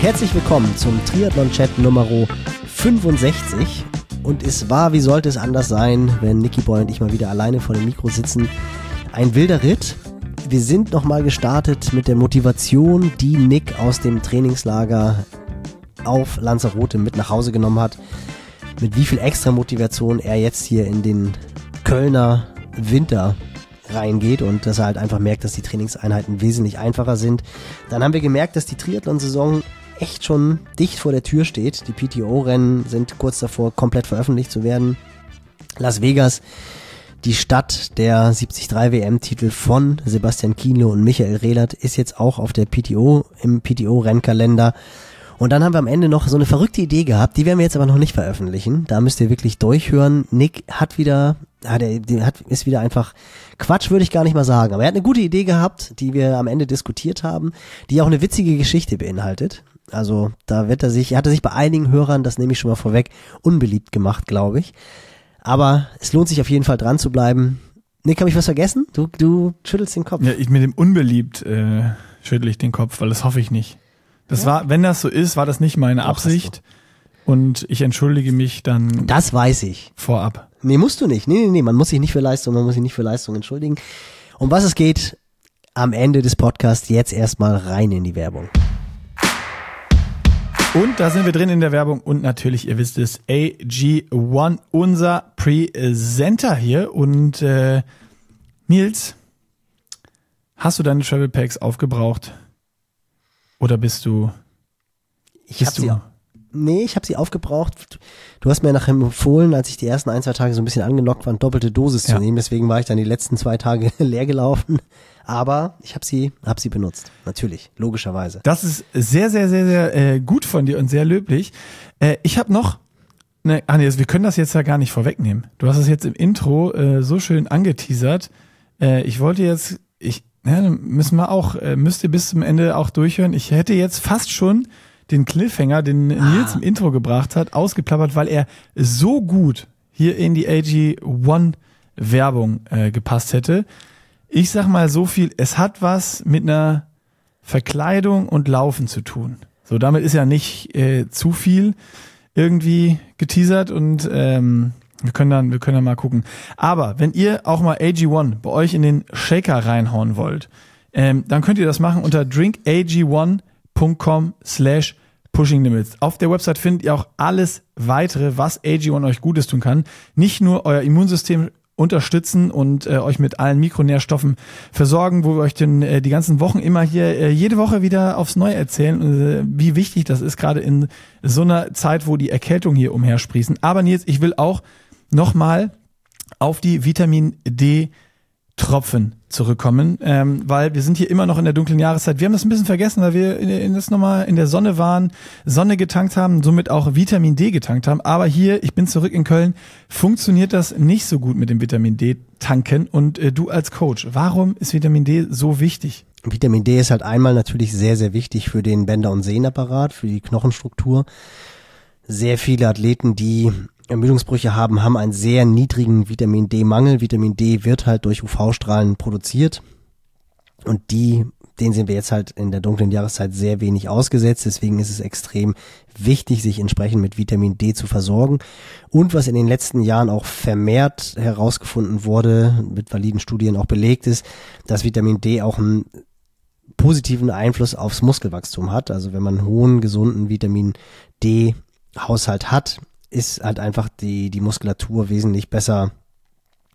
Herzlich willkommen zum Triathlon-Chat Nummer 65. Und es war, wie sollte es anders sein, wenn Nicky Boy und ich mal wieder alleine vor dem Mikro sitzen. Ein wilder Ritt. Wir sind nochmal gestartet mit der Motivation, die Nick aus dem Trainingslager auf Lanzarote mit nach Hause genommen hat. Mit wie viel extra Motivation er jetzt hier in den Kölner Winter reingeht und dass er halt einfach merkt, dass die Trainingseinheiten wesentlich einfacher sind. Dann haben wir gemerkt, dass die Triathlon-Saison echt schon dicht vor der Tür steht. Die PTO-Rennen sind kurz davor, komplett veröffentlicht zu werden. Las Vegas, die Stadt der 73 WM-Titel von Sebastian Kienle und Michael Rehlert, ist jetzt auch auf der PTO, im PTO-Rennkalender. Und dann haben wir am Ende noch so eine verrückte Idee gehabt, die werden wir jetzt aber noch nicht veröffentlichen. Da müsst ihr wirklich durchhören. Nick hat wieder, hat er, hat, ist wieder einfach Quatsch, würde ich gar nicht mal sagen. Aber er hat eine gute Idee gehabt, die wir am Ende diskutiert haben, die auch eine witzige Geschichte beinhaltet. Also da wird er sich, er hatte sich bei einigen Hörern, das nehme ich schon mal vorweg, unbeliebt gemacht, glaube ich. Aber es lohnt sich auf jeden Fall dran zu bleiben. Nick, habe ich was vergessen? Du, du schüttelst den Kopf. Ja, ich mit dem unbeliebt äh, schüttel ich den Kopf, weil das hoffe ich nicht. Das ja. war, wenn das so ist, war das nicht meine Doch, Absicht. Und ich entschuldige mich dann. Das weiß ich. Vorab. Nee, musst du nicht. Nee, nee, nee, man muss sich nicht für Leistung, man muss sich nicht für Leistung entschuldigen. Um was es geht, am Ende des Podcasts jetzt erstmal rein in die Werbung. Und da sind wir drin in der Werbung und natürlich, ihr wisst es, AG1, unser Presenter hier. Und äh, Nils, hast du deine Travel Packs aufgebraucht? Oder bist du? Ich habe sie, nee, ich habe sie aufgebraucht. Du hast mir nachher empfohlen, als ich die ersten ein, zwei Tage so ein bisschen angenockt war, eine doppelte Dosis ja. zu nehmen. Deswegen war ich dann die letzten zwei Tage leer gelaufen aber ich habe sie, hab sie benutzt. Natürlich, logischerweise. Das ist sehr, sehr, sehr, sehr äh, gut von dir und sehr löblich. Äh, ich habe noch, ne, ah, nee, wir können das jetzt ja gar nicht vorwegnehmen. Du hast es jetzt im Intro äh, so schön angeteasert. Äh, ich wollte jetzt, ich, ja, müssen wir auch, äh, müsst ihr bis zum Ende auch durchhören. Ich hätte jetzt fast schon den Cliffhanger, den Nils ah. im Intro gebracht hat, ausgeplappert, weil er so gut hier in die AG1 Werbung äh, gepasst hätte. Ich sag mal so viel, es hat was mit einer Verkleidung und Laufen zu tun. So, damit ist ja nicht äh, zu viel irgendwie geteasert und ähm, wir können dann, wir können dann mal gucken. Aber wenn ihr auch mal AG1 bei euch in den Shaker reinhauen wollt, ähm, dann könnt ihr das machen unter drinkag1.com slash Pushing Limits. Auf der Website findet ihr auch alles weitere, was AG1 euch Gutes tun kann. Nicht nur euer Immunsystem unterstützen und äh, euch mit allen Mikronährstoffen versorgen, wo wir euch denn äh, die ganzen Wochen immer hier äh, jede Woche wieder aufs Neue erzählen, äh, wie wichtig das ist, gerade in so einer Zeit, wo die Erkältung hier umhersprießen. Aber Nils, ich will auch nochmal auf die Vitamin D Tropfen zurückkommen, ähm, weil wir sind hier immer noch in der dunklen Jahreszeit. Wir haben das ein bisschen vergessen, weil wir in, in das nochmal in der Sonne waren, Sonne getankt haben, somit auch Vitamin D getankt haben. Aber hier, ich bin zurück in Köln, funktioniert das nicht so gut mit dem Vitamin D tanken. Und äh, du als Coach, warum ist Vitamin D so wichtig? Vitamin D ist halt einmal natürlich sehr, sehr wichtig für den Bänder- und Sehnapparat, für die Knochenstruktur. Sehr viele Athleten, die Ermüdungsbrüche haben, haben einen sehr niedrigen Vitamin D-Mangel. Vitamin D wird halt durch UV-Strahlen produziert und die, den sind wir jetzt halt in der dunklen Jahreszeit sehr wenig ausgesetzt. Deswegen ist es extrem wichtig, sich entsprechend mit Vitamin D zu versorgen. Und was in den letzten Jahren auch vermehrt herausgefunden wurde, mit validen Studien auch belegt ist, dass Vitamin D auch einen positiven Einfluss aufs Muskelwachstum hat. Also wenn man einen hohen, gesunden Vitamin D Haushalt hat, ist halt einfach die, die Muskulatur wesentlich besser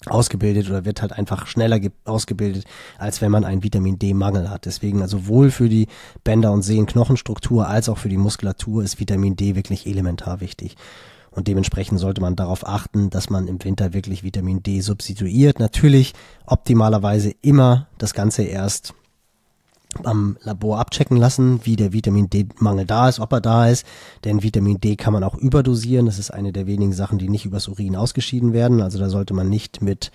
ausgebildet oder wird halt einfach schneller ausgebildet, als wenn man einen Vitamin D-Mangel hat. Deswegen also sowohl für die Bänder- und Sehnen-Knochenstruktur als auch für die Muskulatur ist Vitamin D wirklich elementar wichtig. Und dementsprechend sollte man darauf achten, dass man im Winter wirklich Vitamin D substituiert. Natürlich optimalerweise immer das Ganze erst am Labor abchecken lassen, wie der Vitamin D-Mangel da ist, ob er da ist. Denn Vitamin D kann man auch überdosieren. Das ist eine der wenigen Sachen, die nicht übers Urin ausgeschieden werden. Also da sollte man nicht mit,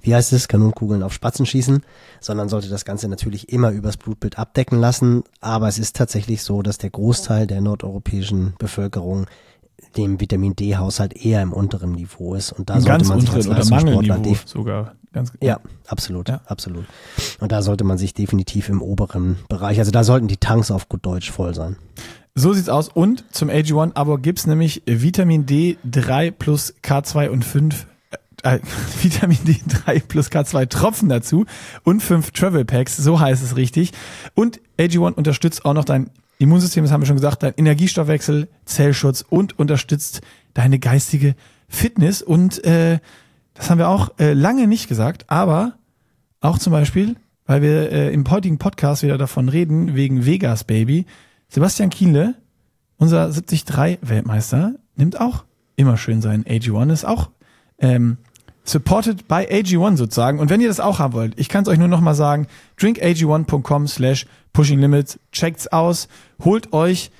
wie heißt es, Kanonenkugeln auf Spatzen schießen, sondern sollte das Ganze natürlich immer übers Blutbild abdecken lassen. Aber es ist tatsächlich so, dass der Großteil der nordeuropäischen Bevölkerung dem Vitamin D-Haushalt eher im unteren Niveau ist. Und da Im sollte man sich als Leistungssportler sogar. Ganz, ja, absolut, ja. absolut. Und da sollte man sich definitiv im oberen Bereich, also da sollten die Tanks auf gut Deutsch voll sein. So sieht's aus. Und zum AG1-Abo gibt's nämlich Vitamin D3 plus K2 und 5 äh, Vitamin D3 plus K2 Tropfen dazu und 5 Travel Packs, so heißt es richtig. Und AG1 unterstützt auch noch dein Immunsystem, das haben wir schon gesagt, dein Energiestoffwechsel, Zellschutz und unterstützt deine geistige Fitness. Und äh, das haben wir auch äh, lange nicht gesagt, aber auch zum Beispiel, weil wir äh, im heutigen Podcast wieder davon reden, wegen Vegas Baby. Sebastian Kienle, unser 73-Weltmeister, nimmt auch immer schön seinen AG1, ist auch ähm, supported by AG1 sozusagen. Und wenn ihr das auch haben wollt, ich kann es euch nur nochmal sagen, drinkag1.com slash pushinglimits, checkt's aus, holt euch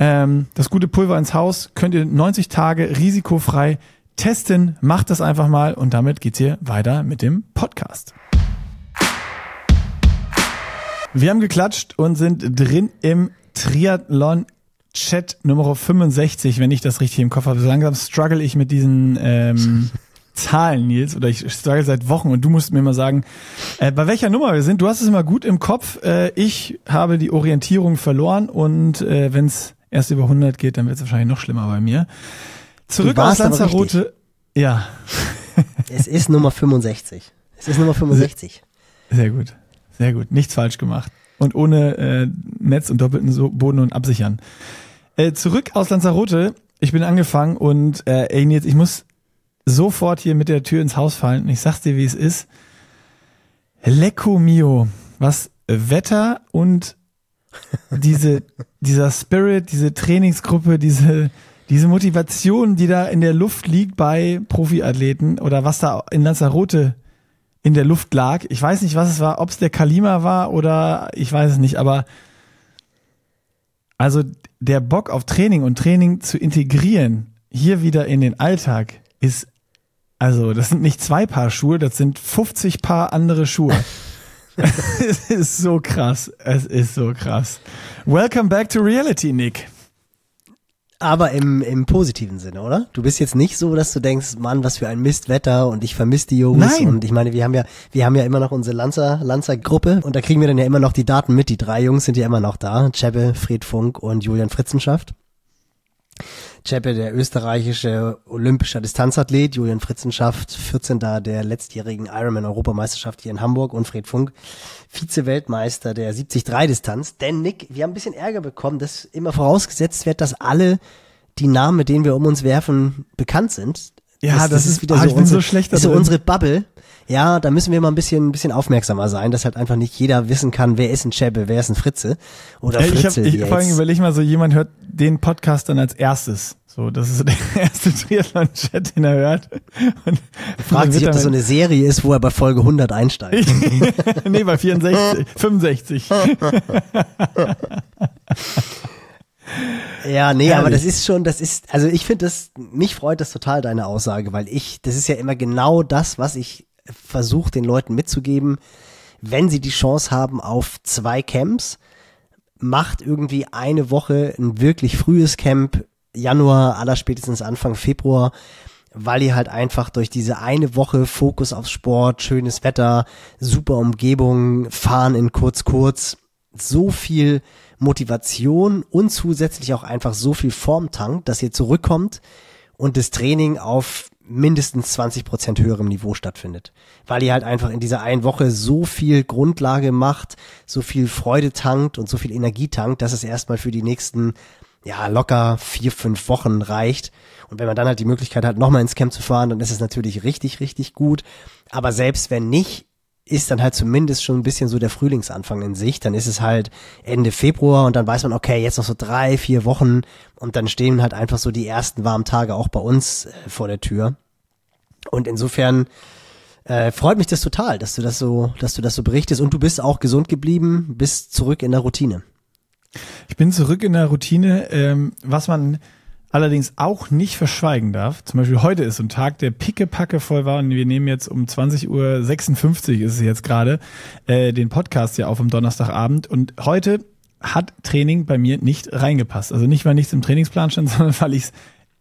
ähm, das gute Pulver ins Haus, könnt ihr 90 Tage risikofrei testen, macht das einfach mal und damit geht's hier weiter mit dem Podcast. Wir haben geklatscht und sind drin im Triathlon Chat Nummer 65, wenn ich das richtig im Kopf habe. So langsam struggle ich mit diesen ähm, Zahlen, Nils, oder ich struggle seit Wochen und du musst mir mal sagen, äh, bei welcher Nummer wir sind. Du hast es immer gut im Kopf. Äh, ich habe die Orientierung verloren und äh, wenn es erst über 100 geht, dann wird es wahrscheinlich noch schlimmer bei mir. Zurück aus Lanzarote. Ja. Es ist Nummer 65. Es ist Nummer 65. Sehr gut. Sehr gut. Nichts falsch gemacht. Und ohne äh, Netz und doppelten so Boden und Absichern. Äh, zurück aus Lanzarote. Ich bin angefangen und äh, ey, Nils, ich muss sofort hier mit der Tür ins Haus fallen. Und ich sag's dir, wie es ist. Lecco mio. Was Wetter und diese, dieser Spirit, diese Trainingsgruppe, diese, diese Motivation, die da in der Luft liegt bei Profiathleten oder was da in Lanzarote in der Luft lag. Ich weiß nicht, was es war, ob es der Kalima war oder ich weiß es nicht, aber also der Bock auf Training und Training zu integrieren, hier wieder in den Alltag, ist, also das sind nicht zwei Paar Schuhe, das sind 50 Paar andere Schuhe. es ist so krass. Es ist so krass. Welcome back to reality, Nick. Aber im, im positiven Sinne, oder? Du bist jetzt nicht so, dass du denkst, Mann, was für ein Mistwetter und ich vermisse die Jungs. Nein. Und ich meine, wir haben ja, wir haben ja immer noch unsere Lanzer, Lanzer-Gruppe und da kriegen wir dann ja immer noch die Daten mit. Die drei Jungs sind ja immer noch da. Cheppe, Fred Funk und Julian Fritzenschaft. Cheppe, der österreichische olympischer Distanzathlet, Julian Fritzenschaft, 14. der letztjährigen Ironman-Europameisterschaft hier in Hamburg und Fred Funk, Vize-Weltmeister der 73-Distanz. Denn Nick, wir haben ein bisschen Ärger bekommen, dass immer vorausgesetzt wird, dass alle die Namen, mit denen wir um uns werfen, bekannt sind. Ja, das, das ist wieder ah, so, unsere, so schlecht ist so unsere Bubble. Ja, da müssen wir mal ein bisschen, ein bisschen aufmerksamer sein, dass halt einfach nicht jeder wissen kann, wer ist ein Cheppe, wer ist ein Fritze oder ich Fritze. hab, ich, vor allem überleg mal so, jemand hört den Podcast dann als erstes. So, das ist der erste Triathlon-Chat, den er hört. Und Fragt sich, ob das so damit- eine Serie ist, wo er bei Folge 100 einsteigt. nee, bei 64, 65. Ja, nee, aber Herrlich. das ist schon, das ist, also ich finde das, mich freut das total, deine Aussage, weil ich, das ist ja immer genau das, was ich versuche den Leuten mitzugeben, wenn sie die Chance haben auf zwei Camps, macht irgendwie eine Woche ein wirklich frühes Camp, Januar, allerspätestens Anfang Februar, weil ihr halt einfach durch diese eine Woche Fokus auf Sport, schönes Wetter, super Umgebung, fahren in kurz kurz, so viel Motivation und zusätzlich auch einfach so viel Form tankt, dass ihr zurückkommt und das Training auf mindestens 20 Prozent höherem Niveau stattfindet. Weil ihr halt einfach in dieser einen Woche so viel Grundlage macht, so viel Freude tankt und so viel Energie tankt, dass es erstmal für die nächsten, ja, locker vier, fünf Wochen reicht. Und wenn man dann halt die Möglichkeit hat, nochmal ins Camp zu fahren, dann ist es natürlich richtig, richtig gut. Aber selbst wenn nicht, ist dann halt zumindest schon ein bisschen so der Frühlingsanfang in sich. Dann ist es halt Ende Februar und dann weiß man, okay, jetzt noch so drei, vier Wochen und dann stehen halt einfach so die ersten warmen Tage auch bei uns äh, vor der Tür. Und insofern äh, freut mich das total, dass du das so, dass du das so berichtest und du bist auch gesund geblieben, bist zurück in der Routine. Ich bin zurück in der Routine, ähm, was man allerdings auch nicht verschweigen darf. Zum Beispiel heute ist so ein Tag, der pickepacke voll war und wir nehmen jetzt um 20.56 Uhr ist es jetzt gerade, äh, den Podcast ja auf am Donnerstagabend und heute hat Training bei mir nicht reingepasst. Also nicht, weil nichts im Trainingsplan stand, sondern weil ich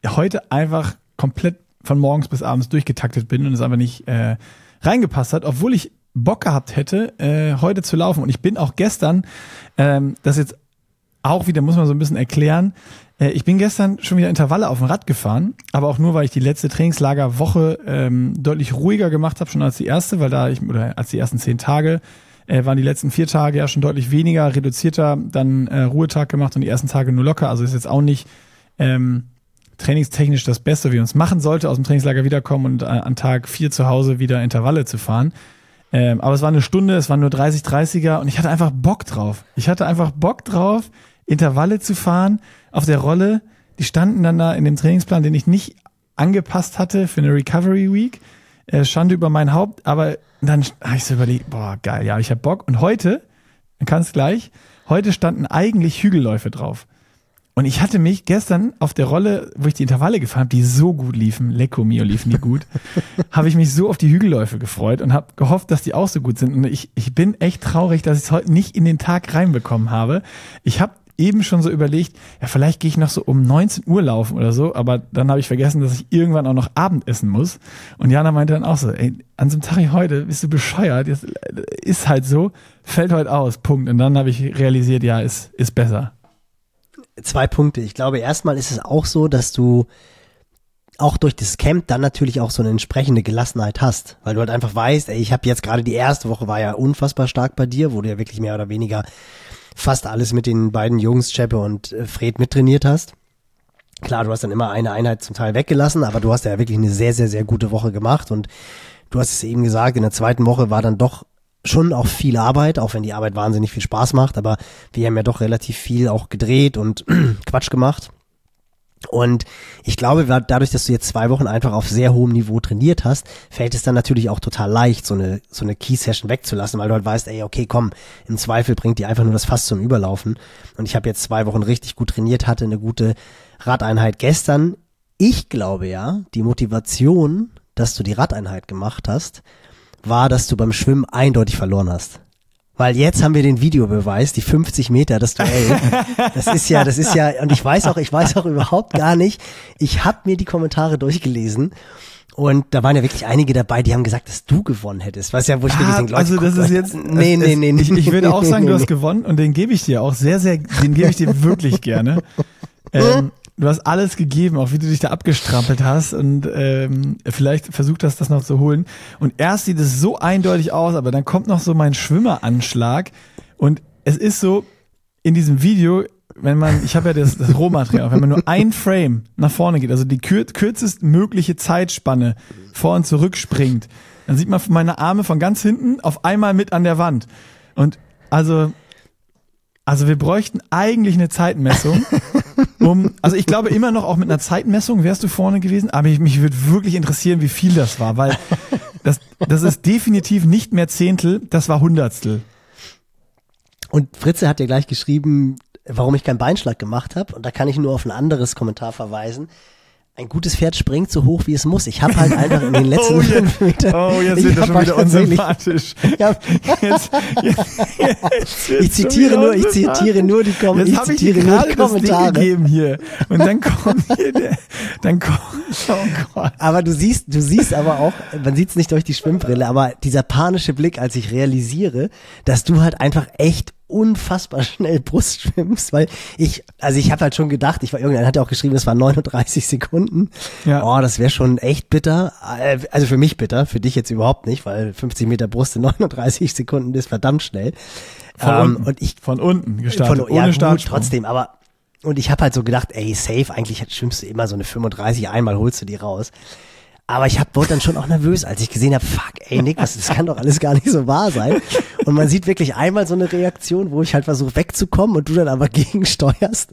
es heute einfach komplett von morgens bis abends durchgetaktet bin und es einfach nicht äh, reingepasst hat, obwohl ich Bock gehabt hätte, äh, heute zu laufen. Und ich bin auch gestern, ähm, das jetzt auch wieder, muss man so ein bisschen erklären. Äh, ich bin gestern schon wieder Intervalle auf dem Rad gefahren, aber auch nur, weil ich die letzte Trainingslagerwoche ähm, deutlich ruhiger gemacht habe, schon als die erste, weil da ich, oder als die ersten zehn Tage, äh, waren die letzten vier Tage ja schon deutlich weniger, reduzierter, dann äh, Ruhetag gemacht und die ersten Tage nur locker. Also ist jetzt auch nicht ähm, trainingstechnisch das Beste, wie man es machen sollte, aus dem Trainingslager wiederkommen und äh, an Tag vier zu Hause wieder Intervalle zu fahren. Ähm, aber es war eine Stunde, es waren nur 30, 30er und ich hatte einfach Bock drauf. Ich hatte einfach Bock drauf, Intervalle zu fahren auf der Rolle. Die standen dann da in dem Trainingsplan, den ich nicht angepasst hatte für eine Recovery Week. Äh, Schande über mein Haupt, aber dann habe ich so überlegt, boah, geil, ja, ich habe Bock. Und heute, man kann es gleich, heute standen eigentlich Hügelläufe drauf. Und ich hatte mich gestern auf der Rolle, wo ich die Intervalle gefahren habe, die so gut liefen, Lecco Mio liefen die gut, habe ich mich so auf die Hügelläufe gefreut und habe gehofft, dass die auch so gut sind. Und ich, ich bin echt traurig, dass ich es heute nicht in den Tag reinbekommen habe. Ich habe eben schon so überlegt, ja, vielleicht gehe ich noch so um 19 Uhr laufen oder so, aber dann habe ich vergessen, dass ich irgendwann auch noch Abendessen muss. Und Jana meinte dann auch so, ey, an so einem Tag wie heute bist du bescheuert, jetzt, äh, ist halt so, fällt heute aus, Punkt. Und dann habe ich realisiert, ja, ist, ist besser. Zwei Punkte. Ich glaube, erstmal ist es auch so, dass du auch durch das Camp dann natürlich auch so eine entsprechende Gelassenheit hast, weil du halt einfach weißt, ey, ich habe jetzt gerade die erste Woche war ja unfassbar stark bei dir, wo du ja wirklich mehr oder weniger fast alles mit den beiden Jungs, Cheppe und äh, Fred, mittrainiert hast. Klar, du hast dann immer eine Einheit zum Teil weggelassen, aber du hast ja wirklich eine sehr, sehr, sehr gute Woche gemacht und du hast es eben gesagt, in der zweiten Woche war dann doch schon auch viel Arbeit, auch wenn die Arbeit wahnsinnig viel Spaß macht, aber wir haben ja doch relativ viel auch gedreht und Quatsch gemacht. Und ich glaube, dadurch, dass du jetzt zwei Wochen einfach auf sehr hohem Niveau trainiert hast, fällt es dann natürlich auch total leicht, so eine, so eine Key-Session wegzulassen, weil du halt weißt, ey, okay, komm, im Zweifel bringt die einfach nur das Fass zum Überlaufen. Und ich habe jetzt zwei Wochen richtig gut trainiert, hatte eine gute Radeinheit gestern. Ich glaube ja, die Motivation, dass du die Radeinheit gemacht hast, war, dass du beim Schwimmen eindeutig verloren hast. Weil jetzt haben wir den Videobeweis, die 50 Meter, das Duell. Das ist ja, das ist ja, und ich weiß auch, ich weiß auch überhaupt gar nicht. Ich habe mir die Kommentare durchgelesen und da waren ja wirklich einige dabei, die haben gesagt, dass du gewonnen hättest. Was ja, wo ich ah, denke, Leute, also das ist jetzt, nee, nee, nee, nee. Ich, ich würde auch sagen, du hast gewonnen und den gebe ich dir auch sehr, sehr, den gebe ich dir wirklich gerne. Ähm, du hast alles gegeben, auch wie du dich da abgestrampelt hast und ähm, vielleicht versucht hast, das noch zu holen. Und erst sieht es so eindeutig aus, aber dann kommt noch so mein Schwimmeranschlag und es ist so in diesem Video, wenn man, ich habe ja das, das Rohmaterial, wenn man nur ein Frame nach vorne geht, also die kür kürzest mögliche Zeitspanne vor und zurück springt, dann sieht man meine Arme von ganz hinten auf einmal mit an der Wand. Und also also wir bräuchten eigentlich eine Zeitmessung. Um, also ich glaube immer noch auch mit einer Zeitmessung wärst du vorne gewesen, aber ich, mich würde wirklich interessieren, wie viel das war, weil das, das ist definitiv nicht mehr Zehntel, das war Hundertstel. Und Fritze hat ja gleich geschrieben, warum ich keinen Beinschlag gemacht habe. Und da kann ich nur auf ein anderes Kommentar verweisen ein gutes Pferd springt so hoch, wie es muss. Ich habe halt einfach in den letzten oh, fünf Metern. Oh, jetzt wird er schon wieder unsympathisch. Ja. Jetzt, jetzt, jetzt ich zitiere nur, ich zitiere nur die, Kom ich zitiere ich nur die Kommentare. gegeben hier. Und dann kommt hier der, dann kommt, oh Gott. Aber du siehst, du siehst aber auch, man sieht es nicht durch die Schwimmbrille, aber dieser panische Blick, als ich realisiere, dass du halt einfach echt unfassbar schnell Brust schwimmst, weil ich, also ich habe halt schon gedacht, ich war irgendwann hat ja auch geschrieben, es waren 39 Sekunden. Ja. Oh, das wäre schon echt bitter. Also für mich bitter, für dich jetzt überhaupt nicht, weil 50 Meter Brust in 39 Sekunden ist verdammt schnell. Von ähm, unten, und ich von unten gestartet, von, ohne ja, Start trotzdem, aber und ich habe halt so gedacht, ey, safe, eigentlich schwimmst du immer so eine 35, einmal holst du die raus. Aber ich hab, wurde dann schon auch nervös, als ich gesehen habe, fuck, ey Nick, was, das kann doch alles gar nicht so wahr sein. Und man sieht wirklich einmal so eine Reaktion, wo ich halt versuche wegzukommen und du dann aber gegensteuerst.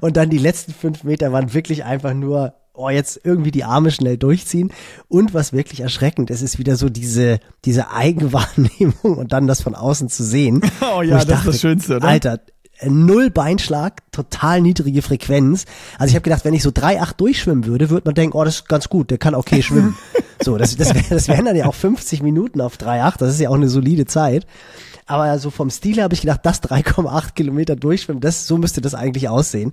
Und dann die letzten fünf Meter waren wirklich einfach nur, oh, jetzt irgendwie die Arme schnell durchziehen. Und was wirklich erschreckend ist, ist wieder so diese, diese Eigenwahrnehmung und dann das von außen zu sehen. Oh ja, das dachte, ist das Schönste, oder? Alter, null Beinschlag, total niedrige Frequenz. Also ich habe gedacht, wenn ich so 3,8 durchschwimmen würde, würde man denken, oh, das ist ganz gut, der kann okay schwimmen. so, das, das, wär, das wären dann ja auch 50 Minuten auf 3,8, das ist ja auch eine solide Zeit. Aber so vom Stil habe ich gedacht, das 3,8 Kilometer durchschwimmen, das, so müsste das eigentlich aussehen.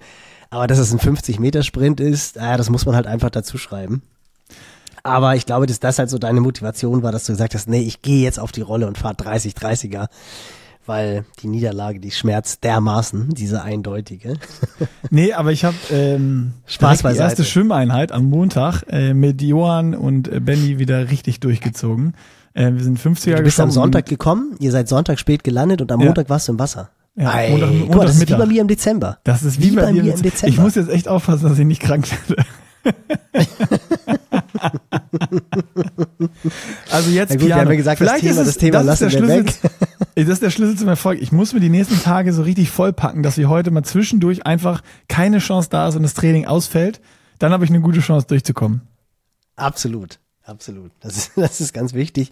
Aber dass es ein 50-Meter-Sprint ist, äh, das muss man halt einfach dazu schreiben. Aber ich glaube, dass das halt so deine Motivation war, dass du gesagt hast, nee, ich gehe jetzt auf die Rolle und fahre 30, 30er weil die Niederlage, die schmerzt dermaßen, diese eindeutige. Nee, aber ich habe ähm, Spaß die erste Schwimmeinheit am Montag äh, mit Johann und äh, Benny wieder richtig durchgezogen. Äh, wir sind 50er Du bist am Sonntag gekommen, ihr seid Sonntag spät gelandet und am Ja. Montag warst du im Wasser. Ja, Ei, Montag- guck mal, das ist wie Montagmittag. bei mir im Dezember. Das ist wie, bei, mir im Dezember. Ich muss jetzt echt aufpassen, dass ich nicht krank werde. also jetzt Na gut, wir Piano. haben ja gesagt, das Vielleicht Thema- ist es, das Thema das ist lassen der wir Schlüssel, Das ist der Schlüssel zum Erfolg. Ich muss mir die nächsten Tage so richtig vollpacken, dass wir heute mal zwischendurch einfach keine Chance da ist und das Training ausfällt. Dann habe ich eine gute Chance durchzukommen. Absolut, absolut. Das ist, das ist ganz wichtig.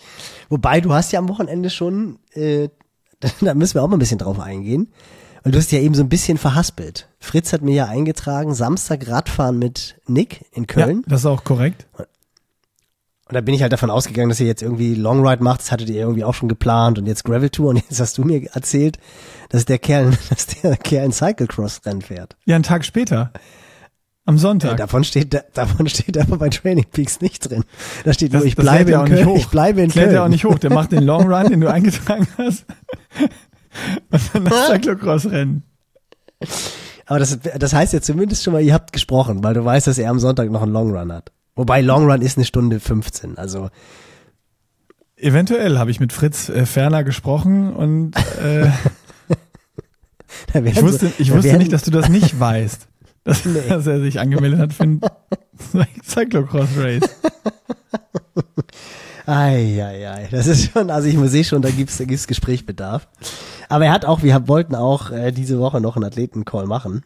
Wobei, du hast ja am Wochenende schon, äh, da müssen wir auch mal ein bisschen drauf eingehen. Und du hast ja eben so ein bisschen verhaspelt. Fritz hat mir ja eingetragen, Samstag Radfahren mit Nick in Köln. Ja, das ist auch korrekt. Und da bin ich halt davon ausgegangen, dass ihr jetzt irgendwie Long Ride macht. Das hattet ihr irgendwie auch schon geplant und jetzt Gravel Tour. Und jetzt hast du mir erzählt, dass der Kerl, dass der Kerl ein Cyclecross Rennen fährt. Ja, einen Tag später. Am Sonntag. davon steht, da- davon steht aber bei Training Peaks nicht drin. Da steht Das- nur, ich bleibe in auch nicht Köln. hoch. Ich bleibe in Köln. er auch nicht hoch. Der macht den Long Run, den du eingetragen hast. Und dann das Cyclocross-Rennen. Aber das, das heißt ja zumindest schon mal, ihr habt gesprochen, weil du weißt, dass er am Sonntag noch einen Long Run hat. Wobei Long Run ist eine Stunde 15. Also Eventuell habe ich mit Fritz äh, Ferner gesprochen und äh, ich wusste, ich wusste nicht, dass du das nicht weißt. Dass, Nee. dass er sich angemeldet hat für ein Cyclocross Race. Ei, ei, ei. Das ist schon, also ich sehe schon, da gibt's, da gibt's Gesprächsbedarf. Aber er hat auch, wir wollten auch äh, diese Woche noch einen Athletencall machen,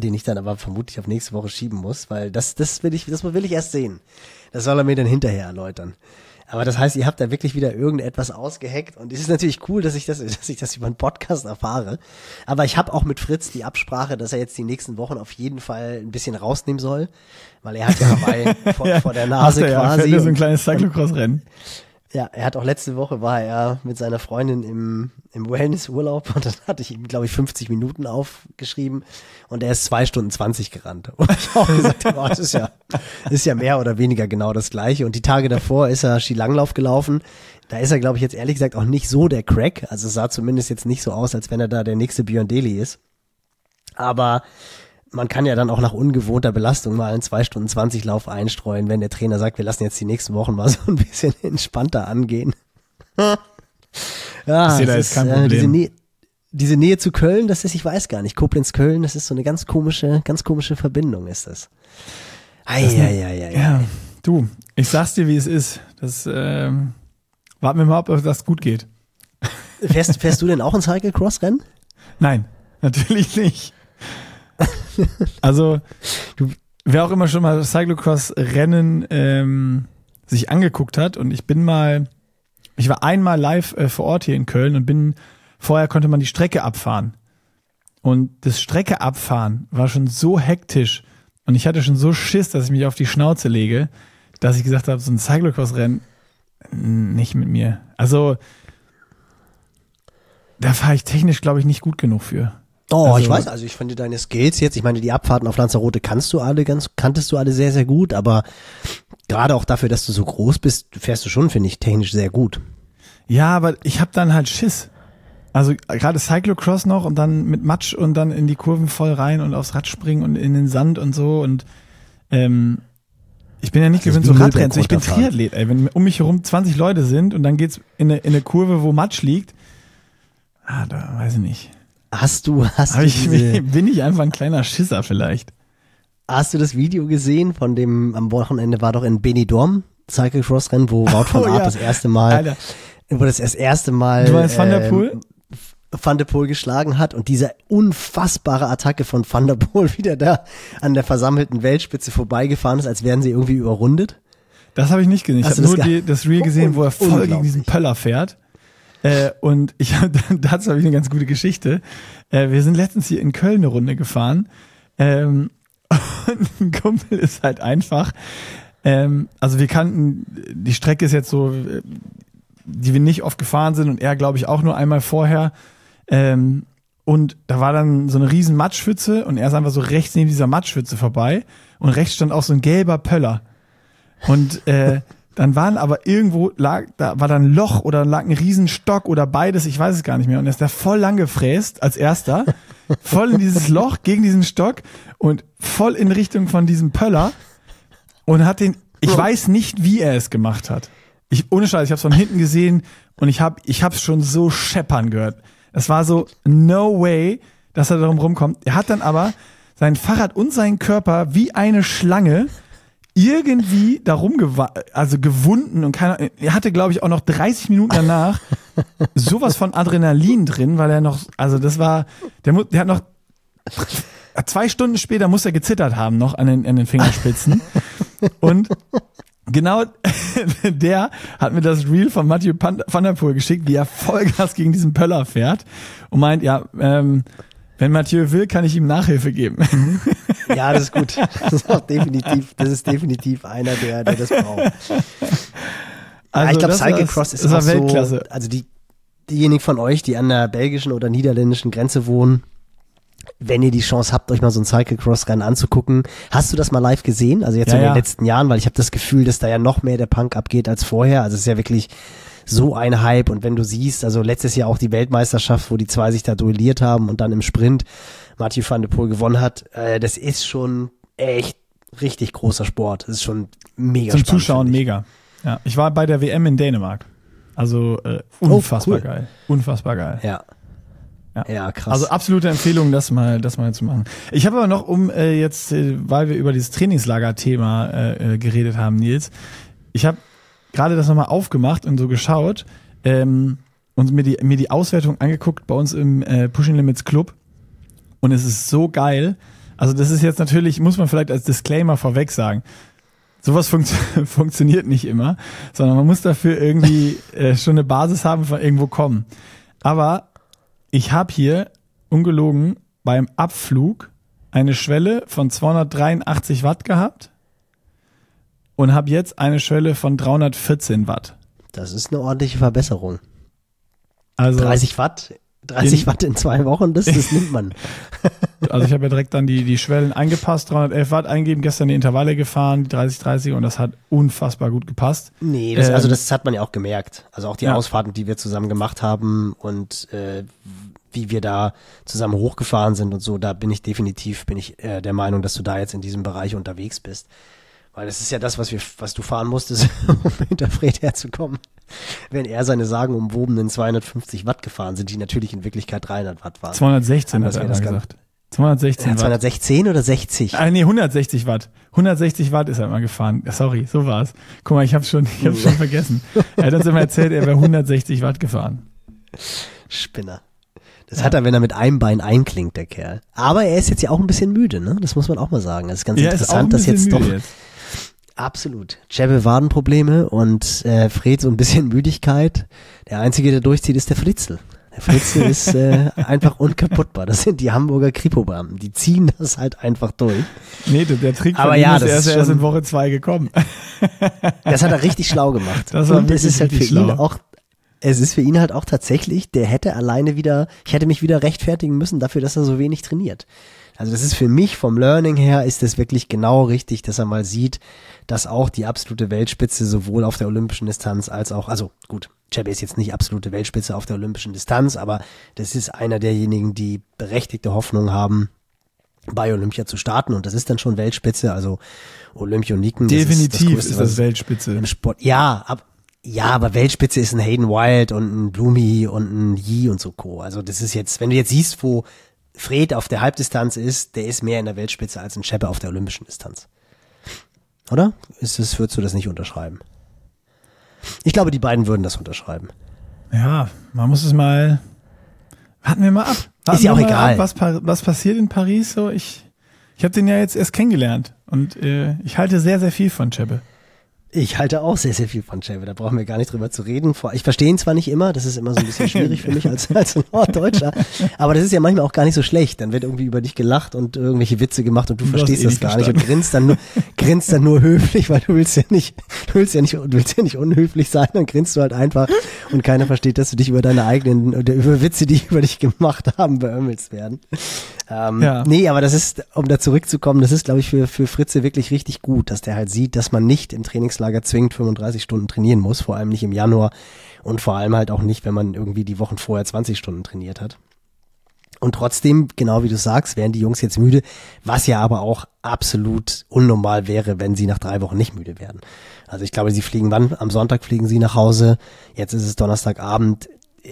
den ich dann aber vermutlich auf nächste Woche schieben muss, weil das, das will ich, das will ich erst sehen. Das soll er mir dann hinterher erläutern. Aber das heißt, ihr habt da wirklich wieder irgendetwas ausgeheckt und es ist natürlich cool, dass ich das, dass ich das über einen Podcast erfahre. Aber ich habe auch mit Fritz die Absprache, dass er jetzt die nächsten Wochen auf jeden Fall ein bisschen rausnehmen soll, weil er hat ja dabei vor, vor der Nase ja, quasi. er so ein kleines Cyclocross-Rennen. Ja, er hat auch letzte Woche war er mit seiner Freundin im, im Wellnessurlaub und dann hatte ich ihm, glaube ich, 50 Minuten aufgeschrieben und er ist zwei Stunden 20 gerannt. Und ich habe auch gesagt, oh, das ist ja, ist ja mehr oder weniger genau das gleiche. Und die Tage davor ist er Skilanglauf gelaufen. Da ist er, glaube ich, jetzt ehrlich gesagt auch nicht so der Crack. Also es sah zumindest jetzt nicht so aus, als wenn er da der nächste Björn Deli ist. Aber man kann ja dann auch nach ungewohnter Belastung mal einen 2 Stunden 20 Lauf einstreuen, wenn der Trainer sagt, wir lassen jetzt die nächsten Wochen mal so ein bisschen entspannter angehen. ja, Ich sehe da es jetzt kein äh, Problem. diese, Nähe, diese Nähe zu Köln, das ist, ich weiß gar nicht, Koblenz-Köln, das ist so eine ganz komische, ganz komische Verbindung ist das. Ei, Das ist ei, ei, ei, Ja, du, ich sag's dir, wie es ist. Das ähm, warten wir mal ab, ob das gut geht. Fährst, fährst du denn auch ein Cyclecross-Rennen? Nein, natürlich nicht. Also, du, wer auch immer schon mal Cyclocross-Rennen ähm, sich angeguckt hat und ich bin mal, ich war einmal live äh, vor Ort hier in Köln und bin, vorher konnte man die Strecke abfahren. Und das Strecke abfahren war schon so hektisch und ich hatte schon so Schiss, dass ich mich auf die Schnauze lege, dass ich gesagt habe, so ein Cyclocross-Rennen nicht mit mir. Also, da fahre ich technisch, glaube ich, nicht gut genug für. Oh, Also- ich weiß, also ich finde deine Skills jetzt, ich meine, die Abfahrten auf Lanzarote kannst du alle ganz, kanntest du alle sehr, sehr gut, aber gerade auch dafür, dass du so groß bist, fährst du schon, finde ich, technisch sehr gut. Ja, aber ich habe dann halt Schiss. Also gerade Cyclocross noch und dann mit Matsch und dann in die Kurven voll rein und aufs Rad springen und in den Sand und so und ähm, ich bin ja nicht gewöhnt so Radrennen, ich bin Triathlet, ey. Wenn um mich herum 20 Leute sind und dann geht's in eine, in eine Kurve, wo Matsch liegt, ah, da weiß ich nicht. Hast du, hast du, ich, diese, bin ich einfach ein kleiner Schisser vielleicht. hast du das Video gesehen von dem, am Wochenende war doch in Benidorm Cyclecross-Rennen, wo Wout van Oh, Aert ja. das erste Mal, Alter, wo das das erste Mal Du meinst Van der ähm, Poel? Van der Poel geschlagen hat und diese unfassbare Attacke von Van der Poel wieder da an der versammelten Weltspitze vorbeigefahren ist, als wären sie irgendwie überrundet. Das habe ich nicht gesehen. Ich habe nur die, das Reel gesehen, wo er voll gegen diesen Pöller fährt. Äh, und ich hab, dazu habe ich eine ganz gute Geschichte. Äh, wir sind letztens hier in Köln eine Runde gefahren. Ähm, und ein Kumpel ist halt einfach. Ähm, also wir kannten, die Strecke ist jetzt so, äh, die wir nicht oft gefahren sind und er, glaube ich, auch nur einmal vorher. Ähm, und da war dann so eine riesen Matschpfütze und er ist einfach so rechts neben dieser Matschpfütze vorbei und rechts stand auch so ein gelber Pöller. Und äh, dann waren aber irgendwo lag, da war dann ein Loch oder lag ein Riesenstock oder beides, ich weiß es gar nicht mehr. Und er ist da voll lang gefräst als erster, voll in dieses Loch gegen diesen Stock und voll in Richtung von diesem Pöller und hat den, ich weiß nicht, wie er es gemacht hat. Ich, ohne Scheiß, ich habe es von hinten gesehen und ich habe ich hab's schon so scheppern gehört. Es war so, no way, dass er darum rumkommt. Er hat dann aber sein Fahrrad und seinen Körper wie eine Schlange irgendwie darum also gewunden und keiner, er hatte glaube ich auch noch 30 Minuten danach sowas von Adrenalin drin, weil er noch, also das war, der, der hat noch zwei Stunden später muss er gezittert haben noch an den, an den Fingerspitzen. Und genau der hat mir das Reel von Mathieu van der Poel geschickt, wie er Vollgas gegen diesen Pöller fährt und meint, ja, ähm, wenn Mathieu will, kann ich ihm Nachhilfe geben. Ja, das ist gut. Das ist auch definitiv, das ist definitiv einer, der, der das braucht. Also ich glaube, Cyclecross ist das war auch Weltklasse. so, also die, diejenigen von euch, die an der belgischen oder niederländischen Grenze wohnen, wenn ihr die Chance habt, euch mal so ein Cyclecross-Rennen anzugucken. Hast du das mal live gesehen? Also jetzt Ja, in den ja. letzten Jahren, weil ich habe das Gefühl, dass da ja noch mehr der Punk abgeht als vorher. Also es ist ja wirklich so ein Hype und wenn du siehst, also letztes Jahr auch die Weltmeisterschaft, wo die zwei sich da duelliert haben und dann im Sprint Mathieu van der Poel gewonnen hat, äh, das ist schon echt richtig großer Sport. Das ist schon mega Zum spannend, Zuschauen mega. Ja, ich war bei der WM in Dänemark. Also äh, Oh, unfassbar cool. geil. Unfassbar geil. Ja. Ja. Ja, krass. Also absolute Empfehlung, das mal, das mal zu machen. Ich habe aber noch, um äh, jetzt, äh, weil wir über dieses Trainingslager-Thema äh, äh, geredet haben, Nils, ich habe gerade das nochmal aufgemacht und so geschaut ähm, und mir die, mir die Auswertung angeguckt bei uns im äh, Pushing Limits Club und es ist so geil. Also das ist jetzt natürlich, muss man vielleicht als Disclaimer vorweg sagen, sowas funkt funktioniert nicht immer, sondern man muss dafür irgendwie äh, schon eine Basis haben, von irgendwo kommen. Aber ich habe hier ungelogen beim Abflug eine Schwelle von 283 Watt gehabt und habe jetzt eine Schwelle von 314 Watt. das ist eine ordentliche Verbesserung. Also, 30 Watt, 30 Den- Watt in zwei Wochen, das, das nimmt man. also ich habe ja direkt dann die, die Schwellen angepasst, 311 Watt eingeben, gestern die Intervalle gefahren, die 30, 30 und das hat unfassbar gut gepasst. Nee, das, Ähm, also das hat man ja auch gemerkt. Also auch die Ja. Ausfahrten, die wir zusammen gemacht haben und äh, wie wir da zusammen hochgefahren sind und so, da bin ich definitiv, bin ich äh, der Meinung, dass du da jetzt in diesem Bereich unterwegs bist. Weil das ist ja das, was wir, was du fahren musstest, um hinter Fred herzukommen. Wenn er seine sagenumwobenen 250 Watt gefahren sind, die natürlich in Wirklichkeit 300 Watt waren. 216 Anders hat er das gesagt. 216 Ja, Watt. 216 oder 60? Ah, nee, 160 Watt. 160 Watt ist er immer gefahren. Sorry, so war's. Guck mal, ich hab's schon, ich hab's schon vergessen. Er hat uns immer erzählt, er wäre 160 Watt gefahren. Spinner. Das hat er, wenn er mit einem Bein einklingt, der Kerl. Aber er ist jetzt ja auch ein bisschen müde, ne? Das muss man auch mal sagen. Das ist ganz ein interessant, dass jetzt doch müde jetzt. Absolut. Chebe Wadenprobleme und äh, Fred so ein bisschen Müdigkeit. Der einzige, der durchzieht, ist der Fritzl. Der Fritzl ist äh, einfach unkaputtbar. Das sind die Hamburger Kripo-Beamten. Die ziehen das halt einfach durch. Nee, der, Trick Aber ja, ist, das er ist ist erst schon- in Woche zwei gekommen. Das hat er richtig schlau gemacht. Das war und es ist halt für richtig ihn schlau. auch, es ist für ihn halt auch tatsächlich, der hätte alleine wieder, ich hätte mich wieder rechtfertigen müssen dafür, dass er so wenig trainiert. Also das ist für mich vom Learning her ist das wirklich genau richtig, dass er mal sieht, dass auch die absolute Weltspitze sowohl auf der olympischen Distanz als auch, also gut, Chebe ist jetzt nicht absolute Weltspitze auf der olympischen Distanz, aber das ist einer derjenigen, die berechtigte Hoffnung haben, bei Olympia zu starten und das ist dann schon Weltspitze, also Olympioniken. das Definitiv Größte, ist das Weltspitze. im Sport. Ja, ab, ja, aber Weltspitze ist ein Hayden Wild und ein Blumi und ein Yi und so Co. Also das ist jetzt, wenn du jetzt siehst, wo Fred auf der Halbdistanz ist, der ist mehr in der Weltspitze als ein Scheppe auf der olympischen Distanz. Oder? Ist das, würdest du das nicht unterschreiben? Ich glaube, die beiden würden das unterschreiben. Ja, man muss es mal. Warten wir mal ab. Warten Ist ja auch egal. Ab, was, was passiert in Paris? So, ich, ich habe den ja jetzt erst kennengelernt und äh, ich halte sehr, sehr viel von Cheppe. Ich halte auch sehr, sehr viel von Chevy. Da brauchen wir gar nicht drüber zu reden. Ich verstehe ihn zwar nicht immer, das ist immer so ein bisschen schwierig für mich als, als Norddeutscher, aber das ist ja manchmal auch gar nicht so schlecht. Dann wird irgendwie über dich gelacht und irgendwelche Witze gemacht und du, Du verstehst eh das gar nicht und grinst dann nur, grinst dann nur höflich, weil du willst ja nicht, du willst ja nicht, du willst ja nicht unhöflich sein, dann grinst du halt einfach und keiner versteht, dass du dich über deine eigenen oder über Witze, die über dich gemacht haben, beömmelst werden. Ähm, ja. Nee, aber das ist, um da zurückzukommen, das ist, glaube ich, für, für Fritze wirklich richtig gut, dass der halt sieht, dass man nicht im Trainingslager zwingend 35 Stunden trainieren muss, vor allem nicht im Januar und vor allem halt auch nicht, wenn man irgendwie die Wochen vorher 20 Stunden trainiert hat. Und trotzdem, genau wie du sagst, wären die Jungs jetzt müde, was ja aber auch absolut unnormal wäre, wenn sie nach drei Wochen nicht müde werden. Also ich glaube, sie fliegen wann? Am Sonntag fliegen sie nach Hause. Jetzt ist es Donnerstagabend.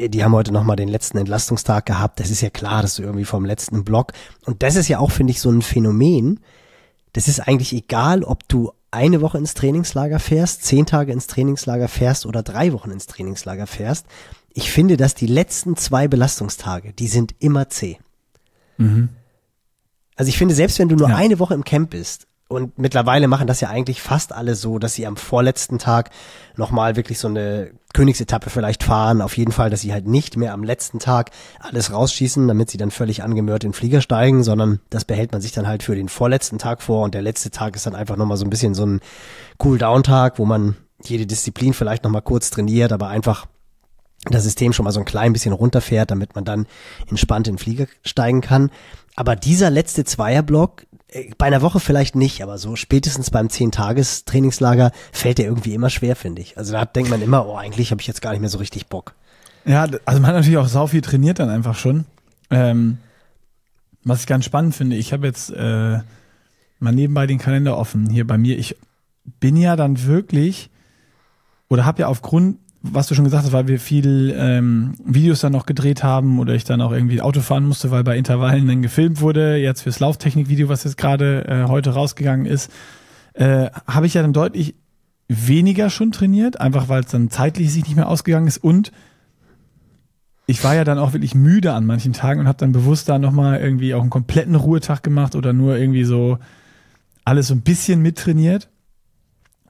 Die haben heute nochmal den letzten Entlastungstag gehabt. Das ist ja klar, dass du irgendwie vom letzten Block. Und das ist ja auch, finde ich, so ein Phänomen. Das ist eigentlich egal, ob du eine Woche ins Trainingslager fährst, zehn Tage ins Trainingslager fährst oder drei Wochen ins Trainingslager fährst ich finde, dass die letzten zwei Belastungstage, die sind immer zäh. Mhm. Also ich finde, selbst wenn du nur ja. eine Woche im Camp bist, und mittlerweile machen das ja eigentlich fast alle so, dass sie am vorletzten Tag nochmal wirklich so eine Königsetappe vielleicht fahren. Auf jeden Fall, dass sie halt nicht mehr am letzten Tag alles rausschießen, damit sie dann völlig angemört in den Flieger steigen, sondern das behält man sich dann halt für den vorletzten Tag vor und der letzte Tag ist dann einfach nochmal so ein bisschen so ein Cool-Down-Tag, wo man jede Disziplin vielleicht nochmal kurz trainiert, aber einfach das System schon mal so ein klein bisschen runterfährt, damit man dann entspannt in den Flieger steigen kann. Aber dieser letzte Zweierblock, bei einer Woche vielleicht nicht, aber so spätestens beim 10-Tages-Trainingslager fällt der irgendwie immer schwer, finde ich. Also da denkt man immer, oh, eigentlich habe ich jetzt gar nicht mehr so richtig Bock. Ja, also man hat natürlich auch sau viel trainiert dann einfach schon. Ähm, was ich ganz spannend finde, ich habe jetzt äh, mal nebenbei den Kalender offen hier bei mir. Ich bin ja dann wirklich oder habe ja aufgrund was du schon gesagt hast, weil wir viel ähm, Videos dann noch gedreht haben oder ich dann auch irgendwie Auto fahren musste, weil bei Intervallen dann gefilmt wurde, jetzt fürs Lauftechnik-Video, was jetzt gerade äh, heute rausgegangen ist, äh, habe ich ja dann deutlich weniger schon trainiert, einfach weil es dann zeitlich sich nicht mehr ausgegangen ist und ich war ja dann auch wirklich müde an manchen Tagen und habe dann bewusst da nochmal irgendwie auch einen kompletten Ruhetag gemacht oder nur irgendwie so alles so ein bisschen mittrainiert.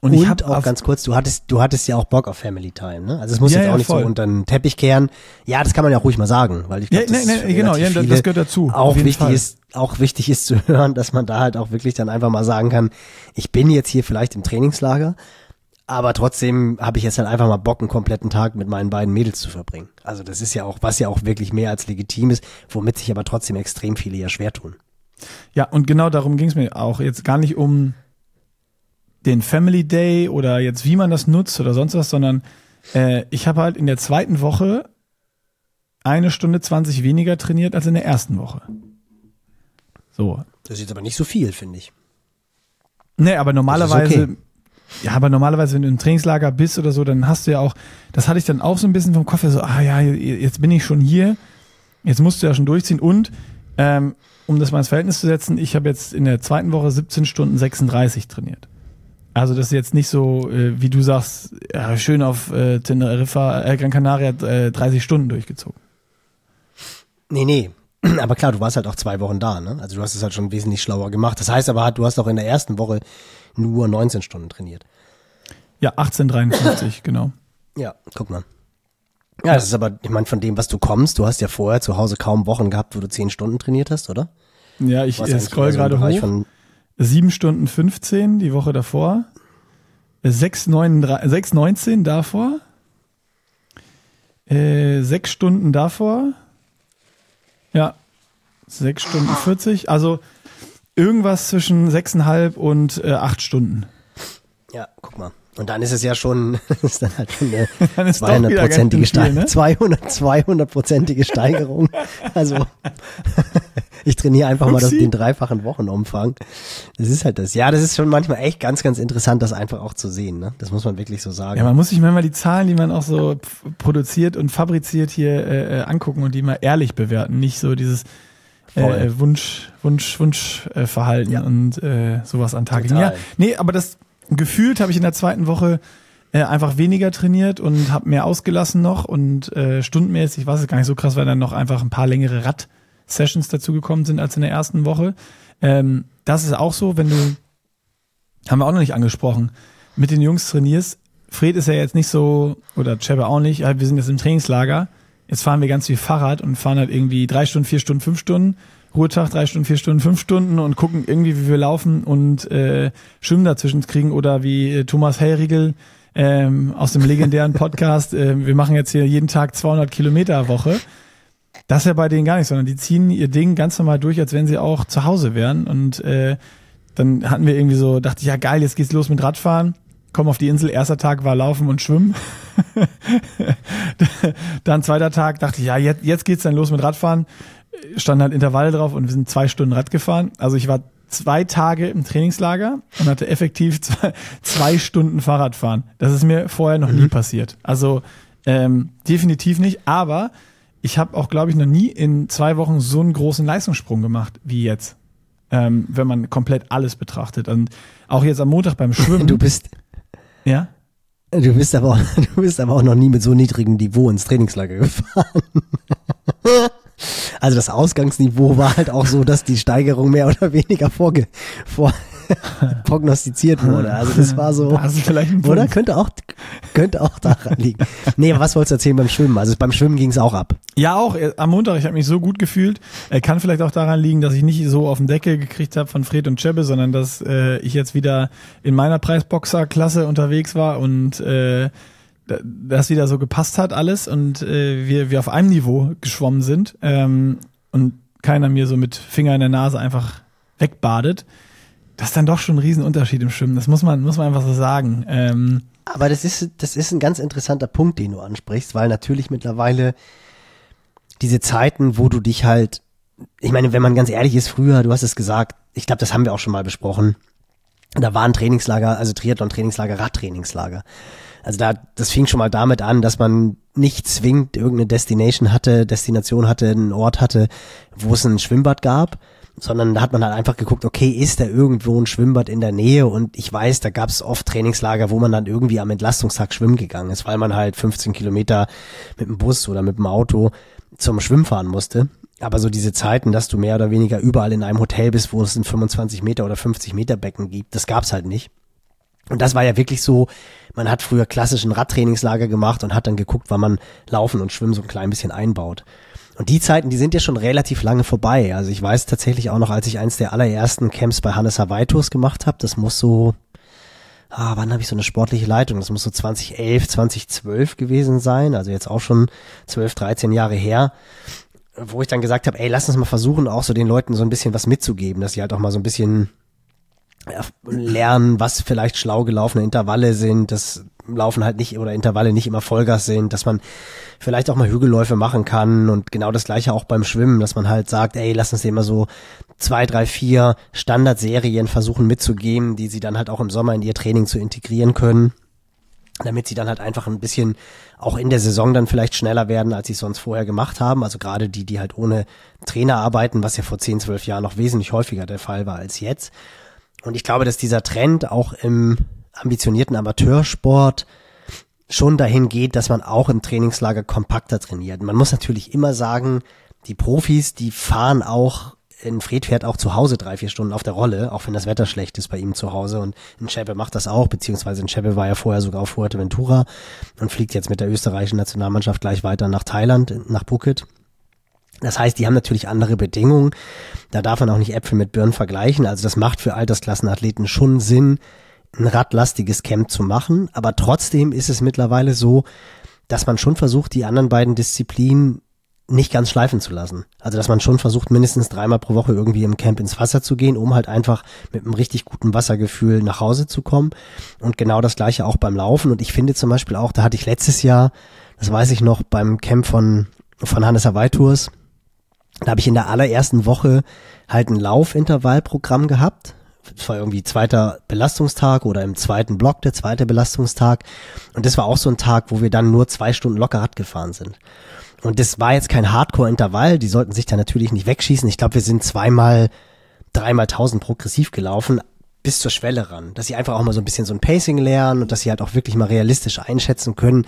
Und, und ich hab auch ganz kurz, du hattest, du hattest ja auch Bock auf Family Time, ne? Also es muss ja, jetzt auch ja, nicht voll. so unter den Teppich kehren. Ja, das kann man ja auch ruhig mal sagen, weil ich glaube, ja, nee, nee, genau, ja, das gehört dazu. Auch wichtig Fall. ist, auch wichtig ist zu hören, dass man da halt auch wirklich dann einfach mal sagen kann, ich bin jetzt hier vielleicht im Trainingslager, aber trotzdem habe ich jetzt halt einfach mal Bock, einen kompletten Tag mit meinen beiden Mädels zu verbringen. Also das ist ja auch, was ja auch wirklich mehr als legitim ist, womit sich aber trotzdem extrem viele ja schwer tun. Ja, und genau darum ging es mir auch. Jetzt gar nicht um den Family Day oder jetzt wie man das nutzt oder sonst was, sondern äh, ich habe halt in der zweiten Woche eine Stunde 20 weniger trainiert als in der ersten Woche. So. Das ist jetzt aber nicht so viel, finde ich. Nee, aber normalerweise, okay. ja, aber normalerweise, wenn du im Trainingslager bist oder so, dann hast du ja auch, das hatte ich dann auch so ein bisschen vom Kopf, so, ah ja, jetzt bin ich schon hier, jetzt musst du ja schon durchziehen und, ähm, um das mal ins Verhältnis zu setzen, ich habe jetzt in der zweiten Woche 17 Stunden 36 trainiert. Also das ist jetzt nicht so, äh, wie du sagst, ja, schön auf äh, Teneriffa, äh, Gran Canaria äh, 30 Stunden durchgezogen. Nee, nee. Aber klar, du warst halt auch zwei Wochen da, ne? Also du hast es halt schon wesentlich schlauer gemacht. Das heißt aber, du hast auch in der ersten Woche nur 19 Stunden trainiert. Ja, 1853, genau. Ja, guck mal. Ja, das ist aber, ich meine, von dem, was du kommst, du hast ja vorher zu Hause kaum Wochen gehabt, wo du 10 Stunden trainiert hast, oder? Ja, ich scroll gerade hoch. Von 7 Stunden 15 die Woche davor. 6,19 davor. Äh, 6 Stunden davor. Ja. 6 Stunden 40. Also irgendwas zwischen 6,5 und äh, 8 Stunden. Ja, guck mal. Und dann ist es ja schon, ist dann halt schon eine 200-prozentige Steigerung. Ne? 200, 200 Steigerung. Also, ich trainiere einfach mal das, den dreifachen Wochenumfang. Das ist halt das. Ja, das ist schon manchmal echt ganz, ganz interessant, das einfach auch zu sehen. Ne? Das muss man wirklich so sagen. Ja, man muss sich manchmal die Zahlen, die man auch so produziert und fabriziert hier äh, äh, angucken und die mal ehrlich bewerten. Nicht so dieses äh, Wunsch, Wunsch, Wunschverhalten äh, ja. und äh, sowas an Tag. Ja, nee, aber das gefühlt habe ich in der zweiten Woche äh, einfach weniger trainiert und habe mehr ausgelassen noch und äh, stundenmäßig war es gar nicht so krass, weil dann noch einfach ein paar längere Rad-Sessions dazugekommen sind als in der ersten Woche. Ähm, das ist auch so, wenn du, haben wir auch noch nicht angesprochen, mit den Jungs trainierst. Fred ist ja jetzt nicht so, oder Chebe auch nicht, wir sind jetzt im Trainingslager. Jetzt fahren wir ganz viel Fahrrad und fahren halt irgendwie drei Stunden, vier Stunden, fünf Stunden Ruhetag, drei Stunden, vier Stunden, fünf Stunden und gucken irgendwie, wie wir laufen und äh, Schwimmen dazwischen kriegen oder wie äh, Thomas Hellriegel ähm, aus dem legendären Podcast, äh, wir machen jetzt hier jeden Tag 200 Kilometer Woche. Das ist ja bei denen gar nicht, sondern die ziehen ihr Ding ganz normal durch, als wenn sie auch zu Hause wären. Und äh, dann hatten wir irgendwie so, dachte ich, ja geil, jetzt geht's los mit Radfahren. Komm auf die Insel, erster Tag war Laufen und Schwimmen. dann zweiter Tag dachte ich, ja, jetzt, jetzt geht's dann los mit Radfahren. Stand halt Intervalle drauf und wir sind zwei Stunden Rad gefahren. Also ich war zwei Tage im Trainingslager und hatte effektiv zwei, zwei Stunden Fahrradfahren. Das ist mir vorher noch mhm. nie passiert. Also ähm, definitiv nicht. Aber ich habe auch, glaube ich, noch nie in zwei Wochen so einen großen Leistungssprung gemacht wie jetzt. Ähm, wenn man komplett alles betrachtet. Und auch jetzt am Montag beim Schwimmen. Du bist. Ja? Du bist aber auch, du bist aber auch noch nie mit so niedrigem Niveau ins Trainingslager gefahren. Also das Ausgangsniveau war halt auch so, dass die Steigerung mehr oder weniger vorge vor prognostiziert wurde. Also das war so, das vielleicht ein oder könnte auch könnte auch daran liegen. Nee, was wolltest du erzählen beim Schwimmen? Also beim Schwimmen ging es auch ab. Ja, auch äh, am Montag. Ich habe mich so gut gefühlt. Äh, kann vielleicht auch daran liegen, dass ich nicht so auf den Deckel gekriegt habe von Fred und Chebbe, sondern dass äh, ich jetzt wieder in meiner Preisboxer-Klasse unterwegs war und äh, das wieder so gepasst hat alles und äh, wir, wir auf einem Niveau geschwommen sind ähm, und keiner mir so mit Finger in der Nase einfach wegbadet. Das ist dann doch schon ein Riesenunterschied im Schwimmen. Das muss man, muss man einfach so sagen. Ähm, Aber das ist, das ist ein ganz interessanter Punkt, den du ansprichst, weil natürlich mittlerweile diese Zeiten, wo du dich halt, ich meine, wenn man ganz ehrlich ist, früher, du hast es gesagt, ich glaube, das haben wir auch schon mal besprochen, da waren Trainingslager, also Triathlon-Trainingslager, Radtrainingslager. Also da, das fing schon mal damit an, dass man nicht zwingend irgendeine Destination hatte, Destination hatte, einen Ort hatte, wo es ein Schwimmbad gab, sondern da hat man halt einfach geguckt, okay, ist da irgendwo ein Schwimmbad in der Nähe? Und ich weiß, da gab es oft Trainingslager, wo man dann irgendwie am Entlastungstag schwimmen gegangen ist, weil man halt 15 Kilometer mit dem Bus oder mit dem Auto zum Schwimmen fahren musste. Aber so diese Zeiten, dass du mehr oder weniger überall in einem Hotel bist, wo es ein 25 Meter oder 50 Meter Becken gibt, das gab's halt nicht. Und das war ja wirklich so, man hat früher klassischen Radtrainingslager gemacht und hat dann geguckt, wann man Laufen und Schwimmen so ein klein bisschen einbaut. Und die Zeiten, die sind ja schon relativ lange vorbei. Also ich weiß tatsächlich auch noch, als ich eins der allerersten Camps bei Hannes Hawaii Tours gemacht habe, das muss so, ah, wann habe ich so eine sportliche Leitung? Das muss so 2011, 2012 gewesen sein, also jetzt auch schon 12, 13 Jahre her, wo ich dann gesagt habe, ey, lass uns mal versuchen, auch so den Leuten so ein bisschen was mitzugeben, dass sie halt auch mal so ein bisschen lernen, was vielleicht schlau gelaufene Intervalle sind, das Laufen halt nicht oder Intervalle nicht immer Vollgas sind, dass man vielleicht auch mal Hügelläufe machen kann und genau das gleiche auch beim Schwimmen, dass man halt sagt, ey, lass uns immer so zwei, drei, vier Standardserien versuchen mitzugeben, die sie dann halt auch im Sommer in ihr Training zu integrieren können, damit sie dann halt einfach ein bisschen auch in der Saison dann vielleicht schneller werden, als sie es sonst vorher gemacht haben. Also gerade die, die halt ohne Trainer arbeiten, was ja vor zehn, zwölf Jahren noch wesentlich häufiger der Fall war als jetzt. Und ich glaube, dass dieser Trend auch im ambitionierten Amateursport schon dahin geht, dass man auch im Trainingslager kompakter trainiert. Man muss natürlich immer sagen, die Profis, die fahren auch, in Fred fährt auch zu Hause drei, vier Stunden auf der Rolle, auch wenn das Wetter schlecht ist bei ihm zu Hause. Und ein Scheppe macht das auch, beziehungsweise ein Scheppe war ja vorher sogar auf Fuerteventura und fliegt jetzt mit der österreichischen Nationalmannschaft gleich weiter nach Thailand, nach Phuket. Das heißt, die haben natürlich andere Bedingungen. Da darf man auch nicht Äpfel mit Birnen vergleichen. Also das macht für Altersklassenathleten schon Sinn, ein radlastiges Camp zu machen. Aber trotzdem ist es mittlerweile so, dass man schon versucht, die anderen beiden Disziplinen nicht ganz schleifen zu lassen. Also dass man schon versucht, mindestens dreimal pro Woche irgendwie im Camp ins Wasser zu gehen, um halt einfach mit einem richtig guten Wassergefühl nach Hause zu kommen. Und genau das gleiche auch beim Laufen. Und ich finde zum Beispiel auch, da hatte ich letztes Jahr, das weiß ich noch, beim Camp von, von Hannes Hawaii Tours, da habe ich in der allerersten Woche halt ein Laufintervallprogramm gehabt. Das war irgendwie zweiter Belastungstag oder im zweiten Block der zweite Belastungstag. Und das war auch so ein Tag, wo wir dann nur zwei Stunden locker Rad gefahren sind. Und das war jetzt kein Hardcore-Intervall. Die sollten sich da natürlich nicht wegschießen. Ich glaube, wir sind zweimal, dreimal tausend progressiv gelaufen bis zur Schwelle ran. Dass sie einfach auch mal so ein bisschen so ein Pacing lernen und dass sie halt auch wirklich mal realistisch einschätzen können,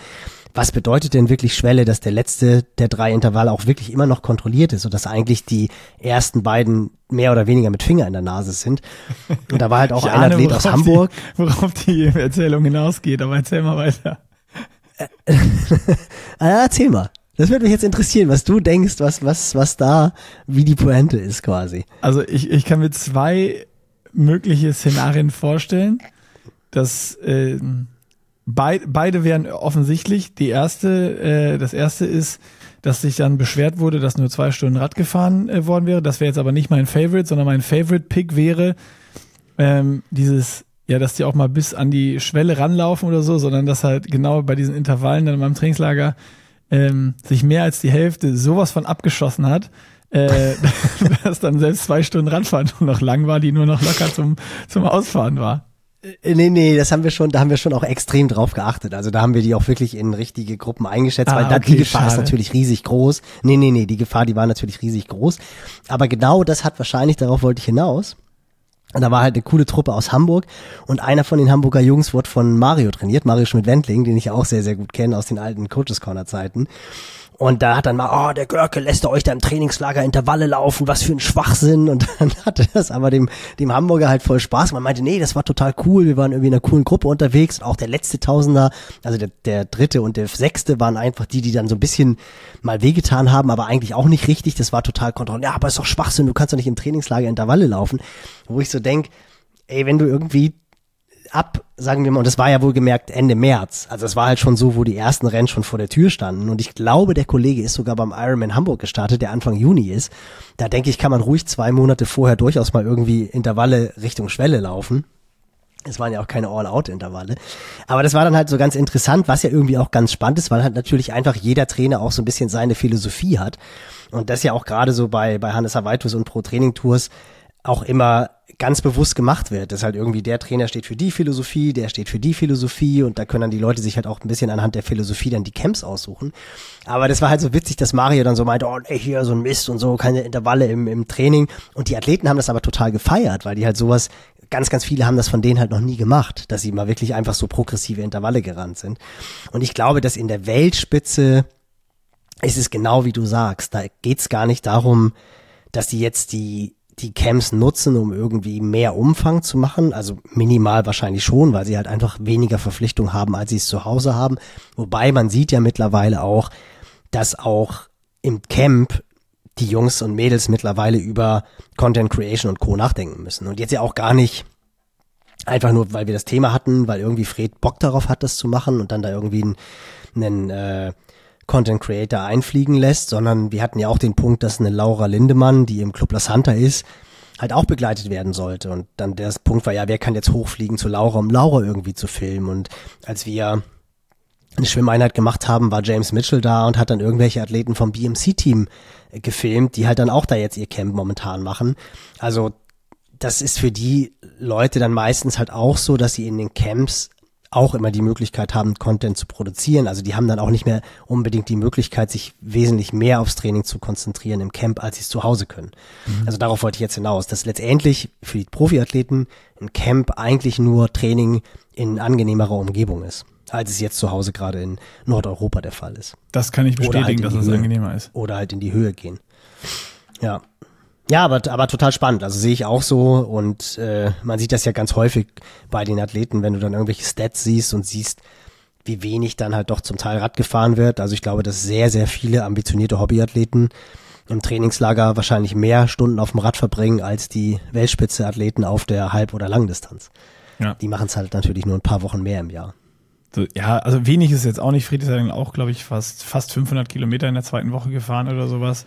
was bedeutet denn wirklich Schwelle, dass der letzte der drei Intervalle auch wirklich immer noch kontrolliert ist und dass eigentlich die ersten beiden mehr oder weniger mit Finger in der Nase sind. Und da war halt auch ich ein ahne, Athlet aus Hamburg. Die, worauf die Erzählung hinausgeht, aber erzähl mal weiter. erzähl mal. Das würde mich jetzt interessieren, was du denkst, was, was, was da, wie die Pointe ist quasi. Also ich, ich kann mir zwei mögliche Szenarien vorstellen. dass äh, beid, beide wären offensichtlich. Die erste, äh, das erste ist, dass sich dann beschwert wurde, dass nur zwei Stunden Rad gefahren äh, worden wäre. Das wäre jetzt aber nicht mein Favorite, sondern mein Favorite-Pick wäre ähm, dieses, ja, dass die auch mal bis an die Schwelle ranlaufen oder so, sondern dass halt genau bei diesen Intervallen dann in meinem Trainingslager ähm, sich mehr als die Hälfte sowas von abgeschossen hat, äh, dass dann selbst zwei Stunden Radfahren nur noch lang war, die nur noch locker zum, zum Ausfahren war. Äh, Nee, nee, das haben wir schon, da haben wir schon auch extrem drauf geachtet. Also da haben wir die auch wirklich in richtige Gruppen eingeschätzt, Ah, weil da, okay, die Gefahr ist schade. natürlich riesig groß. Nee, nee, nee, die Gefahr, die war natürlich riesig groß. Aber genau das hat wahrscheinlich, darauf wollte ich hinaus. Und da war halt eine coole Truppe aus Hamburg und einer von den Hamburger Jungs wurde von Mario trainiert, Mario Schmidt-Wendling, den ich auch sehr, sehr gut kenne aus den alten Coaches Corner Zeiten. Und da hat dann mal, oh, der Görke lässt euch da im Trainingslager Intervalle laufen, was für ein Schwachsinn. Und dann hatte das aber dem, dem Hamburger halt voll Spaß. Man meinte, nee, das war total cool. Wir waren irgendwie in einer coolen Gruppe unterwegs. Und auch der letzte Tausender, also der, der dritte und der sechste waren einfach die, die dann so ein bisschen mal wehgetan haben, aber eigentlich auch nicht richtig. Das war total kontrolliert. Ja, aber ist doch Schwachsinn. Du kannst doch nicht im Trainingslager Intervalle laufen. Wo ich so denk, ey, wenn du irgendwie ab, sagen wir mal, und das war ja wohl gemerkt Ende März. Also es war halt schon so, wo die ersten Rennen schon vor der Tür standen. Und ich glaube, der Kollege ist sogar beim Ironman Hamburg gestartet, der Anfang Juni ist. Da denke ich, kann man ruhig zwei Monate vorher durchaus mal irgendwie Intervalle Richtung Schwelle laufen. Es waren ja auch keine All-Out-Intervalle. Aber das war dann halt so ganz interessant, was ja irgendwie auch ganz spannend ist, weil halt natürlich einfach jeder Trainer auch so ein bisschen seine Philosophie hat. Und das ja auch gerade so bei, bei Hannes Havaitus und Pro Training Tours auch immer ganz bewusst gemacht wird. Das halt irgendwie der Trainer steht für die Philosophie, der steht für die Philosophie und da können dann die Leute sich halt auch ein bisschen anhand der Philosophie dann die Camps aussuchen. Aber das war halt so witzig, dass Mario dann so meinte, oh, ey, hier so ein Mist und so, keine Intervalle im, im Training. Und die Athleten haben das aber total gefeiert, weil die halt sowas, ganz, ganz viele haben das von denen halt noch nie gemacht, dass sie mal wirklich einfach so progressive Intervalle gerannt sind. Und ich glaube, dass in der Weltspitze ist es genau wie du sagst. Da geht's gar nicht darum, dass die jetzt die die Camps nutzen, um irgendwie mehr Umfang zu machen. Also minimal wahrscheinlich schon, weil sie halt einfach weniger Verpflichtung haben, als sie es zu Hause haben. Wobei man sieht ja mittlerweile auch, dass auch im Camp die Jungs und Mädels mittlerweile über Content Creation und Co. nachdenken müssen. Und jetzt ja auch gar nicht einfach nur, weil wir das Thema hatten, weil irgendwie Fred Bock darauf hat, das zu machen und dann da irgendwie einen, einen äh, Content Creator einfliegen lässt, sondern wir hatten ja auch den Punkt, dass eine Laura Lindemann, die im Club La Santa ist, halt auch begleitet werden sollte. Und dann der Punkt war ja, wer kann jetzt hochfliegen zu Laura, um Laura irgendwie zu filmen. Und als wir eine Schwimmeinheit gemacht haben, war James Mitchell da und hat dann irgendwelche Athleten vom BMC-Team äh, gefilmt, die halt dann auch da jetzt ihr Camp momentan machen. Also das ist für die Leute dann meistens halt auch so, dass sie in den Camps auch immer die Möglichkeit haben, Content zu produzieren. Also die haben dann auch nicht mehr unbedingt die Möglichkeit, sich wesentlich mehr aufs Training zu konzentrieren im Camp, als sie es zu Hause können. Also darauf wollte ich jetzt hinaus, dass letztendlich für die Profiathleten ein Camp eigentlich nur Training in angenehmerer Umgebung ist, als es jetzt zu Hause gerade in Nordeuropa der Fall ist. Das kann ich Oder bestätigen, halt dass es Höhe. angenehmer ist. Oder halt in die Höhe gehen. Ja. Ja, aber, aber total spannend. Also sehe ich auch so und äh, man sieht das ja ganz häufig bei den Athleten, wenn du dann irgendwelche Stats siehst und siehst, wie wenig dann halt doch zum Teil Rad gefahren wird. Also ich glaube, dass sehr, sehr viele ambitionierte Hobbyathleten im Trainingslager wahrscheinlich mehr Stunden auf dem Rad verbringen als die Weltspitze-Athleten auf der Halb- oder Langdistanz. Ja. Die machen es halt natürlich nur ein paar Wochen mehr im Jahr. So, ja, also wenig ist jetzt auch nicht. Fried ist ja dann auch, glaube ich, fast, fast 500 Kilometer in der zweiten Woche gefahren oder sowas.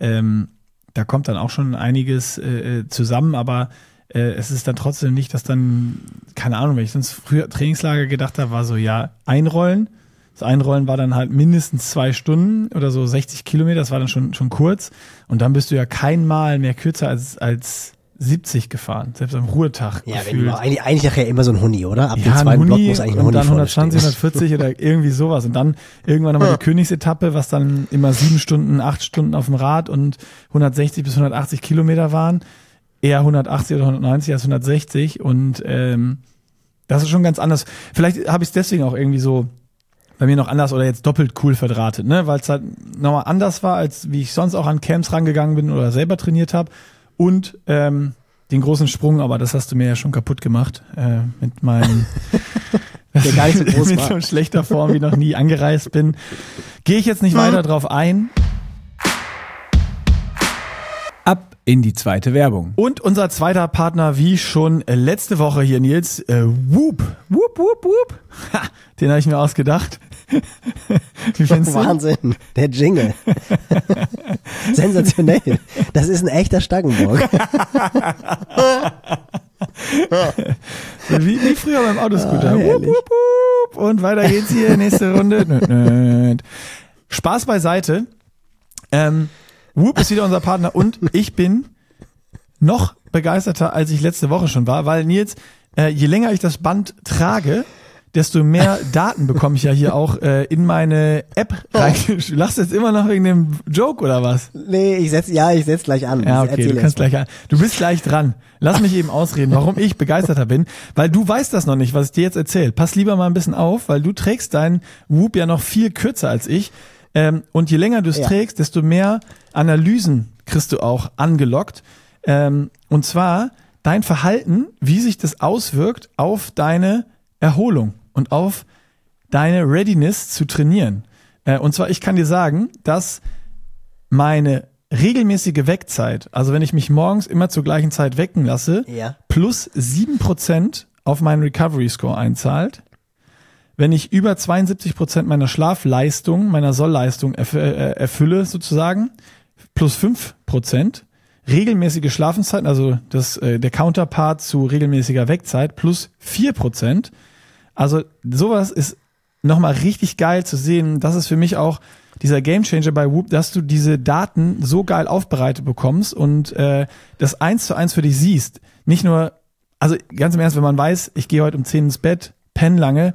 Ähm, da kommt dann auch schon einiges äh, zusammen, aber äh, es ist dann trotzdem nicht, dass dann, keine Ahnung, wenn ich sonst früher Trainingslager gedacht habe, war so, ja, einrollen. Das Einrollen war dann halt mindestens zwei Stunden oder so 60 Kilometer, das war dann schon, schon kurz. Und dann bist du ja kein Mal mehr kürzer als, als 70 gefahren, selbst am Ruhetag. Ja, wenn gefühlt. du, eigentlich, eigentlich nachher immer so ein Huni, oder? Ab dem Ja, ein zweiten Block muss eigentlich ein und Huni dann vorne 120, stehen. 140 oder irgendwie sowas. Und dann irgendwann nochmal die Königsetappe, was dann immer sieben Stunden, acht Stunden auf dem Rad und 160 bis 180 Kilometer waren. Eher 180 oder 190 als 160. Und ähm, das ist schon ganz anders. Vielleicht habe ich es deswegen auch irgendwie so bei mir noch anders oder jetzt doppelt cool verdrahtet, ne? Weil es halt nochmal anders war, als wie ich sonst auch an Camps rangegangen bin oder selber trainiert habe. Und ähm, den großen Sprung, aber das hast du mir ja schon kaputt gemacht äh, mit meinem der gar nicht so groß mit war. so schlechter Form wie noch nie angereist bin. Gehe ich jetzt nicht weiter drauf ein. Ab in die zweite Werbung. Und unser zweiter Partner, wie schon letzte Woche hier, Nils, äh, Whoop. Whoop, Whoop, Whoop. Ha, den habe ich mir ausgedacht. Wie findest du? Wahnsinn, der Jingle. Sensationell. Das ist ein echter Stangenbock. Wie, wie früher beim Autoscooter. Ah, wup, wup, wup. Und weiter geht's hier, nächste Runde. Spaß beiseite. Ähm, Whoop ist wieder unser Partner und ich bin noch begeisterter, als ich letzte Woche schon war, weil Nils, äh, je länger ich das Band trage, desto mehr Daten bekomme ich ja hier auch äh, in meine App rein. Du lachst jetzt immer noch wegen dem Joke oder was? Nee, ich setz, ja, ich setz gleich an. Ja, okay, du kannst mal. gleich an. Du bist gleich dran. Lass mich eben ausreden, warum ich begeisterter bin, weil du weißt das noch nicht, was ich dir jetzt erzähle. Pass lieber mal ein bisschen auf, weil du trägst deinen Whoop ja noch viel kürzer als ich. Ähm, und je länger du es Ja. trägst, desto mehr Analysen kriegst du auch angelockt. Ähm, und zwar dein Verhalten, wie sich das auswirkt auf deine Erholung und auf deine Readiness zu trainieren. Äh, und zwar, ich kann dir sagen, dass meine regelmäßige Weckzeit, also wenn ich mich morgens immer zur gleichen Zeit wecken lasse, Ja. plus 7% auf meinen Recovery Score einzahlt. Wenn ich über 72% meiner Schlafleistung, meiner Sollleistung erf äh, erfülle sozusagen, plus 5%, regelmäßige Schlafenszeiten, also das, äh, der Counterpart zu regelmäßiger Weckzeit, plus 4%. Also sowas ist nochmal richtig geil zu sehen. Das ist für mich auch dieser Gamechanger bei Whoop, dass du diese Daten so geil aufbereitet bekommst und äh, das eins zu eins für dich siehst. Nicht nur, also ganz im Ernst, wenn man weiß, ich gehe heute um 10 ins Bett, penne lange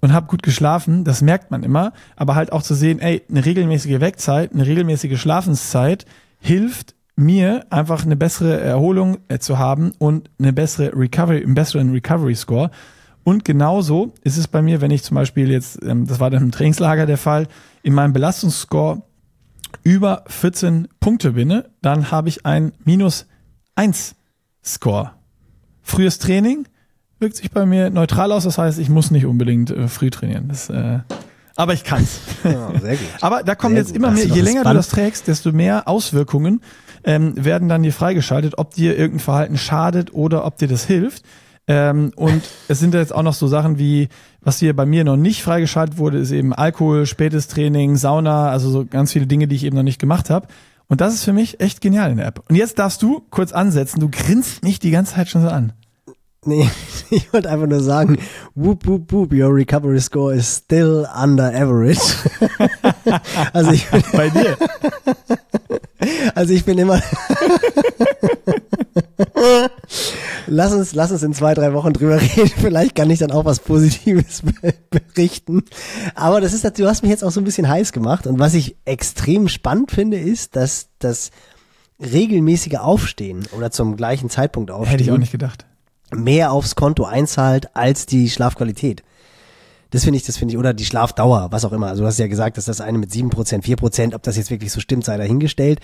und habe gut geschlafen, das merkt man immer, aber halt auch zu sehen, ey, eine regelmäßige Weckzeit, eine regelmäßige Schlafenszeit hilft mir einfach eine bessere Erholung äh, zu haben und eine bessere Recovery, einen besseren Recovery Score. Und genauso ist es bei mir, wenn ich zum Beispiel jetzt, ähm, das war dann im Trainingslager der Fall, in meinem Belastungsscore über 14 Punkte binne, dann habe ich ein minus 1 Score. Frühes Training wirkt sich bei mir neutral aus, das heißt, ich muss nicht unbedingt äh, früh trainieren. Das, äh, aber ich kann's. Ja, sehr gut. Aber da kommen Sehr jetzt gut. immer mehr, du je länger du Band? das trägst, desto mehr Auswirkungen ähm, werden dann dir freigeschaltet, ob dir irgendein Verhalten schadet oder ob dir das hilft. Ähm, und es sind jetzt auch noch so Sachen wie, was hier bei mir noch nicht freigeschaltet wurde, ist eben Alkohol, spätes Training, Sauna, also so ganz viele Dinge, die ich eben noch nicht gemacht habe. Und das ist für mich echt genial in der App. Und jetzt darfst du kurz ansetzen. Du grinst mich die ganze Zeit schon so an. Nee, ich wollte einfach nur sagen, whoop, whoop, whoop, your recovery score is still under average. also ich bin, Bei dir. also ich bin immer, lass uns, lass uns in zwei, drei Wochen drüber reden. Vielleicht kann ich dann auch was Positives be- berichten. Aber das ist, du hast mich jetzt auch so ein bisschen heiß gemacht. Und was ich extrem spannend finde, ist, dass das regelmäßige Aufstehen oder zum gleichen Zeitpunkt aufstehen Hätte ich auch nicht gedacht. mehr aufs Konto einzahlt als die Schlafqualität. Das finde ich, das finde ich, oder die Schlafdauer, was auch immer. Also du hast ja gesagt, dass das eine mit 7%, 4%, ob das jetzt wirklich so stimmt, sei dahingestellt.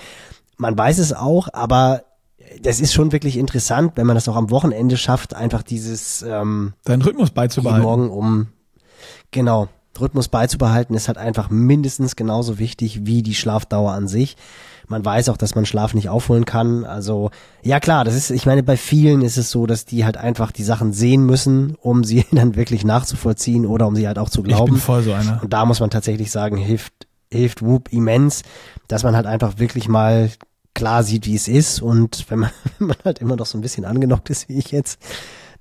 Man weiß es auch, aber das ist schon wirklich interessant, wenn man das auch am Wochenende schafft, einfach dieses ähm, Deinen Rhythmus beizubehalten. Morgen um genau Rhythmus beizubehalten, ist halt einfach mindestens genauso wichtig wie die Schlafdauer an sich. Man weiß auch, dass man Schlaf nicht aufholen kann. Also ja klar, das ist, ich meine, bei vielen ist es so, dass die halt einfach die Sachen sehen müssen, um sie dann wirklich nachzuvollziehen oder um sie halt auch zu Ich bin glauben. voll so einer. Und da muss man tatsächlich sagen, hilft hilft Whoop immens, dass man halt einfach wirklich mal klar sieht, wie es ist. Und wenn man, wenn man halt immer noch so ein bisschen angenockt ist, wie ich jetzt,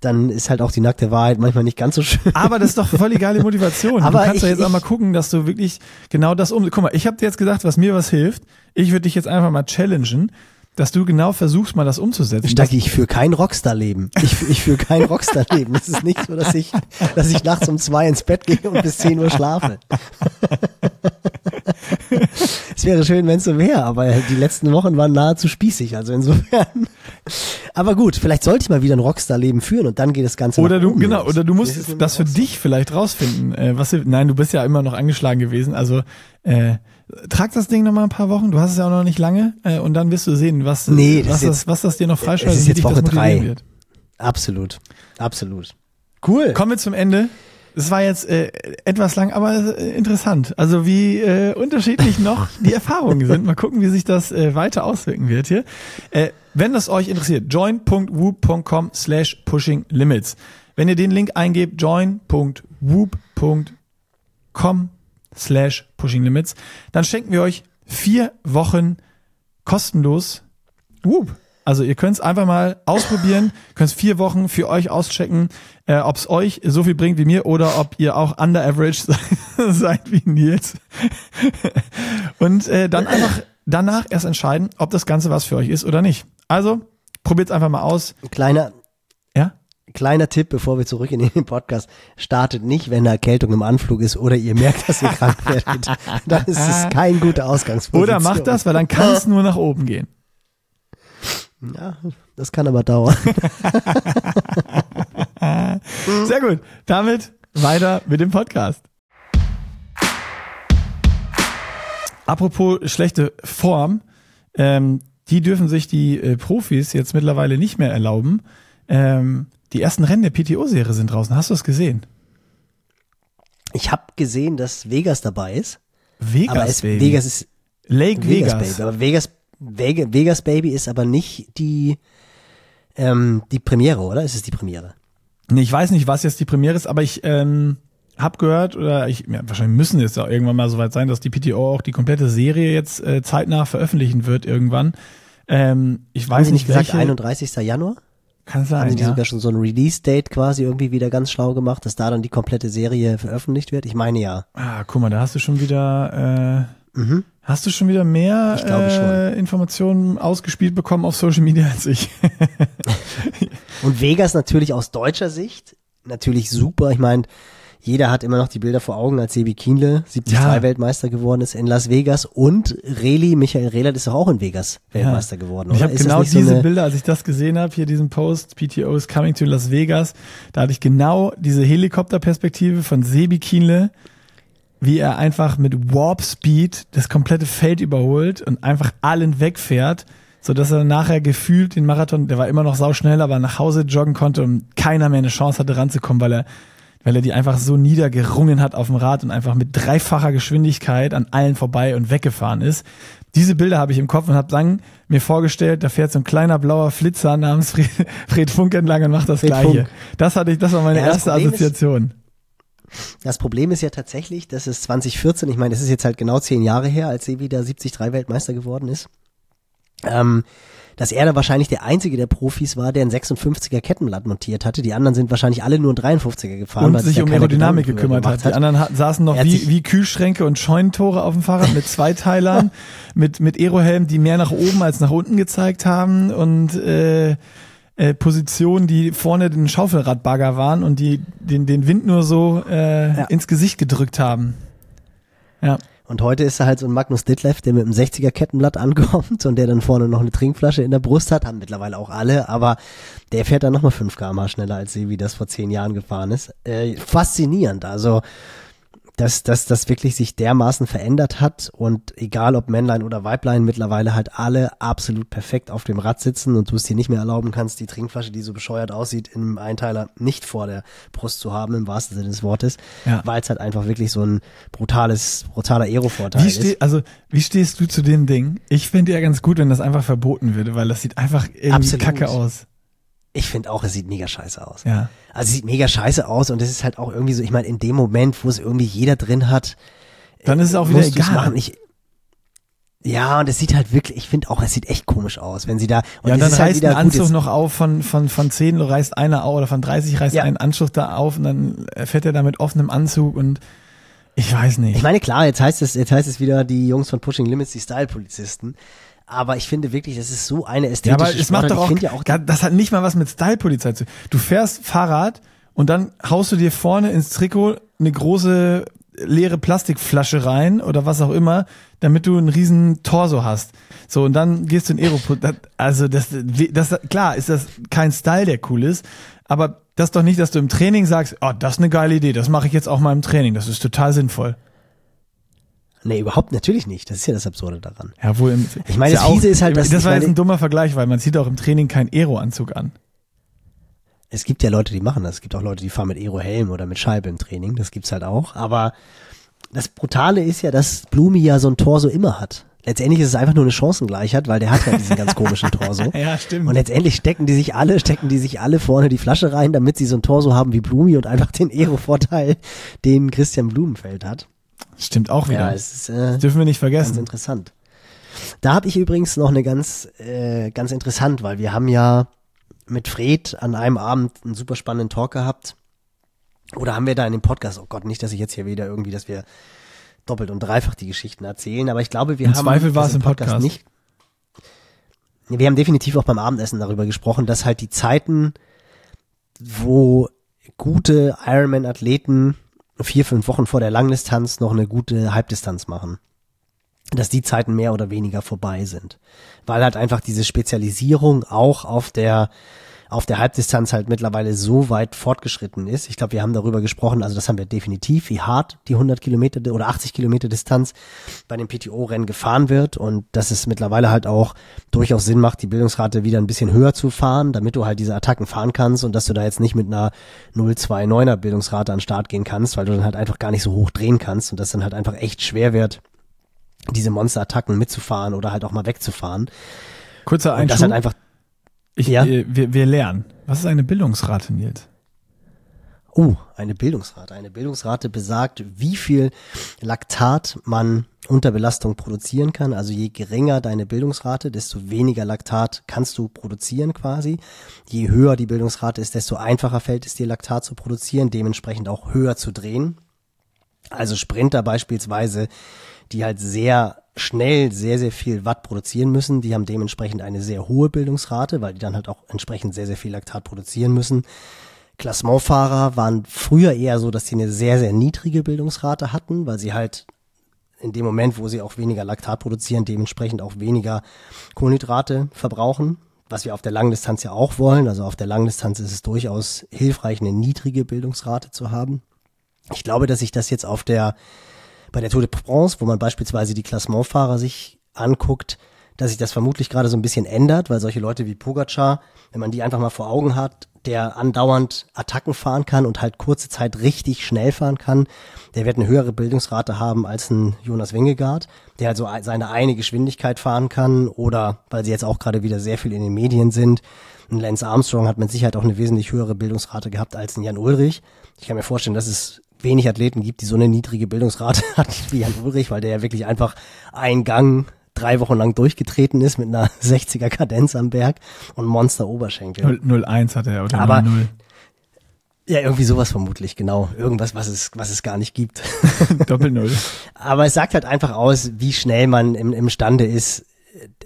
dann ist halt auch die nackte Wahrheit manchmal nicht ganz so schön. Aber das ist doch voll die geile Motivation. Aber du kannst ich- jetzt auch ich- mal gucken, dass du wirklich genau das um. Guck mal, ich habe dir jetzt gesagt, was mir was hilft. Ich würde dich jetzt einfach mal challengen, dass du genau versuchst, mal das umzusetzen. Stacki, ich führe kein Rockstar-Leben. Ich, ich führe kein Rockstar-Leben. Es ist nicht so, dass ich, dass ich nachts um zwei ins Bett gehe und bis zehn Uhr schlafe. Es wäre schön, wenn es so wäre, aber die letzten Wochen waren nahezu spießig, also insofern. Aber gut, vielleicht sollte ich mal wieder ein Rockstar-Leben führen und dann geht das Ganze oder nach du oben genau, los. oder du Das musst nämlich das für dich vielleicht rausfinden. Äh, was nein, du bist ja immer noch angeschlagen gewesen. Also äh, trag das Ding noch mal ein paar Wochen. Du hast es ja auch noch nicht lange äh, und dann wirst du sehen, was Nee, das was, jetzt- das, was das dir noch freischaltet, es ist jetzt das Woche drei. wird. Absolut. Absolut. Cool. Kommen wir zum Ende. Es war jetzt äh, etwas lang, aber äh, interessant. Also wie äh, unterschiedlich noch die Erfahrungen sind. Mal gucken, wie sich das äh, weiter auswirken wird hier. Äh, wenn das euch interessiert, join.whoop.com slash pushing limits. Wenn ihr den Link eingebt, join.whoop.com slash pushing limits, dann schenken wir euch vier Wochen kostenlos Whoop. Also ihr könnt es einfach mal ausprobieren, könnt es vier Wochen für euch auschecken, äh, ob es euch so viel bringt wie mir oder ob ihr auch under average seid wie Nils. Und äh, dann einfach danach erst entscheiden, ob das Ganze was für euch ist oder nicht. Also probiert es einfach mal aus. Kleiner, Ja? kleiner Tipp, bevor wir zurück in den Podcast, startet nicht, wenn eine Erkältung im Anflug ist oder ihr merkt, dass ihr krank werdet. Dann ist es kein guter Ausgangsposition. Oder macht das, weil dann kann es nur nach oben gehen. Ja, das kann aber dauern. Sehr gut. Damit weiter mit dem Podcast. Apropos schlechte Form, ähm, die dürfen sich die äh, Profis jetzt mittlerweile nicht mehr erlauben. Ähm, die ersten Rennen der PTO-Serie sind draußen. Hast du es gesehen? Ich habe gesehen, dass Vegas dabei ist. Vegas, aber es. Vegas ist Lake Vegas, Vegas. Baby. Aber Vegas, Vegas, Baby ist aber nicht die, ähm, die Premiere, oder? Ist es die Premiere? Nee, ich weiß nicht, was jetzt die Premiere ist, aber ich ähm, hab gehört, oder ich, ja, wahrscheinlich müssen es ja irgendwann mal soweit sein, dass die PTO auch die komplette Serie jetzt äh, zeitnah veröffentlichen wird irgendwann. Ähm, ich Haben weiß Sie nicht, gesagt, welche, 31. Januar? kann Haben sein, Sie ja. sogar schon so ein Release-Date quasi irgendwie wieder ganz schlau gemacht, dass da dann die komplette Serie veröffentlicht wird? Ich meine ja. Ah, guck mal, da hast du schon wieder, äh, Mhm. Hast du schon wieder mehr Ich äh, Informationen ausgespielt bekommen auf Social Media als ich. Und Vegas natürlich aus deutscher Sicht natürlich super. Ich meine, jeder hat immer noch die Bilder vor Augen, als Sebi Kienle 73 Ja. Weltmeister geworden ist in Las Vegas und Reli, Michael Rehlert ist doch auch in Vegas Weltmeister geworden. Ich oder? habe Ist das genau so diese eine- Bilder, als ich das gesehen habe, hier diesen Post, PTO is coming to Las Vegas, da hatte ich genau diese Helikopterperspektive von Sebi Kienle, wie er einfach mit Warp Speed das komplette Feld überholt und einfach allen wegfährt, so dass er nachher gefühlt den Marathon, der war immer noch sauschnell, aber nach Hause joggen konnte und keiner mehr eine Chance hatte ranzukommen, weil er weil er die einfach so niedergerungen hat auf dem Rad und einfach mit dreifacher Geschwindigkeit an allen vorbei und weggefahren ist. Diese Bilder habe ich im Kopf und habe dann mir vorgestellt, da fährt so ein kleiner blauer Flitzer namens Fred, Fred Funk entlang und macht das Fred Gleiche. Funk. Das hatte ich, das war meine Ja, erste Problem ist- Assoziation. Das Problem ist ja tatsächlich, dass es 2014, ich meine, das ist jetzt halt genau zehn Jahre her, als Sebi da 73 Weltmeister geworden ist, ähm, dass er da wahrscheinlich der einzige der Profis war, der ein 56er Kettenblatt montiert hatte. Die anderen sind wahrscheinlich alle nur ein 53er gefahren. und weil sich um Aerodynamik gekümmert hat. Die anderen hat, saßen noch wie, wie Kühlschränke und Scheunentore auf dem Fahrrad mit Zweiteilern, mit, mit Aerohelmen, die mehr nach oben als nach unten gezeigt haben und äh, äh, Positionen, die vorne den Schaufelradbagger waren und die den, den Wind nur so äh, Ja. ins Gesicht gedrückt haben. Ja. Und heute ist er halt so ein Magnus Ditlev, der mit einem 60er Kettenblatt ankommt und der dann vorne noch eine Trinkflasche in der Brust hat, haben mittlerweile auch alle, aber der fährt dann nochmal 5 km schneller als Sebi das vor zehn Jahren gefahren ist. Äh, faszinierend, also dass, dass das wirklich sich dermaßen verändert hat und egal ob Männlein oder Weiblein, mittlerweile halt alle absolut perfekt auf dem Rad sitzen und du es dir nicht mehr erlauben kannst, die Trinkflasche, die so bescheuert aussieht, im Einteiler nicht vor der Brust zu haben, im wahrsten Sinne des Wortes, Ja. weil es halt einfach wirklich so ein brutales, brutaler Aero-Vorteil Wie, ist. also, wie stehst du zu dem Ding? Ich finde ja ganz gut, wenn das einfach verboten würde, weil das sieht einfach irgendwie Absolut. kacke aus. Ich finde auch, es sieht mega scheiße aus. Ja. Also es sieht mega scheiße aus und es ist halt auch irgendwie so, ich meine, in dem Moment, wo es irgendwie jeder drin hat, Dann ist es auch wieder egal. Ich, ja, und es sieht halt wirklich, ich finde auch, es sieht echt komisch aus, wenn sie da, und ja, und dann halt reißt wieder ein Anzug noch auf, von, von, von 10 reißt einer auf, oder von 30 reißt Ja. ein Anzug da auf und dann fährt er da mit offenem Anzug und ich weiß nicht. Ich meine, klar, jetzt heißt es, jetzt heißt es wieder die Jungs von Pushing Limits, die Style-Polizisten. Aber ich finde wirklich, das ist so eine ja, ästhetische aber es macht doch auch, ja auch das hat nicht mal was mit Style-Polizei zu Du fährst Fahrrad und dann haust du dir vorne ins Trikot eine große leere Plastikflasche rein oder was auch immer, damit du einen riesen Torso hast. So, und dann gehst du in Aeroport. Also, das, das, klar, ist das kein Style, der cool ist, aber das ist doch nicht, dass du im Training sagst, oh, das ist eine geile Idee, das mache ich jetzt auch mal im Training, das ist total sinnvoll. Nee, überhaupt natürlich nicht. Das ist ja das Absurde daran. Ja, wohl im, Ich meine, das ja Fiese ist halt, dass- das war jetzt ein dummer Vergleich, weil man zieht auch im Training keinen Aero-Anzug an. es gibt ja Leute, die machen das. Es gibt auch Leute, die fahren mit Aero-Helm oder mit Scheibe im Training. Das gibt's halt auch. Aber das Brutale ist ja, dass Blumi ja so ein Torso immer hat. Letztendlich ist es einfach nur eine Chancengleichheit, weil der hat ja diesen ganz komischen Torso. Ja, stimmt. Und letztendlich stecken die sich alle, stecken die sich alle vorne die Flasche rein, damit sie so ein Torso haben wie Blumi und einfach den Aero-Vorteil, den Christian Blumenfeld hat. Stimmt auch wieder. Ja, es ist äh, das dürfen wir nicht ganz vergessen. interessant. Da habe ich übrigens noch eine ganz, äh, ganz interessant, weil wir haben ja mit Fred an einem Abend einen super spannenden Talk gehabt. Oder haben wir da in dem Podcast, oh Gott, nicht, dass ich jetzt hier wieder irgendwie, dass wir doppelt und dreifach die Geschichten erzählen, aber ich glaube, wir Im haben Zweifel war es im Podcast. nicht. Nee, Wir haben definitiv auch beim Abendessen darüber gesprochen, dass halt die Zeiten, wo gute Ironman-Athleten vier, fünf Wochen vor der Langdistanz noch eine gute Halbdistanz machen, dass die Zeiten mehr oder weniger vorbei sind. Weil halt einfach diese Spezialisierung auch auf der auf der Halbdistanz halt mittlerweile so weit fortgeschritten ist. Ich glaube, wir haben darüber gesprochen, also das haben wir definitiv, wie hart die 100 Kilometer oder 80 Kilometer Distanz bei dem PTO-Rennen gefahren wird und dass es mittlerweile halt auch durchaus Sinn macht, die Bildungsrate wieder ein bisschen höher zu fahren, damit du halt diese Attacken fahren kannst und dass du da jetzt nicht mit einer 0,29er Bildungsrate an den Start gehen kannst, weil du dann halt einfach gar nicht so hoch drehen kannst und das dann halt einfach echt schwer wird, diese Monster-Attacken mitzufahren oder halt auch mal wegzufahren. Kurzer Und das Einschub. halt einfach ich, Ja. äh, wir, wir lernen. Was ist eine Bildungsrate, Nils? Oh, eine Bildungsrate. Eine Bildungsrate besagt, wie viel Laktat man unter Belastung produzieren kann. Also je geringer deine Bildungsrate, desto weniger Laktat kannst du produzieren quasi. Je höher die Bildungsrate ist, desto einfacher fällt es dir Laktat zu produzieren, dementsprechend auch höher zu drehen. Also Sprinter beispielsweise, die halt sehr schnell sehr, sehr viel Watt produzieren müssen, die haben dementsprechend eine sehr hohe Bildungsrate, weil die dann halt auch entsprechend sehr, sehr viel Laktat produzieren müssen. Klassementfahrer waren früher eher so, dass sie eine sehr, sehr niedrige Bildungsrate hatten, weil sie halt in dem Moment, wo sie auch weniger Laktat produzieren, dementsprechend auch weniger Kohlenhydrate verbrauchen, was wir auf der Langdistanz ja auch wollen. Also auf der Langdistanz ist es durchaus hilfreich, eine niedrige Bildungsrate zu haben. Ich glaube, dass sich das jetzt auf der, bei der Tour de France, wo man beispielsweise die Klassementfahrer sich anguckt, dass sich das vermutlich gerade so ein bisschen ändert, weil solche Leute wie Pogacar, wenn man die einfach mal vor Augen hat, der andauernd Attacken fahren kann und halt kurze Zeit richtig schnell fahren kann, der wird eine höhere Bildungsrate haben als ein Jonas Wingegaard, der also seine eine Geschwindigkeit fahren kann oder, weil sie jetzt auch gerade wieder sehr viel in den Medien sind, ein Lance Armstrong hat mit Sicherheit auch eine wesentlich höhere Bildungsrate gehabt als ein Jan Ulrich. Ich kann mir vorstellen, dass es wenig Athleten gibt, die so eine niedrige Bildungsrate hat wie Jan Ulrich, weil der ja wirklich einfach einen Gang drei Wochen lang durchgetreten ist mit einer 60er Kadenz am Berg und Monster Oberschenkel. 0,1 hat er oder Aber- 0,0. Ja, irgendwie sowas vermutlich, genau. Irgendwas, was es, was es gar nicht gibt. Doppel-Null. Aber es sagt halt einfach aus, wie schnell man im, imstande ist,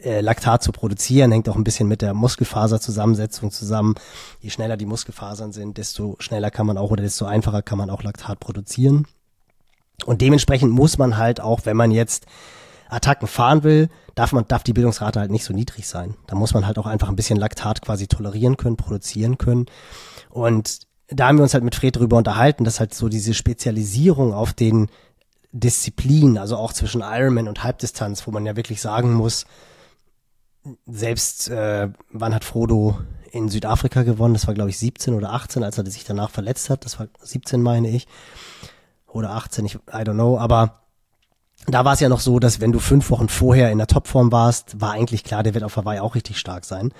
äh, Laktat zu produzieren. Hängt auch ein bisschen mit der Muskelfaserzusammensetzung zusammen. Je schneller die Muskelfasern sind, desto schneller kann man auch oder desto einfacher kann man auch Laktat produzieren. Und dementsprechend muss man halt auch, wenn man jetzt Attacken fahren will, darf man, darf die Bildungsrate halt nicht so niedrig sein. Da muss man halt auch einfach ein bisschen Laktat quasi tolerieren können, produzieren können. Und da haben wir uns halt mit Fred drüber unterhalten, dass halt so diese Spezialisierung auf den Disziplinen, also auch zwischen Ironman und Halbdistanz, wo man ja wirklich sagen muss, selbst äh, wann hat Frodo in Südafrika gewonnen? Das war glaube ich 17 oder 18, als er sich danach verletzt hat. Das war 17 meine ich oder 18, ich I don't know, aber da war es ja noch so, dass wenn du fünf Wochen vorher in der Topform warst, war eigentlich klar, der wird auf Hawaii auch richtig stark sein.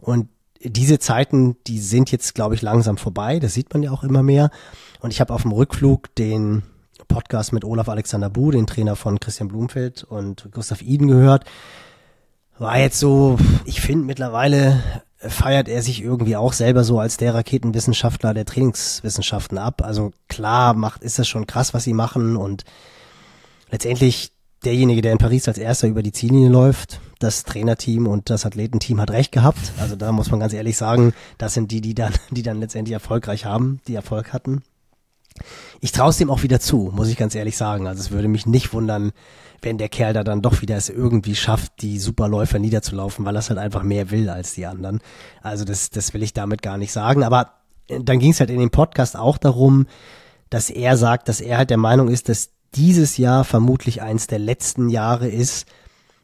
Und diese Zeiten, die sind jetzt, glaube ich, langsam vorbei. Das sieht man ja auch immer mehr. Und ich habe auf dem Rückflug den Podcast mit Olaf Alexander Bu, den Trainer von Christian Blumfeld und Gustav Iden gehört. War jetzt so, ich finde mittlerweile feiert er sich irgendwie auch selber so als der Raketenwissenschaftler der Trainingswissenschaften ab. Also klar macht, ist das schon krass, was sie machen und letztendlich derjenige, der in Paris als erster über die Ziellinie läuft, das Trainerteam und das Athletenteam hat recht gehabt. Also da muss man ganz ehrlich sagen, das sind die, die dann, die dann letztendlich erfolgreich haben, die Erfolg hatten. Ich traue es dem auch wieder zu, muss ich ganz ehrlich sagen. Also es würde mich nicht wundern, wenn der Kerl da dann doch wieder es irgendwie schafft, die Superläufer niederzulaufen, weil er es halt einfach mehr will als die anderen. Also das, das will ich damit gar nicht sagen. Aber äh, dann ging es halt in dem Podcast auch darum, dass er sagt, dass er halt der Meinung ist, dass dieses Jahr vermutlich eins der letzten Jahre ist,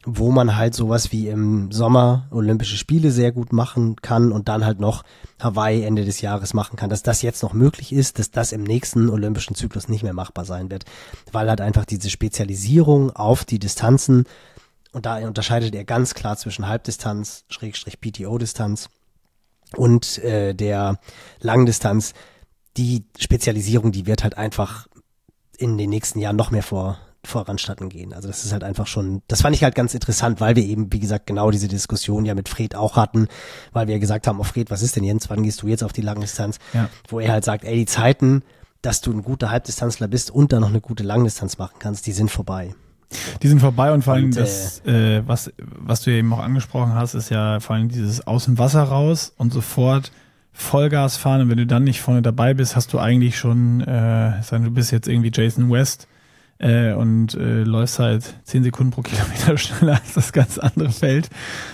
wo man halt sowas wie im Sommer Olympische Spiele sehr gut machen kann und dann halt noch Hawaii Ende des Jahres machen kann, dass das jetzt noch möglich ist, dass das im nächsten olympischen Zyklus nicht mehr machbar sein wird, weil halt einfach diese Spezialisierung auf die Distanzen und da unterscheidet er ganz klar zwischen Halbdistanz, Schrägstrich PTO-Distanz und äh, der Langdistanz. Die Spezialisierung, die wird halt einfach in den nächsten Jahren noch mehr vor, voranstatten gehen. Also das ist halt einfach schon, das fand ich halt ganz interessant, weil wir eben, wie gesagt, genau diese Diskussion ja mit Fred auch hatten, weil wir gesagt haben, oh Fred, was ist denn Jens, wann gehst du jetzt auf die Langdistanz? Ja. Wo er halt sagt, ey, die Zeiten, dass du ein guter Halbdistanzler bist und dann noch eine gute Langdistanz machen kannst, die sind vorbei. Die sind vorbei und vor allem Und, das, äh, was, was du ja eben auch angesprochen hast, ist ja vor allem dieses aus dem Wasser raus und sofort Vollgas fahren. Und wenn du dann nicht vorne dabei bist, hast du eigentlich schon, äh, sagen du bist jetzt irgendwie Jason West äh, und äh, läufst halt 10 Sekunden pro Kilometer schneller als das ganz andere Feld,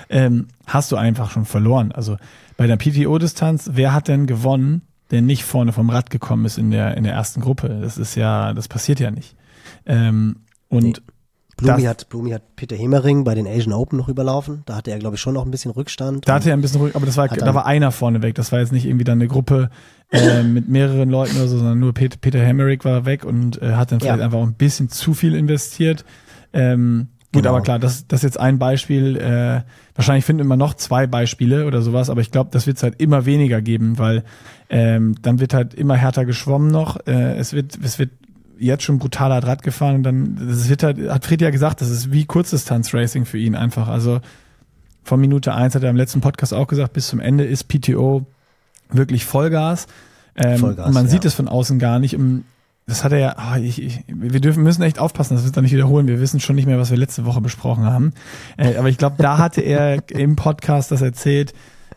ähm, hast du einfach schon verloren. Also bei der PTO-Distanz, wer hat denn gewonnen, der nicht vorne vom Rad gekommen ist in der, in der ersten Gruppe? Das ist ja, das passiert ja nicht. Ähm, und Nee. Blumi Das- hat, Blumi hat Peter Hemering bei den Asian Open noch überlaufen. Da hatte er, glaube ich, schon noch ein bisschen Rückstand. Da hatte er ein bisschen ruhig, aber das war, da war einer vorne weg. Das war jetzt nicht irgendwie dann eine Gruppe äh, mit mehreren Leuten oder so, sondern nur Peter, Peter Hemmerich war weg und äh, hat dann vielleicht Ja. einfach auch ein bisschen zu viel investiert. Ähm, gut, Genau. aber klar, das, das ist jetzt ein Beispiel. Äh, wahrscheinlich finden wir noch zwei Beispiele oder sowas, aber ich glaube, das wird es halt immer weniger geben, weil ähm, dann wird halt immer härter geschwommen noch. Äh, es wird, es wird jetzt schon brutaler Rad gefahren und dann, das wird halt, hat Fred ja gesagt, das ist wie Kurzdistanz-Racing für ihn einfach. Also von Minute eins hat er im letzten Podcast auch gesagt, bis zum Ende ist PTO wirklich Vollgas. Ähm, Vollgas, und man ja. sieht es von außen gar nicht. Und Das hat er ja, ah, ich, ich, wir dürfen, müssen echt aufpassen, dass wir es da nicht wiederholen. Wir wissen schon nicht mehr, was wir letzte Woche besprochen haben. Äh, aber ich glaube, da hatte er im Podcast das erzählt,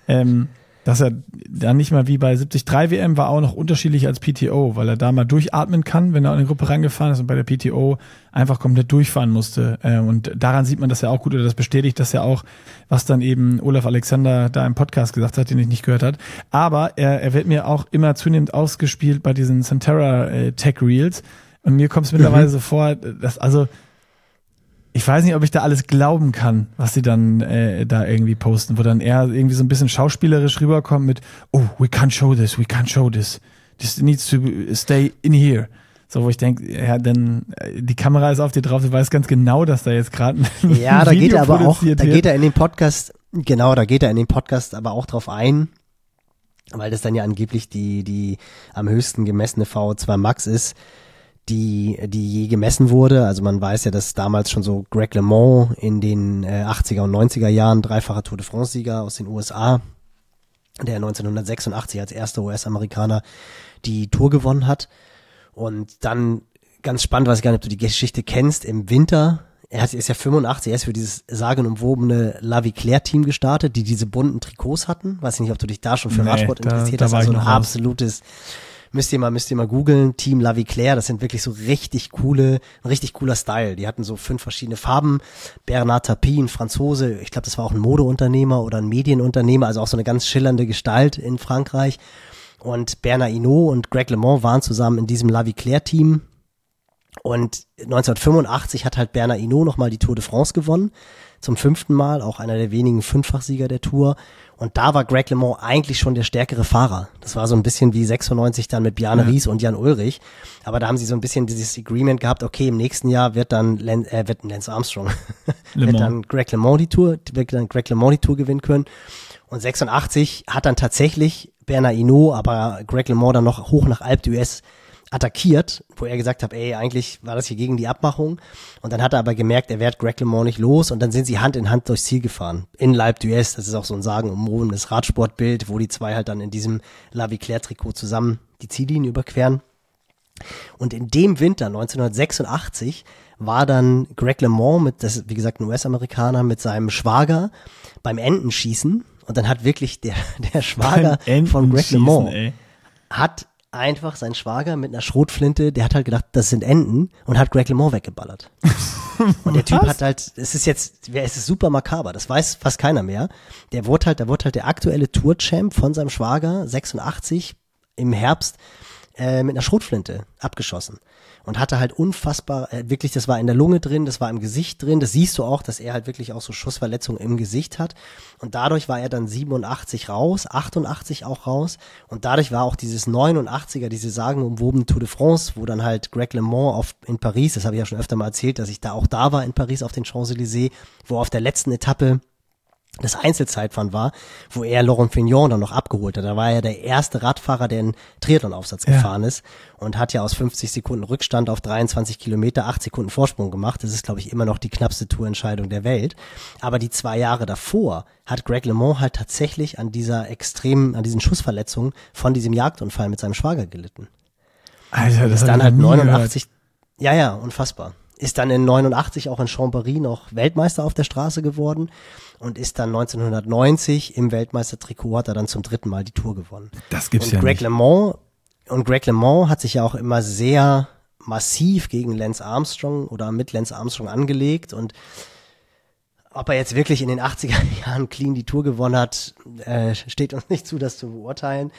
ähm, dass er dann nicht mal wie bei 73 WM war auch noch unterschiedlich als PTO, weil er da mal durchatmen kann, wenn er in eine Gruppe reingefahren ist und bei der PTO einfach komplett durchfahren musste. Äh, Und daran sieht man das ja auch gut oder das bestätigt das ja auch, was dann eben Olaf Alexander da im Podcast gesagt hat, den ich nicht gehört hat. Aber er, er wird mir auch immer zunehmend ausgespielt bei diesen Centera äh, Tech Reels. Und mir kommt es mittlerweile so vor, dass also ich weiß nicht, ob ich da alles glauben kann, was sie dann äh, da irgendwie posten, wo dann er irgendwie so ein bisschen schauspielerisch rüberkommt mit, oh, we can't show this, we can't show this. This needs to stay in here. So, wo ich denke, ja, dann äh, die Kamera ist auf dir drauf, du weißt ganz genau, dass da jetzt gerade ein Ja, da geht Video er aber auch, da geht er in den Podcast, genau, da geht er in den Podcast aber auch drauf ein, weil das dann ja angeblich die, die am höchsten gemessene VO2 Max ist, die, die je gemessen wurde. Also man weiß ja, dass damals schon so Greg LeMond in den äh, 80er und 90er Jahren dreifacher Tour de France-Sieger aus den USA, der 1986 als erster US-Amerikaner die Tour gewonnen hat. Und dann ganz spannend, weiß ich gar nicht, ob du die Geschichte kennst, im Winter, er ist ja 85, er ist für dieses sagenumwobene La Viclair-Team gestartet, die diese bunten Trikots hatten. Weiß ich nicht, ob du dich da schon für Nee, Radsport da- interessiert da hast. war Also ein absolutes, müsst ihr mal, müsst ihr mal googeln, Team La Viclair, das sind wirklich so richtig coole, ein richtig cooler Style. Die hatten so fünf verschiedene Farben. Bernard Tapie, ein Franzose, ich glaube, das war auch ein Modeunternehmer oder ein Medienunternehmer, also auch so eine ganz schillernde Gestalt in Frankreich. Und Bernard Hinault und Greg LeMond waren zusammen in diesem La Viclair-Team. Und 1985 hat halt Bernard Hinault nochmal die Tour de France gewonnen. Zum fünften Mal, auch einer der wenigen Fünffachsieger der Tour. Und da war Greg LeMond eigentlich schon der stärkere Fahrer. Das war so ein bisschen wie 96 dann mit Bjarne Ja. Ries und Jan Ulrich. Aber da haben sie so ein bisschen dieses Agreement gehabt, okay, im nächsten Jahr wird dann Len, äh, wird Lance Armstrong, wird dann Greg LeMond die Tour, wird dann Greg LeMond die Tour gewinnen können. Und 86 hat dann tatsächlich Bernard Hinault, aber Greg LeMond dann noch hoch nach Alpe d'Huez attackiert, wo er gesagt hat, ey, eigentlich war das hier gegen die Abmachung. Und dann hat er aber gemerkt, er wird Greg LeMond nicht los und dann sind sie Hand in Hand durchs Ziel gefahren. In Alpe d'Huez, das ist auch so ein sagenumwobenes Radsportbild, wo die zwei halt dann in diesem La Viclair-Trikot zusammen die Ziellinie überqueren. Und in dem Winter 1986 war dann Greg LeMond mit, das ist wie gesagt ein US-Amerikaner, mit seinem Schwager beim Entenschießen. Und dann hat wirklich der, der Schwager von Greg LeMond hat einfach sein Schwager mit einer Schrotflinte, der hat halt gedacht, das sind Enten und hat Greg LeMond weggeballert. und der Typ Was? hat halt, es ist jetzt, es ist super makaber, das weiß fast keiner mehr. Der wurde halt, der wurde halt der aktuelle Tour-Champ von seinem Schwager, 86, im Herbst äh, mit einer Schrotflinte abgeschossen und hatte halt unfassbar, äh, wirklich, das war in der Lunge drin, das war im Gesicht drin, das siehst du auch, dass er halt wirklich auch so Schussverletzungen im Gesicht hat und dadurch war er dann 87 raus, 88 auch raus und dadurch war auch dieses 89er, diese sagenumwobene Tour de France, wo dann halt Greg LeMond auf, in Paris, das habe ich ja schon öfter mal erzählt, dass ich da auch da war in Paris auf den Champs-Élysées, wo auf der letzten Etappe das Einzelzeitfahren war, wo er Laurent Fignon dann noch abgeholt hat. Da war er der erste Radfahrer, der einen Triathlon-Aufsatz Ja. gefahren ist und hat ja aus 50 Sekunden Rückstand auf 23 Kilometer 8 Sekunden Vorsprung gemacht. Das ist, glaube ich, immer noch die knappste Tourentscheidung der Welt. Aber die zwei Jahre davor hat Greg LeMond halt tatsächlich an dieser extremen, an diesen Schussverletzungen von diesem Jagdunfall mit seinem Schwager gelitten Alter, das ist dann halt noch nie 89, ja, ja, unfassbar. Ist dann in 89 auch in Chambéry noch Weltmeister auf der Straße geworden und ist dann 1990 im Weltmeistertrikot hat er dann zum dritten Mal die Tour gewonnen. Das gibt's Und ja Greg nicht. LeMond und Greg LeMond hat sich ja auch immer sehr massiv gegen Lance Armstrong oder mit Lance Armstrong angelegt und ob er jetzt wirklich in den 80er Jahren clean die Tour gewonnen hat, äh, steht uns nicht zu, das zu beurteilen.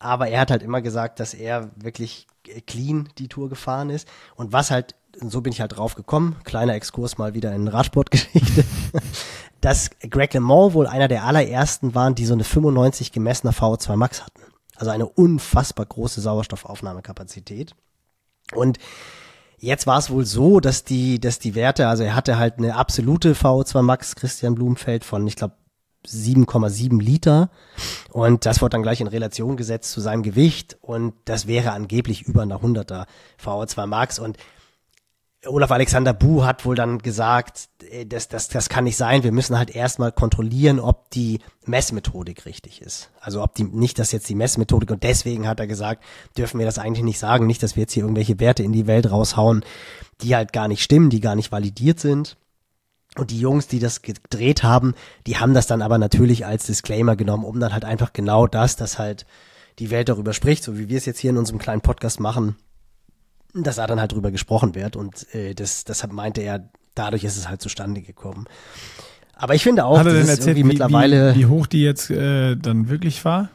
Aber er hat halt immer gesagt, dass er wirklich clean die Tour gefahren ist. Und was halt, so bin ich halt drauf gekommen, kleiner Exkurs mal wieder in Radsportgeschichte, dass Greg LeMond wohl einer der allerersten waren, die so eine 95 gemessene VO2 Max hatten. Also eine unfassbar große Sauerstoffaufnahmekapazität. Und Jetzt war es wohl so, dass die, dass die Werte, also er hatte halt eine absolute VO2 Max Christian Blumenfeld von, ich glaube, 7,7 Liter. Und das wurde dann gleich in Relation gesetzt zu seinem Gewicht. Und das wäre angeblich über einer 100er VO2 Max. Und Olaf Alexander Bu hat wohl dann gesagt, äh, das, das, das kann nicht sein. Wir müssen halt erstmal kontrollieren, ob die Messmethodik richtig ist. Also ob die, nicht, dass jetzt die Messmethodik und deswegen hat er gesagt, dürfen wir das eigentlich nicht sagen. Nicht, dass wir jetzt hier irgendwelche Werte in die Welt raushauen, die halt gar nicht stimmen, die gar nicht validiert sind. Und die Jungs, die das gedreht haben, die haben das dann aber natürlich als Disclaimer genommen, um dann halt einfach genau das, dass halt die Welt darüber spricht, so wie wir es jetzt hier in unserem kleinen Podcast machen, dass da dann halt drüber gesprochen wird und äh, das, deshalb meinte er, dadurch ist es halt zustande gekommen. Aber ich finde auch, Hat das denn ist erzählt, irgendwie wie, mittlerweile, wie, wie hoch die jetzt äh, dann wirklich war?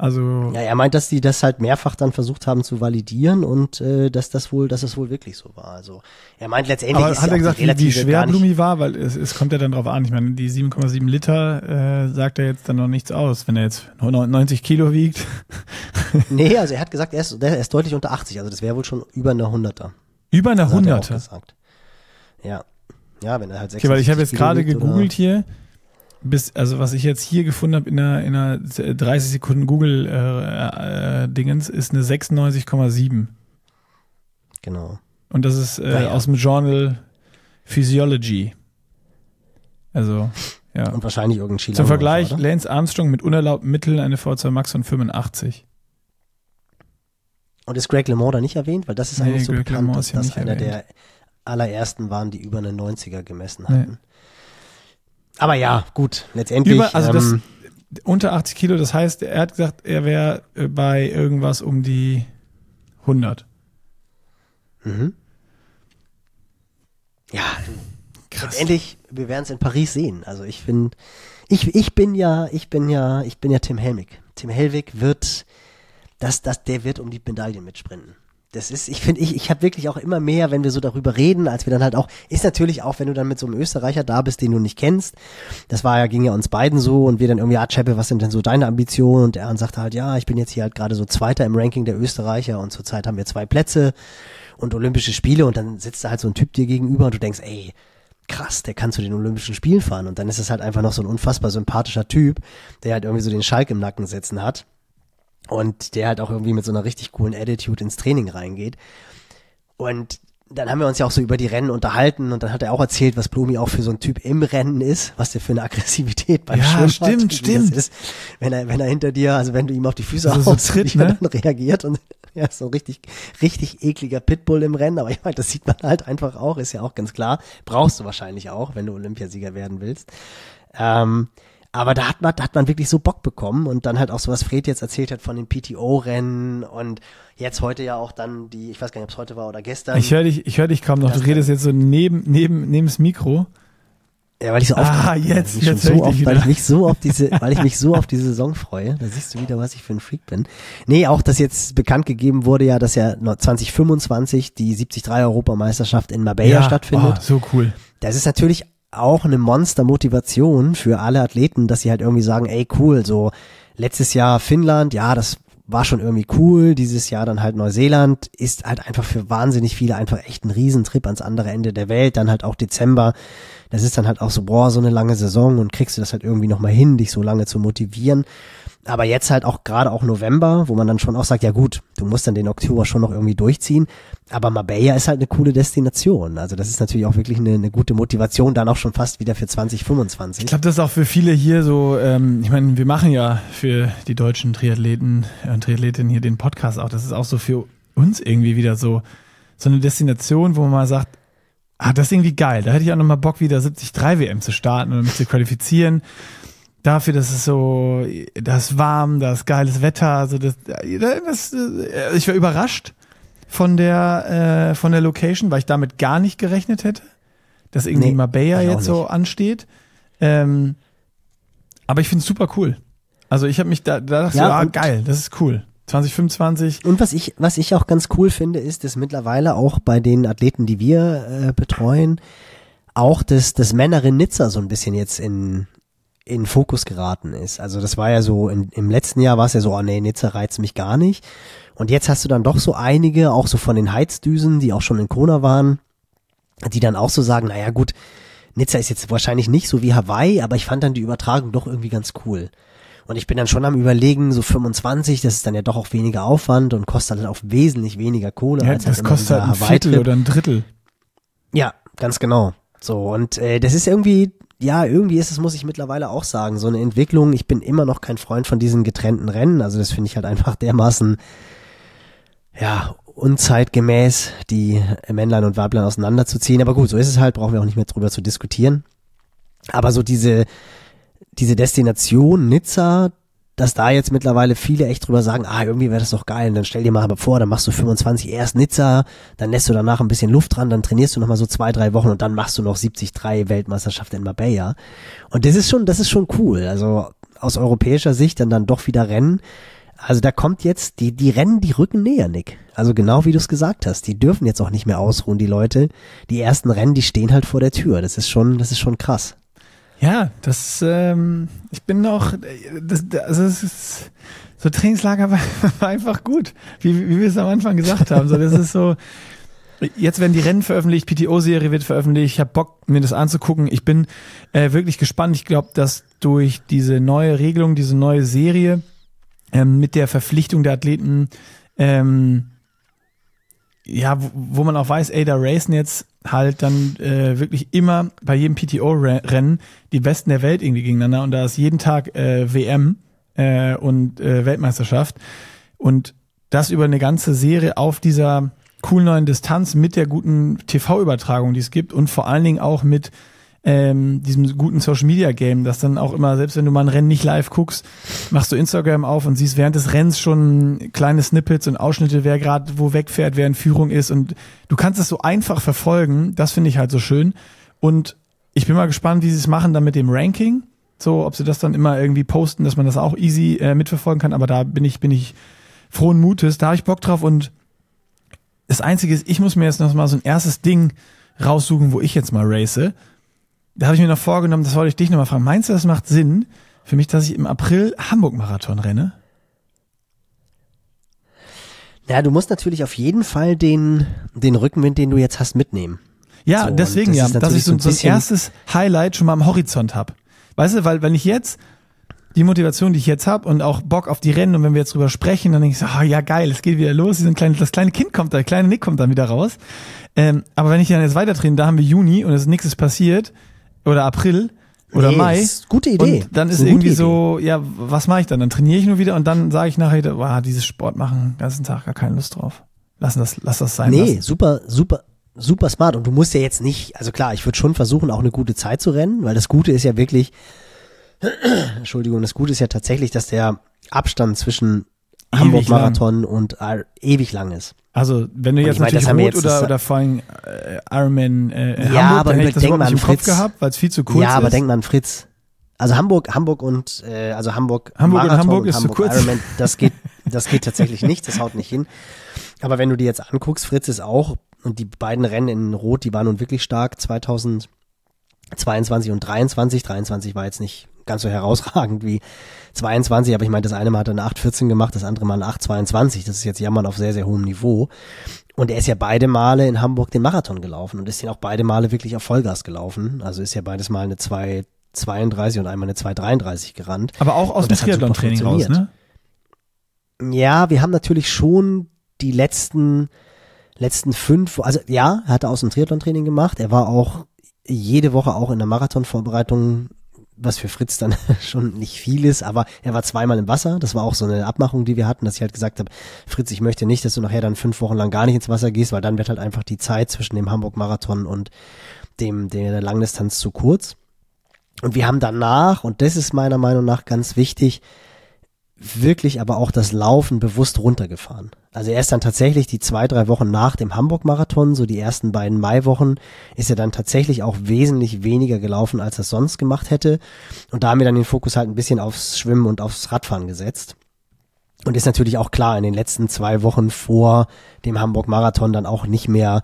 Also, ja, er meint, dass die das halt mehrfach dann versucht haben zu validieren und äh, dass das wohl, dass es wohl wirklich so war. Also er meint letztendlich aber ist hat er gesagt, wie, wie schwer Blumi war? Weil es, es kommt ja dann drauf an. Ich meine, die 7,7 Liter äh, sagt er jetzt dann noch nichts aus. Wenn er jetzt 90 Kilo wiegt. Nee, also er hat gesagt, er ist, er ist deutlich unter 80, also das wäre wohl schon über eine 100er. Über eine Das hat er auch 100er. gesagt. Ja. Ja, wenn er halt Okay, weil ich habe jetzt 76 Kilo gerade wiegt oder- gegoogelt hier, bis, also was ich jetzt hier gefunden habe in einer, in einer 30 Sekunden Google äh, äh, Dingens, ist eine 96,7. Genau. Und das ist äh, Naja. aus dem Journal Physiology. Also, ja. Und wahrscheinlich irgendein Chile. Zum Vergleich, Lance Armstrong mit unerlaubten Mitteln eine V2 Max von 85. Und ist Greg LeMond da nicht erwähnt? Weil das ist Nee, eigentlich so Greg bekannt, dass ja das einer erwähnt. der allerersten waren, die über eine 90er gemessen Nee. Aber ja, gut, letztendlich. Über, also das, ähm, unter 80 Kilo, das heißt, er hat gesagt, er wäre äh, bei irgendwas um die 100. mhm. Ja, Krass. letztendlich, wir werden es in Paris sehen. Also ich finde, ich, ich bin ja, ich bin ja, ich bin ja Tim Helmig. Tim Helwig wird, das, das, der wird um die Medaillen mitsprinten. Das ist, ich finde, ich, ich habe wirklich auch immer mehr, wenn wir so darüber reden, als wir dann halt auch, ist natürlich auch, wenn du dann mit so einem Österreicher da bist, den du nicht kennst. Das war ja, ging ja uns beiden so und wir dann irgendwie, ah, Cheppe, was sind denn so deine Ambitionen? Und er dann sagte halt, ja, ich bin jetzt hier halt gerade so Zweiter im Ranking der Österreicher und zurzeit haben wir zwei Plätze und Olympische Spiele und dann sitzt da halt so ein Typ dir gegenüber und du denkst, ey, krass, der kann zu den Olympischen Spielen fahren und dann ist es halt einfach noch so ein unfassbar sympathischer Typ, der halt irgendwie so den Schalk im Nacken sitzen hat und der halt auch irgendwie mit so einer richtig coolen Attitude ins Training reingeht. Und dann haben wir uns ja auch so über die Rennen unterhalten und dann hat er auch erzählt, was Blumi auch für so ein Typ im Rennen ist, was der für eine Aggressivität beim Ja, Schwimmen stimmt, hat, stimmt. Ist, wenn er, wenn er hinter dir, also wenn du ihm auf die Füße Also so haust, tritt, wie er ne? dann reagiert und ja, so ein richtig, richtig ekliger Pitbull im Rennen, aber ich meine, das sieht man halt einfach auch, ist ja auch ganz klar. Brauchst du wahrscheinlich auch, wenn du Olympiasieger werden willst. Ähm, aber da hat man, da hat man wirklich so Bock bekommen und dann halt auch so, was Fred jetzt erzählt hat von den PTO-Rennen und jetzt heute ja auch dann die, ich weiß gar nicht, ob es heute war oder gestern. Ich höre dich, ich höre dich kaum noch. Du redest jetzt so neben, neben, neben das Mikro. Ja, weil ich so Ah, aufgeregt bin, jetzt- ich, jetzt so dich weil ich mich so auf diese, weil ich mich so auf diese Saison freue. Da siehst du wieder, was ich für ein Freak bin. Nee, auch, dass jetzt bekannt gegeben wurde ja, dass ja noch 2025 die 73 Europameisterschaft in Marbella stattfindet. Oh, so cool. Das ist natürlich auch eine Monster-Motivation für alle Athleten, dass sie halt irgendwie sagen, ey cool, so letztes Jahr Finnland, ja, das war schon irgendwie cool, dieses Jahr dann halt Neuseeland, ist halt einfach für wahnsinnig viele einfach echt ein Riesentrip ans andere Ende der Welt, dann halt auch Dezember, das ist dann halt auch so, boah, so eine lange Saison und kriegst du das halt irgendwie nochmal hin, dich so lange zu motivieren. Aber jetzt halt auch gerade auch November, wo man dann schon auch sagt, ja gut, du musst dann den Oktober schon noch irgendwie durchziehen. Aber Marbella ist halt eine coole Destination. Also das ist natürlich auch wirklich eine, eine gute Motivation, dann auch schon fast wieder für 2025. Ich glaube, das ist auch für viele hier so, ähm, ich meine, wir machen ja für die deutschen Triathleten und Triathletinnen hier den Podcast auch. Das ist auch so für uns irgendwie wieder so, so eine Destination, wo man mal sagt, ah, das ist irgendwie geil. Da hätte ich auch nochmal Bock, wieder 73 WM zu starten und mich zu qualifizieren. Dafür, dass es so, da ist warm, da ist geiles Wetter, also das, das, ich war überrascht von der, äh, von der Location, weil ich damit gar nicht gerechnet hätte, dass irgendwie Nee, Marbella jetzt so ansteht. Ähm, aber ich finde es super cool. Also ich habe mich da, da dachte Ja, so, ah, geil, das ist cool. 2025. Und was ich, was ich auch ganz cool finde, ist, dass mittlerweile auch bei den Athleten, die wir äh, betreuen, auch das, das Männerin Nizza so ein bisschen jetzt in, in Fokus geraten ist. Also das war ja so, in, im letzten Jahr war es ja so, oh nee, Nizza reizt mich gar nicht. Und jetzt hast du dann doch so einige, auch so von den Heizdüsen, die auch schon in Kona waren, die dann auch so sagen, naja gut, Nizza ist jetzt wahrscheinlich nicht so wie Hawaii, aber ich fand dann die Übertragung doch irgendwie ganz cool. Und ich bin dann schon am überlegen, so 25, das ist dann ja doch auch weniger Aufwand und kostet dann auch wesentlich weniger Kohle Ja, als halt das immer kostet halt ein Viertel oder ein Drittel. Ja, ganz genau. So, und äh, das ist irgendwie, ja, irgendwie ist es, muss ich mittlerweile auch sagen, so eine Entwicklung. Ich bin immer noch kein Freund von diesen getrennten Rennen. Also das finde ich halt einfach dermaßen, ja, unzeitgemäß, die Männlein und Weiblein auseinanderzuziehen. Aber gut, so ist es halt, brauchen wir auch nicht mehr drüber zu diskutieren. Aber so diese, diese Destination Nizza, dass da jetzt mittlerweile viele echt drüber sagen, ah, irgendwie wäre das doch geil. Und dann stell dir mal vor, dann machst du 25 erst Nizza, dann lässt du danach ein bisschen Luft dran, dann trainierst du nochmal so zwei, drei Wochen und dann machst du noch 73 Weltmeisterschaft in Marbella. Und das ist schon, das ist schon cool. Also aus europäischer Sicht dann dann doch wieder Rennen. Also da kommt jetzt, die, die Rennen, die rücken näher, Nick. Also genau wie du es gesagt hast. Die dürfen jetzt auch nicht mehr ausruhen, die Leute. Die ersten Rennen, die stehen halt vor der Tür. Das ist schon, das ist schon krass. Ja, das, ähm, ich bin noch, das, das, also es ist, so Trainingslager war, war einfach gut, wie, wie wir es am Anfang gesagt haben. So, das ist so, jetzt werden die Rennen veröffentlicht, PTO-Serie wird veröffentlicht, ich habe Bock, mir das anzugucken. Ich bin äh, wirklich gespannt. Ich glaube, dass durch diese neue Regelung, diese neue Serie ähm, mit der Verpflichtung der Athleten, ähm, ja, wo, wo man auch weiß, ey, da racen jetzt halt dann äh, wirklich immer bei jedem PTO-Rennen die Besten der Welt irgendwie gegeneinander. Und da ist jeden Tag äh, WM äh, und äh, Weltmeisterschaft. Und das über eine ganze Serie auf dieser coolen neuen Distanz mit der guten TV-Übertragung, die es gibt. Und vor allen Dingen auch mit ähm, diesem guten Social Media Game, das dann auch immer, selbst wenn du mal ein Rennen nicht live guckst, machst du Instagram auf und siehst während des Rennens schon kleine Snippets und Ausschnitte, wer gerade wo wegfährt, wer in Führung ist und du kannst es so einfach verfolgen. Das finde ich halt so schön. Und ich bin mal gespannt, wie sie es machen dann mit dem Ranking. So, ob sie das dann immer irgendwie posten, dass man das auch easy äh, mitverfolgen kann. Aber da bin ich, bin ich frohen Mutes. Da habe ich Bock drauf und das Einzige ist, ich muss mir jetzt noch mal so ein erstes Ding raussuchen, wo ich jetzt mal race. Da habe ich mir noch vorgenommen, das wollte ich dich noch mal fragen. Meinst du, das macht Sinn für mich, dass ich im April Hamburg-Marathon renne? Ja, du musst natürlich auf jeden Fall den, den Rückenwind, den du jetzt hast, mitnehmen. Ja, So, deswegen das ja, dass ich so, so ein erstes Highlight schon mal am Horizont hab. Weißt du, weil wenn ich jetzt die Motivation, die ich jetzt hab und auch Bock auf die Rennen und wenn wir jetzt drüber sprechen, dann denke ich so, ah, ja geil, es geht wieder los, kleine, das kleine Kind kommt da, der kleine Nick kommt dann wieder raus. Ähm, aber wenn ich dann jetzt weiter trainiere, da haben wir Juni und es ist nichts ist passiert oder April oder Nee, Mai. gute Idee. Und dann ist ist irgendwie so, ja, was mache ich dann? Dann trainiere ich nur wieder und dann sage ich nachher, wow, dieses Sport machen, den ganzen Tag gar keine Lust drauf. Lass das, lass das sein. Nee, lassen. super, super, super smart. Und du musst ja jetzt nicht, also klar, ich würde schon versuchen, auch eine gute Zeit zu rennen, weil das Gute ist ja wirklich, Entschuldigung, das Gute ist ja tatsächlich, dass der Abstand zwischen Hamburg-Marathon und äh, ewig lang ist. Also, wenn du Und jetzt meine, natürlich wir Rot jetzt- oder, oder vor allem äh, Ironman äh, Ja, Hamburg, aber dann hätte ich das denk mal an Kopf Fritz. gehabt, weil es viel zu kurz ja, aber ist. denk mal an Fritz. Also Hamburg, Hamburg und äh, also Hamburg, Hamburg und Marathon Hamburg ist zu kurz. Ironman, das geht, das geht tatsächlich nicht, das haut nicht hin. Aber wenn du dir jetzt anguckst, Fritz ist auch und die beiden Rennen in Rot, die waren nun wirklich stark 2022 und 23. 23 war jetzt nicht ganz so herausragend wie 22, aber ich meine, das eine Mal hat er eine 8,14 gemacht, das andere Mal eine 8,22. Das ist jetzt Jammern auf sehr, sehr hohem Niveau. Und er ist ja beide Male in Hamburg den Marathon gelaufen und ist den auch beide Male wirklich auf Vollgas gelaufen. Also ist ja beides Mal eine 2,32 und einmal eine 2,33 gerannt. aber auch aus dem Triathlon-Training raus, ne? Ja, wir haben natürlich schon die letzten, letzten fünf, also ja, er hatte aus dem Triathlon-Training gemacht. Er war auch jede Woche auch in der Marathonvorbereitung, was für Fritz dann schon nicht viel ist, aber er war zweimal im Wasser. Das war auch so eine Abmachung, die wir hatten, dass ich halt gesagt habe, Fritz, ich möchte nicht, dass du nachher dann fünf Wochen lang gar nicht ins Wasser gehst, weil dann wird halt einfach die Zeit zwischen dem Hamburg-Marathon und dem, der Langdistanz zu kurz. Und wir haben danach, und das ist meiner Meinung nach ganz wichtig, wirklich aber auch das Laufen bewusst runtergefahren. Also er ist dann tatsächlich die zwei, drei Wochen nach dem Hamburg-Marathon, so die ersten beiden Maiwochen, ist er dann tatsächlich auch wesentlich weniger gelaufen, als er sonst gemacht hätte. Und da haben wir dann den Fokus halt ein bisschen aufs Schwimmen und aufs Radfahren gesetzt. Und ist natürlich auch klar, in den letzten zwei Wochen vor dem Hamburg-Marathon dann auch nicht mehr,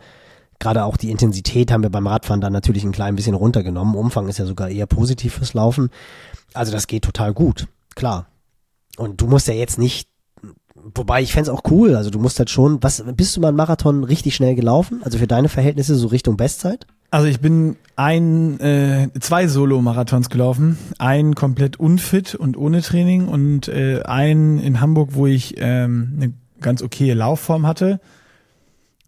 gerade auch die Intensität haben wir beim Radfahren dann natürlich ein klein bisschen runtergenommen. Umfang ist ja sogar eher positiv fürs Laufen. Also das geht total gut, klar. Und du musst ja jetzt nicht, wobei ich fänd's auch cool, also du musst halt schon, was, bist du mal einen Marathon richtig schnell gelaufen? Also für deine Verhältnisse so Richtung Bestzeit? Also ich bin ein, äh, zwei Solo-Marathons gelaufen. Einen komplett unfit und ohne Training und äh, einen in Hamburg, wo ich ähm, eine ganz okaye Laufform hatte.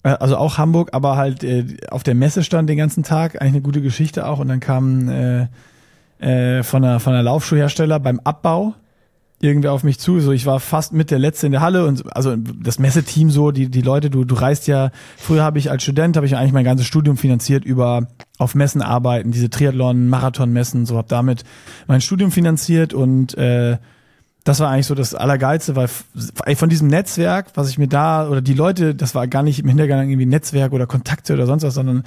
Äh, also auch Hamburg, aber halt äh, auf der Messe stand den ganzen Tag. Eigentlich eine gute Geschichte auch. Und dann kam äh, äh, von einer, von einer Laufschuhhersteller beim Abbau irgendwer auf mich zu. So, ich war fast mit der Letzte in der Halle und also das Messeteam so, die, die Leute, du, du reist ja, früher habe ich als Student, habe ich eigentlich mein ganzes Studium finanziert über auf Messen arbeiten, diese Triathlon, Marathon-Messen, so habe damit mein Studium finanziert und äh, das war eigentlich so das Allergeilste, weil von diesem Netzwerk, was ich mir da, oder die Leute, das war gar nicht im Hintergrund irgendwie Netzwerk oder Kontakte oder sonst was, sondern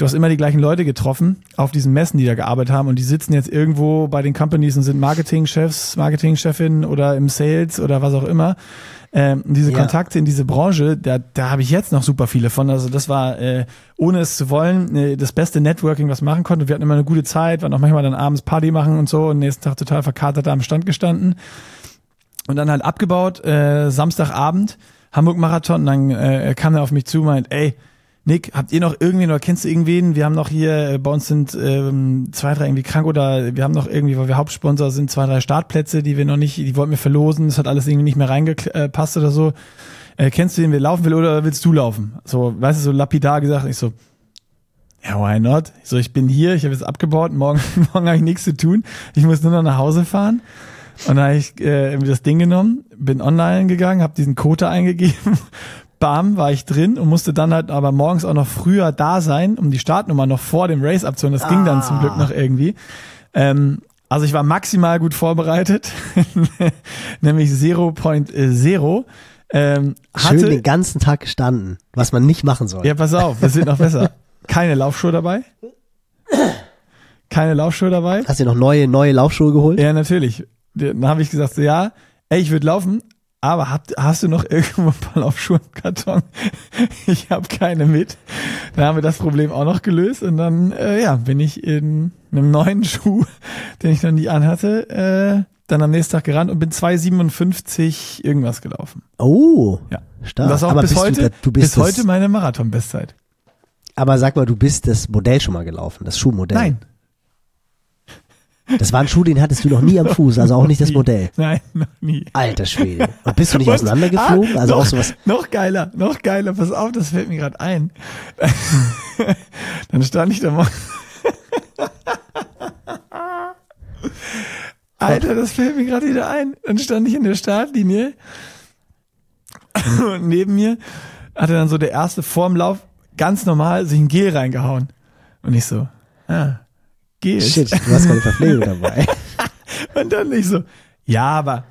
du hast immer die gleichen Leute getroffen auf diesen Messen, die da gearbeitet haben und die sitzen jetzt irgendwo bei den Companies und sind Marketingchefs, Marketingchefin oder im Sales oder was auch immer. Ähm, und diese Ja. Kontakte in diese Branche, da, da habe ich jetzt noch super viele von. Also das war, äh, ohne es zu wollen, äh, das beste Networking, was man machen konnte. Wir hatten immer eine gute Zeit, waren auch manchmal dann abends Party machen und so und nächsten Tag total verkatert da am Stand gestanden. Und dann halt abgebaut, äh, Samstagabend, Hamburg-Marathon, und dann äh, kam er auf mich zu und meint, ey, Nick, habt ihr noch irgendwen oder kennst du irgendwen? Wir haben noch hier, äh, bei uns sind ähm, zwei, drei irgendwie krank oder wir haben noch irgendwie, weil wir Hauptsponsor sind, zwei, drei Startplätze, die wir noch nicht, die wollten wir verlosen, das hat alles irgendwie nicht mehr reingepasst oder so. Äh, kennst du den, wer laufen will oder willst du laufen? So, weißt du, so lapidar gesagt, ich so, ja, why not? Ich so, ich bin hier, ich habe jetzt abgebaut, morgen, morgen habe ich nichts zu tun, ich muss nur noch nach Hause fahren. Und dann habe ich äh, das Ding genommen, bin online gegangen, habe diesen Code eingegeben, bam, war ich drin und musste dann halt aber morgens auch noch früher da sein, um die Startnummer noch vor dem Race abzuholen. Das ging dann zum Glück noch irgendwie. Ähm, also ich war maximal gut vorbereitet, nämlich 0.0. Ähm, Schön den hatte, ganzen Tag gestanden, was man nicht machen soll. ja, pass auf, wir sind noch besser. Keine Laufschuhe dabei. Keine Laufschuhe dabei. Hast du dir noch neue, neue Laufschuhe geholt? Ja, natürlich. Dann habe ich gesagt, so, ja, ey, ich würde laufen, aber habt, hast du noch irgendwo ein paar Laufschuhe im Karton? ich habe keine mit. Dann haben wir das Problem auch noch gelöst und dann, äh, ja, bin ich in einem neuen Schuh, den ich noch nie anhatte, äh, dann am nächsten Tag gerannt und bin 2,57 irgendwas gelaufen. Oh, Ja. stark. Und das auch aber bis heute, du, da- du bist bis heute meine Marathon-Bestzeit. Aber sag mal, du bist das Modell schon mal gelaufen, das Schuhmodell. Nein. Das war ein Schuh, den hattest du noch nie am Fuß, also auch nicht das Nie. Modell. Nein, noch nie. Alter Schwede. Und bist du nicht auseinandergeflogen? Ah, also noch, auch sowas. Noch geiler, noch geiler. Pass auf, das fällt mir gerade ein. Dann stand ich da mal. Alter, das fällt mir gerade wieder ein. Dann stand ich in der Startlinie und neben mir hatte dann so der erste vorm Lauf ganz normal sich ein Gel reingehauen. Und ich so, ah, Gel. Shit, du hast keine Verpflegung dabei. Und dann ich so, ja, aber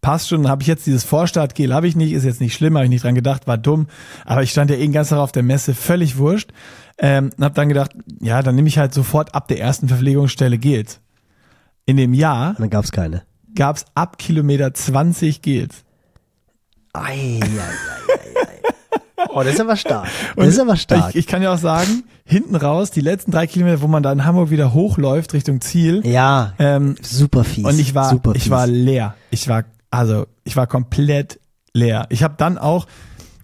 passt schon, habe ich jetzt dieses Vorstartgel, habe ich nicht, ist jetzt nicht schlimm, habe ich nicht dran gedacht, war dumm, aber ich stand ja eh den ganzen Tag auf der Messe, völlig wurscht, ähm, und habe dann gedacht, ja, dann nehme ich halt sofort ab der ersten Verpflegungsstelle Gels. In dem Jahr Und dann gab's keine. gab es ab Kilometer 20 Gels. Ei, ei, ei. Oh, das ist aber stark. Das ist aber stark. Ich, ich kann ja auch sagen, hinten raus, die letzten drei Kilometer, wo man da in Hamburg wieder hochläuft Richtung Ziel, ja, ähm, super fies. und ich war, super ich fies. war leer. Ich war, also, ich war komplett leer. Ich habe dann auch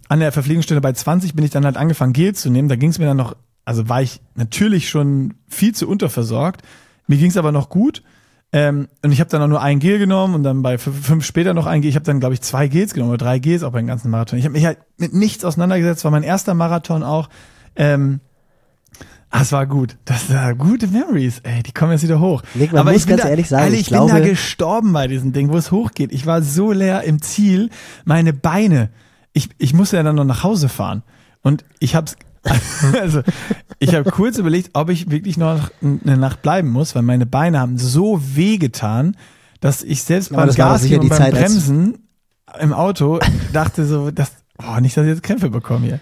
an der Verpflegungsstelle bei 20 bin ich dann halt angefangen, Gel zu nehmen. Da ging es mir dann noch, also war ich natürlich schon viel zu unterversorgt. Mir ging es aber noch gut. Ähm, und ich habe dann auch nur ein Gel genommen und dann bei fünf, später noch ein Gel. Ich habe dann, glaube ich, zwei Gels genommen oder drei Gels auch beim ganzen Marathon. Ich habe mich halt mit nichts auseinandergesetzt, war mein erster Marathon auch. Ähm, ah, es war gut. Das war gute Memories, ey, die kommen jetzt wieder hoch. Nick, man Aber muss ich ganz da, ehrlich sagen, Alter, ich ich, bin da glaube- gestorben bei diesem Ding, wo es hochgeht. Ich war so leer im Ziel, meine Beine. Ich, ich musste ja dann noch nach Hause fahren. Und ich hab's, also, ich habe kurz überlegt, ob ich wirklich noch eine Nacht bleiben muss, weil meine Beine haben so weh getan, dass ich selbst Aber beim Gas und beim Zeit, Bremsen im Auto dachte so, das, oh, nicht, dass ich jetzt Krämpfe bekomme hier.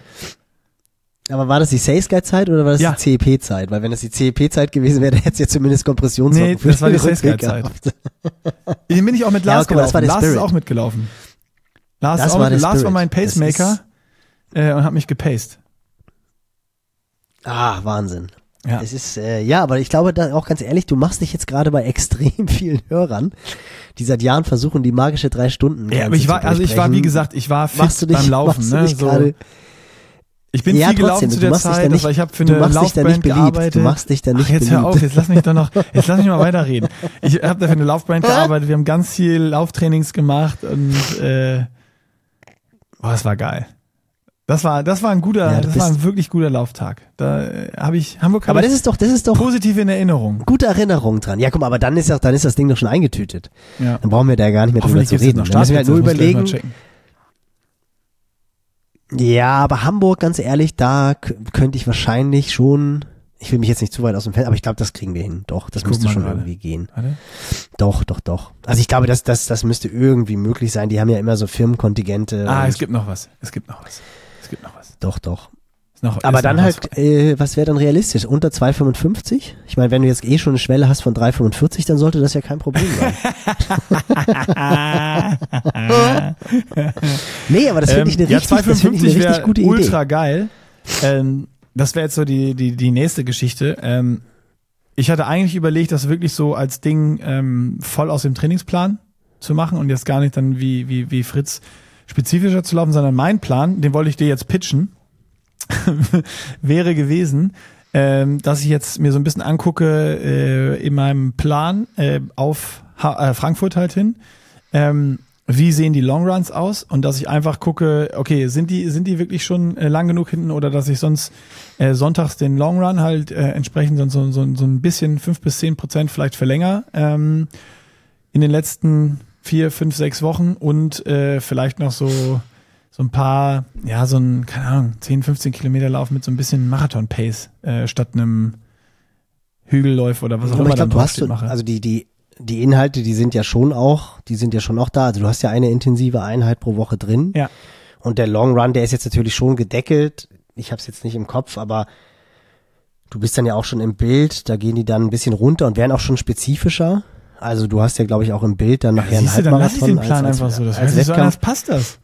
Aber war das die Sales Guide Zeit oder war das Ja. die CEP Zeit? Weil wenn das die CEP Zeit gewesen wäre, hätte es ja zumindest Kompressionssocken Nee, für das war die gehabt. Den bin ich auch mit Ja, Lars das gelaufen. Lars ist Spirit. auch mitgelaufen. Lars, Das ist auch war Lars war mein Pacemaker äh, und hat mich gepaced. Ah, Wahnsinn. Ja. Es ist, äh, ja, aber ich glaube da auch ganz ehrlich, du machst dich jetzt gerade bei extrem vielen Hörern, die seit Jahren versuchen, die magische drei Stunden Ja, aber ich war, also ich war, wie gesagt, ich war fit dich, beim Laufen. Ne? So, ich bin Ja, viel gelaufen trotzdem, zu du der machst dich da Zeit, nicht- ich habe für du eine machst dich da Laufband gearbeitet. du machst dich da nicht Ach, jetzt hör beliebt. auf, jetzt lass mich doch noch, jetzt lass mich mal weiterreden. Ich habe da für eine Laufband gearbeitet, wir haben ganz viel Lauftrainings gemacht und äh, boah, das war geil. Das war, das war ein guter, Ja, das war ein wirklich guter Lauftag. Da äh, habe ich Hamburg aber das ist doch, das ist doch positiv in Erinnerung. gute Erinnerung dran. Ja, guck mal, aber dann ist ja, dann ist das Ding doch schon eingetütet. Ja. Dann brauchen wir da gar nicht mehr drüber zu reden. noch Dann müssen wir halt nur überlegen. Ja, aber Hamburg, ganz ehrlich, da könnte ich wahrscheinlich schon, ich will mich jetzt nicht zu weit aus dem Feld, aber ich glaube, das kriegen wir hin. Doch, das Ich müsste schon gerade. irgendwie gehen. Warte. Doch, doch, doch. Also ich glaube, das, das, das müsste irgendwie möglich sein. Die haben ja immer so Firmenkontingente. Ah, es gibt noch was. Es gibt noch was. Gibt noch was. doch, doch. Noch, Aber dann noch was halt, äh, was wäre dann realistisch? Unter 2,55? Ich meine, wenn du jetzt eh schon eine Schwelle hast von 3,45, dann sollte das ja kein Problem sein. nee, aber das finde ich eine Ähm, ja, richtig, das finde ich 255 eine richtig wäre gute Idee. ultra geil. Ähm, das wäre jetzt so die, die, die nächste Geschichte. Ähm, ich hatte eigentlich überlegt, das wirklich so als Ding ähm, voll aus dem Trainingsplan zu machen und jetzt gar nicht dann wie, wie, wie Fritz spezifischer zu laufen, sondern mein Plan, den wollte ich dir jetzt pitchen, wäre gewesen, ähm, dass ich jetzt mir so ein bisschen angucke äh, in meinem Plan äh, auf ha äh, Frankfurt halt hin. Ähm, wie sehen die Longruns aus und dass ich einfach gucke, okay, sind die, sind die wirklich schon äh, lang genug hinten oder dass ich sonst äh, sonntags den Longrun halt äh, entsprechend so, so, so, ein bisschen fünf bis zehn Prozent vielleicht verlänger ähm, in den letzten vier, fünf, sechs Wochen und äh, vielleicht noch so so ein paar, ja, so ein, keine Ahnung, 10, 15 Kilometer Lauf mit so ein bisschen Marathon-Pace äh, statt einem Hügelläuf oder was auch Aber immer ich glaube, du hast mache. also die, die, die Inhalte, die sind ja schon auch, die sind ja schon auch da. Also du hast ja eine intensive Einheit pro Woche drin. Ja. Und der Long Run, der ist jetzt natürlich schon gedeckelt. Ich habe es jetzt nicht im Kopf, aber du bist dann ja auch schon im Bild. Da gehen die dann ein bisschen runter und werden auch schon spezifischer. Also du hast ja, glaube ich, auch im Bild dann nachher einen Siehst du, dann lass ich Halbmarathon den Plan als, als, einfach so. Das als sich so Wettkampf. passt das.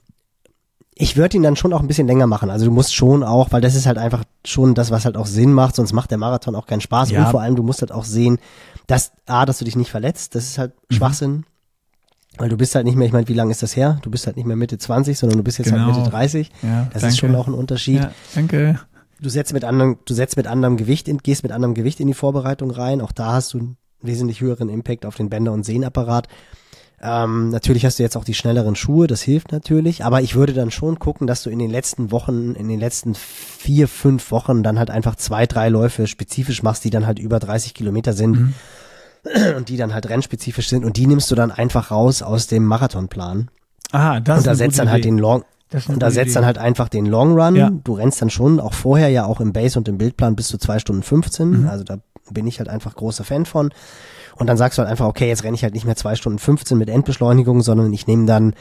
Ich würde ihn dann schon auch ein bisschen länger machen. Also du musst schon auch, weil das ist halt einfach schon das, was halt auch Sinn macht, sonst macht der Marathon auch keinen Spaß. Ja. Und vor allem, du musst halt auch sehen, dass, A, dass du dich nicht verletzt, das ist halt Mhm. Schwachsinn. Weil du bist halt nicht mehr, ich meine, wie lange ist das her? Du bist halt nicht mehr Mitte 20, sondern du bist jetzt halt Genau. Mitte 30. Ja, Das danke. ist schon auch ein Unterschied. Ja, danke. Du setzt mit anderem, du setzt mit anderem Gewicht in, gehst mit anderem Gewicht in die Vorbereitung rein. Auch da hast du einen wesentlich höheren Impact auf den Bänder- und Sehnapparat. Ähm, natürlich hast du jetzt auch die schnelleren Schuhe, das hilft natürlich, aber ich würde dann schon gucken, dass du in den letzten Wochen, in den letzten vier, fünf Wochen dann halt einfach zwei, drei Läufe spezifisch machst, die dann halt über 30 Kilometer sind Mhm. und die dann halt rennspezifisch sind und die nimmst du dann einfach raus aus dem Marathonplan. Aha, das Und da eine setzt dann halt Idee. den Long, und da setzt Idee. dann halt einfach den Long Run. Ja. Du rennst dann schon, auch vorher ja auch im Base und im Bildplan bis zu zwei Stunden 15. Mhm. Also da bin ich halt einfach großer Fan von. Und dann sagst du halt einfach, okay, jetzt renne ich halt nicht mehr zwei Stunden 15 mit Endbeschleunigung, sondern ich nehme dann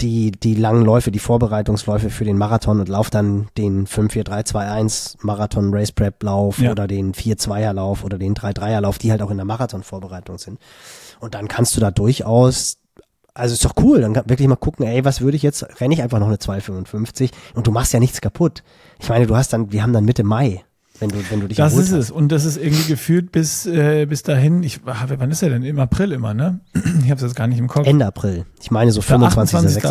die, die langen Läufe, die Vorbereitungsläufe für den Marathon und lauf dann den 5-4-3-2-1 Marathon Race Prep Lauf Ja. oder den 4-2er Lauf oder den 3-3er Lauf, die halt auch in der Marathon-Vorbereitung sind. Und dann kannst du da durchaus, also ist doch cool, dann wirklich mal gucken, ey, was würde ich jetzt, renne ich einfach noch eine 2,55 und du machst ja nichts kaputt. Ich meine, du hast dann, wir haben dann Mitte Mai, wenn du, wenn du dich Das ist hast. es. Und das ist irgendwie gefühlt bis, äh, bis dahin, ich, ah, wann ist er denn? Im April immer, ne? Ich hab's jetzt gar nicht im Kopf. Ende April. Ich meine so Der 25., 28.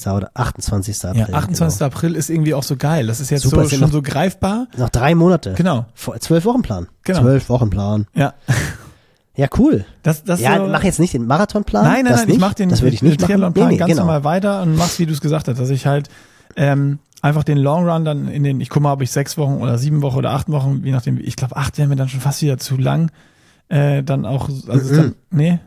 26. oder 28. April. ja, 28. April ist irgendwie auch so geil. Das ist jetzt Super, so, schon noch- so greifbar. Genau. Noch drei Monate. Genau. Vor, zwölf Wochen Plan. Genau. Zwölf Wochen Plan. Ja. Ja, cool. Das, das ja, so, mach jetzt nicht den Marathonplan. Nein, nein, das nein, nicht. ich mach den, das würde ich den nicht machen. Triathlonplan Nee, nee, ganz genau. normal weiter und mach's, wie du es gesagt hast, dass ich halt ähm, einfach den Long Run dann in den, ich guck mal, ob ich sechs Wochen oder sieben Wochen oder acht Wochen, je nachdem, ich glaube, acht wäre mir dann schon fast wieder zu lang. Äh, dann auch, also ist Mhm. dann, nee,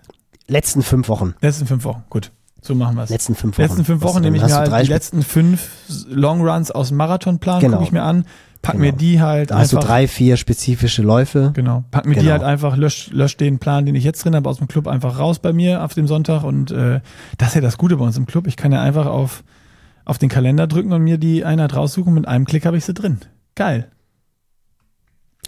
Letzten fünf Wochen. letzten fünf Wochen, gut. So machen wir's. Letzten fünf Wochen. letzten fünf Wochen nehme ich mir halt die Spe- letzten fünf Long Runs aus dem Marathonplan, Genau. gucke ich mir an, pack Genau. mir die halt Da hast du einfach. drei, vier spezifische Läufe. Genau. Pack mir die Genau. halt einfach, lösch, lösch den Plan, den ich jetzt drin habe, aus dem Club einfach raus bei mir auf dem Sonntag. Und äh, das ist ja das Gute bei uns im Club. Ich kann ja einfach auf, auf den Kalender drücken und mir die Einheit raussuchen. Mit einem Klick habe ich sie drin. Geil.